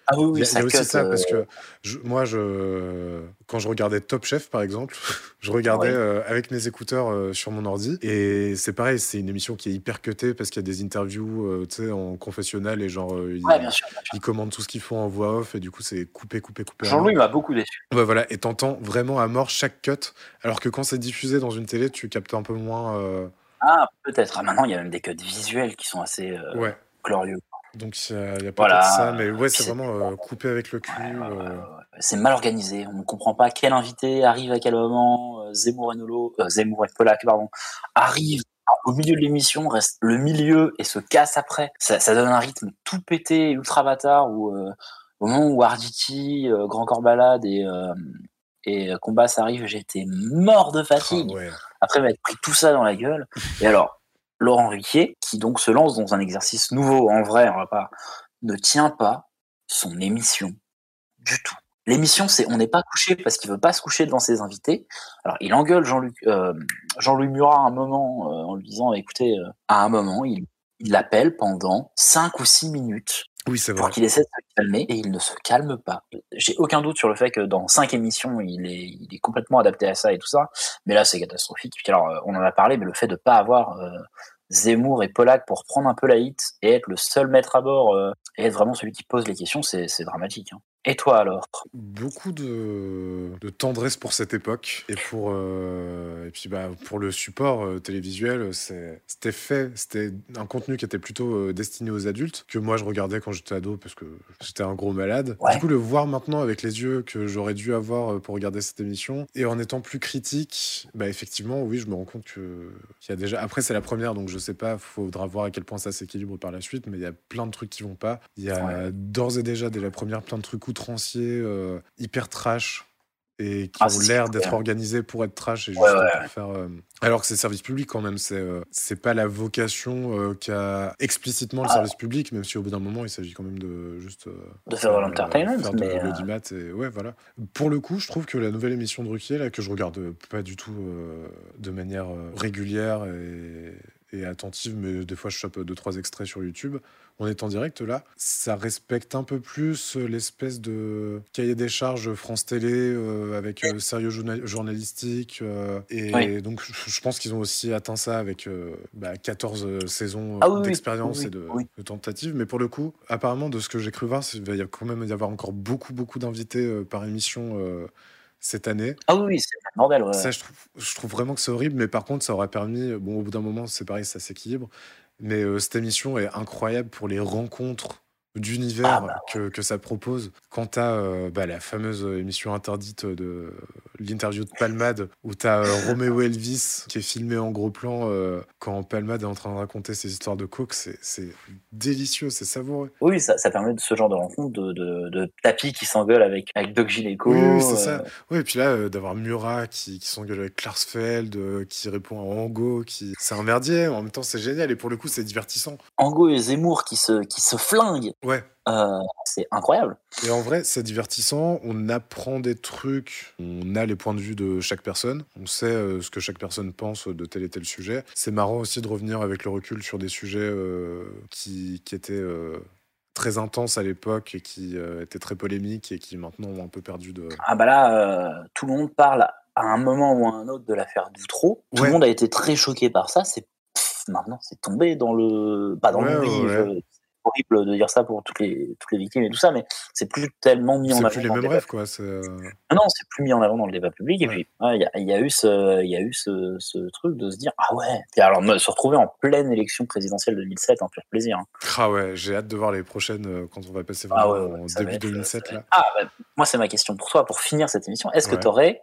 Ah oui, oui, ça aussi cut, ça parce euh, que je- moi, je, quand je regardais Top Chef par exemple, je regardais Ouais. euh, avec mes écouteurs euh, sur mon ordi et c'est pareil, c'est une émission qui est hyper cutée parce qu'il y a des interviews, en confessionnal et genre ils, Ouais, bien sûr, bien ils commandent tout ce qu'ils font en voix off et du coup c'est coupé, coupé, coupé. Jean-Louis m'a beaucoup déçu. Ouais, voilà, et t'entends vraiment à mort chaque cut, alors que quand c'est diffusé dans une télé, tu captes un peu moins. Ah, peut-être. Ah, maintenant, il y a même des cuts visuels qui sont assez Ouais. glorieux. Donc il y a, peut-être Voilà. ça, mais ouais, c'est vraiment euh, coupé avec le cul. euh. C'est mal organisé. On ne comprend pas quel invité arrive à quel moment. Euh, Zemmour et Nolo, euh, Zemmour et Polak, pardon, arrivent au milieu de l'émission, reste le milieu et se casse après. Ça, ça donne un rythme tout pété, ultra bâtard, où euh, au moment où Arditi, Grand Corps Balade et, et Combass arrivent, j'étais mort de fatigue. Ah. Après m'être pris tout ça dans la gueule. Et alors, Laurent Ruquier, qui donc se lance dans un exercice nouveau, en vrai, on va pas, ne tient pas son émission du tout. L'émission, c'est on n'est pas couché parce qu'il veut pas se coucher devant ses invités. Alors, il engueule Jean-Luc, euh, Jean-Louis Murat à un moment euh, en lui disant, écoutez, euh, à un moment, il l'appelle pendant cinq ou six minutes Oui, c'est pour vrai. qu'il essaie de se calmer et il ne se calme pas. J'ai aucun doute sur le fait que dans cinq émissions, il est, il est complètement adapté à ça et tout ça. Mais là, c'est catastrophique. Puis alors, euh, on en a parlé, mais le fait de pas avoir euh, Zemmour et Polak pour prendre un peu la hit et être le seul maître à bord euh, et être vraiment celui qui pose les questions, c'est c'est dramatique. hein. Et toi alors? Beaucoup de, de tendresse pour cette époque et pour euh, et puis bah pour le support euh, télévisuel c'était fait c'était un contenu qui était plutôt euh, destiné aux adultes que moi je regardais quand j'étais ado parce que j'étais un gros malade. Ouais. du coup le voir maintenant avec les yeux que j'aurais dû avoir euh, pour regarder cette émission et en étant plus critique bah effectivement oui je me rends compte que qu'il y a déjà après c'est la première donc je sais pas faudra voir à quel point ça s'équilibre par la suite mais il y a plein de trucs qui vont pas. Il y a d'ores et déjà dès la première plein de trucs outranciers euh, hyper trash et qui Ah, ont l'air d'être organisés pour être trash et juste Ouais, ouais, pour faire euh, alors que c'est service public quand même c'est euh, c'est pas la vocation euh, qu'a explicitement le Ah. service public même si au bout d'un moment il s'agit quand même de juste De faire de l'entertainment, de l'audimat et ouais voilà. Pour le coup je trouve que la nouvelle émission de Ruquier là que je regarde pas du tout de manière régulière et, et attentive mais des fois je chope deux trois extraits sur YouTube on est en direct là, ça respecte un peu plus euh, l'espèce de cahier des charges France Télé euh, avec euh, sérieux journa- journalistique. euh, et Oui. donc je pense qu'ils ont aussi atteint ça avec bah, 14 saisons Ah oui, d'expérience oui, et de, tentatives. Mais pour le coup, apparemment, de ce que j'ai cru voir, il va y a quand même y avoir encore beaucoup, beaucoup d'invités par émission. cette année. Ah oui, c'est le bordel. Ouais. Ça, je trouve, je trouve vraiment que c'est horrible, mais par contre, ça aurait permis. Bon, au bout d'un moment, c'est pareil, ça s'équilibre. Mais euh, cette émission est incroyable pour les rencontres d'univers Ah bah que, que ça propose. Quant à euh, bah, la fameuse émission interdite de l'interview de Palmade, où tu as Roméo Elvis qui est filmé en gros plan euh, quand Palmade est en train de raconter ses histoires de coke, c'est délicieux, c'est savoureux. Oui, ça, ça permet de ce genre de rencontre de, de, de tapis qui s'engueule avec, avec Doc Gineco. Oui, oui, c'est euh, ça. Oui, et puis là, euh, d'avoir Murat qui, qui s'engueule avec Klarsfeld, euh, qui répond à Ango, qui... c'est un merdier, en même temps c'est génial, et pour le coup c'est divertissant. Ango et Zemmour qui se, qui se flinguent. Ouais. Euh, c'est incroyable. Et en vrai, c'est divertissant, on apprend des trucs, on a les points de vue de chaque personne, on sait euh, ce que chaque personne pense de tel et tel sujet. C'est marrant aussi de revenir avec le recul sur des sujets euh, qui, qui étaient... très intenses à l'époque et qui euh, étaient très polémiques et qui maintenant ont un peu perdu de... Ah bah là, euh, tout le monde parle à un moment ou à un autre de l'affaire Doutreau. Tout Ouais. le monde a été très choqué par ça. C'est maintenant, c'est tombé dans le pas dans Ouais, je- ouais. Horrible de dire ça pour toutes les, toutes les victimes et tout ça, mais c'est plus tellement mis en C'est avant. plus les mêmes rêves, quoi. c'est, euh, ah non, c'est plus mis en avant dans le débat public. Et puis, ouais, il y, a, il y a eu ce, y a eu ce, ce truc de se dire, ah ouais. Et alors, me- se retrouver en pleine élection présidentielle 2007, un pur plaisir. hein. Ah ouais, j'ai hâte de voir les prochaines euh, quand on va passer Ah vraiment ouais, ouais, en début être- 2007 là. Ah, bah, moi, c'est ma question pour toi, pour finir cette émission. Est-ce que tu aurais,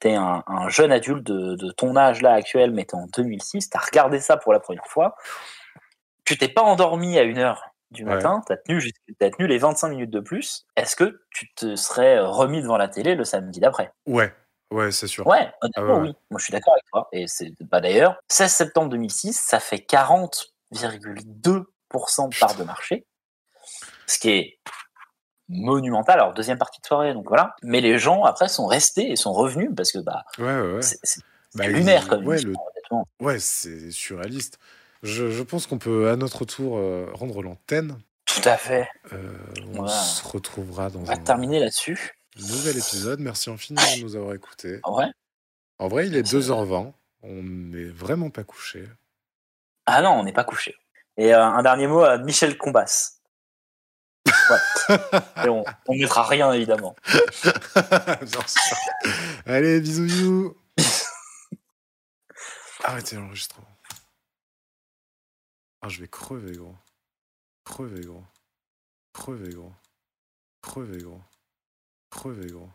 t'es un, un jeune adulte de, de ton âge là actuel, mais t'es en 2006, t'as regardé ça pour la première fois, tu t'es pas endormi à une heure du Ouais. matin, t'as tenu, t'as tenu les 25 minutes de plus, est-ce que tu te serais remis devant la télé le samedi d'après? Ouais, ouais, c'est sûr. Ouais, honnêtement, Ah ouais, ouais. oui. Moi, je suis d'accord avec toi. Et c'est bah, d'ailleurs, 16 septembre 2006, ça fait 40,2% de part de marché, ce qui est monumental. Alors, deuxième partie de soirée, donc voilà. Mais les gens, après, sont restés et sont revenus parce que bah, Ouais, ouais, ouais. c'est Bah, lunaire comme ouais, le- honnêtement. Ouais, c'est surréaliste. Je, je pense qu'on peut à notre tour euh, rendre l'antenne. Tout à fait. Euh, on Voilà. se retrouvera dans On va un terminer là-dessus. nouvel épisode. Merci infiniment de nous avoir écoutés. Ouais. En vrai, il est 2h20. On n'est vraiment pas couché. Ah non, on n'est pas couché. Et euh, un dernier mot à Michel Combas. Ouais. Et on, on mettra rien, évidemment. Bien sûr. Allez, bisous, bisous. Arrêtez l'enregistrement. Ah, je vais crever, gros. Crever, gros. Crever, gros. Crever, gros. Crever, gros.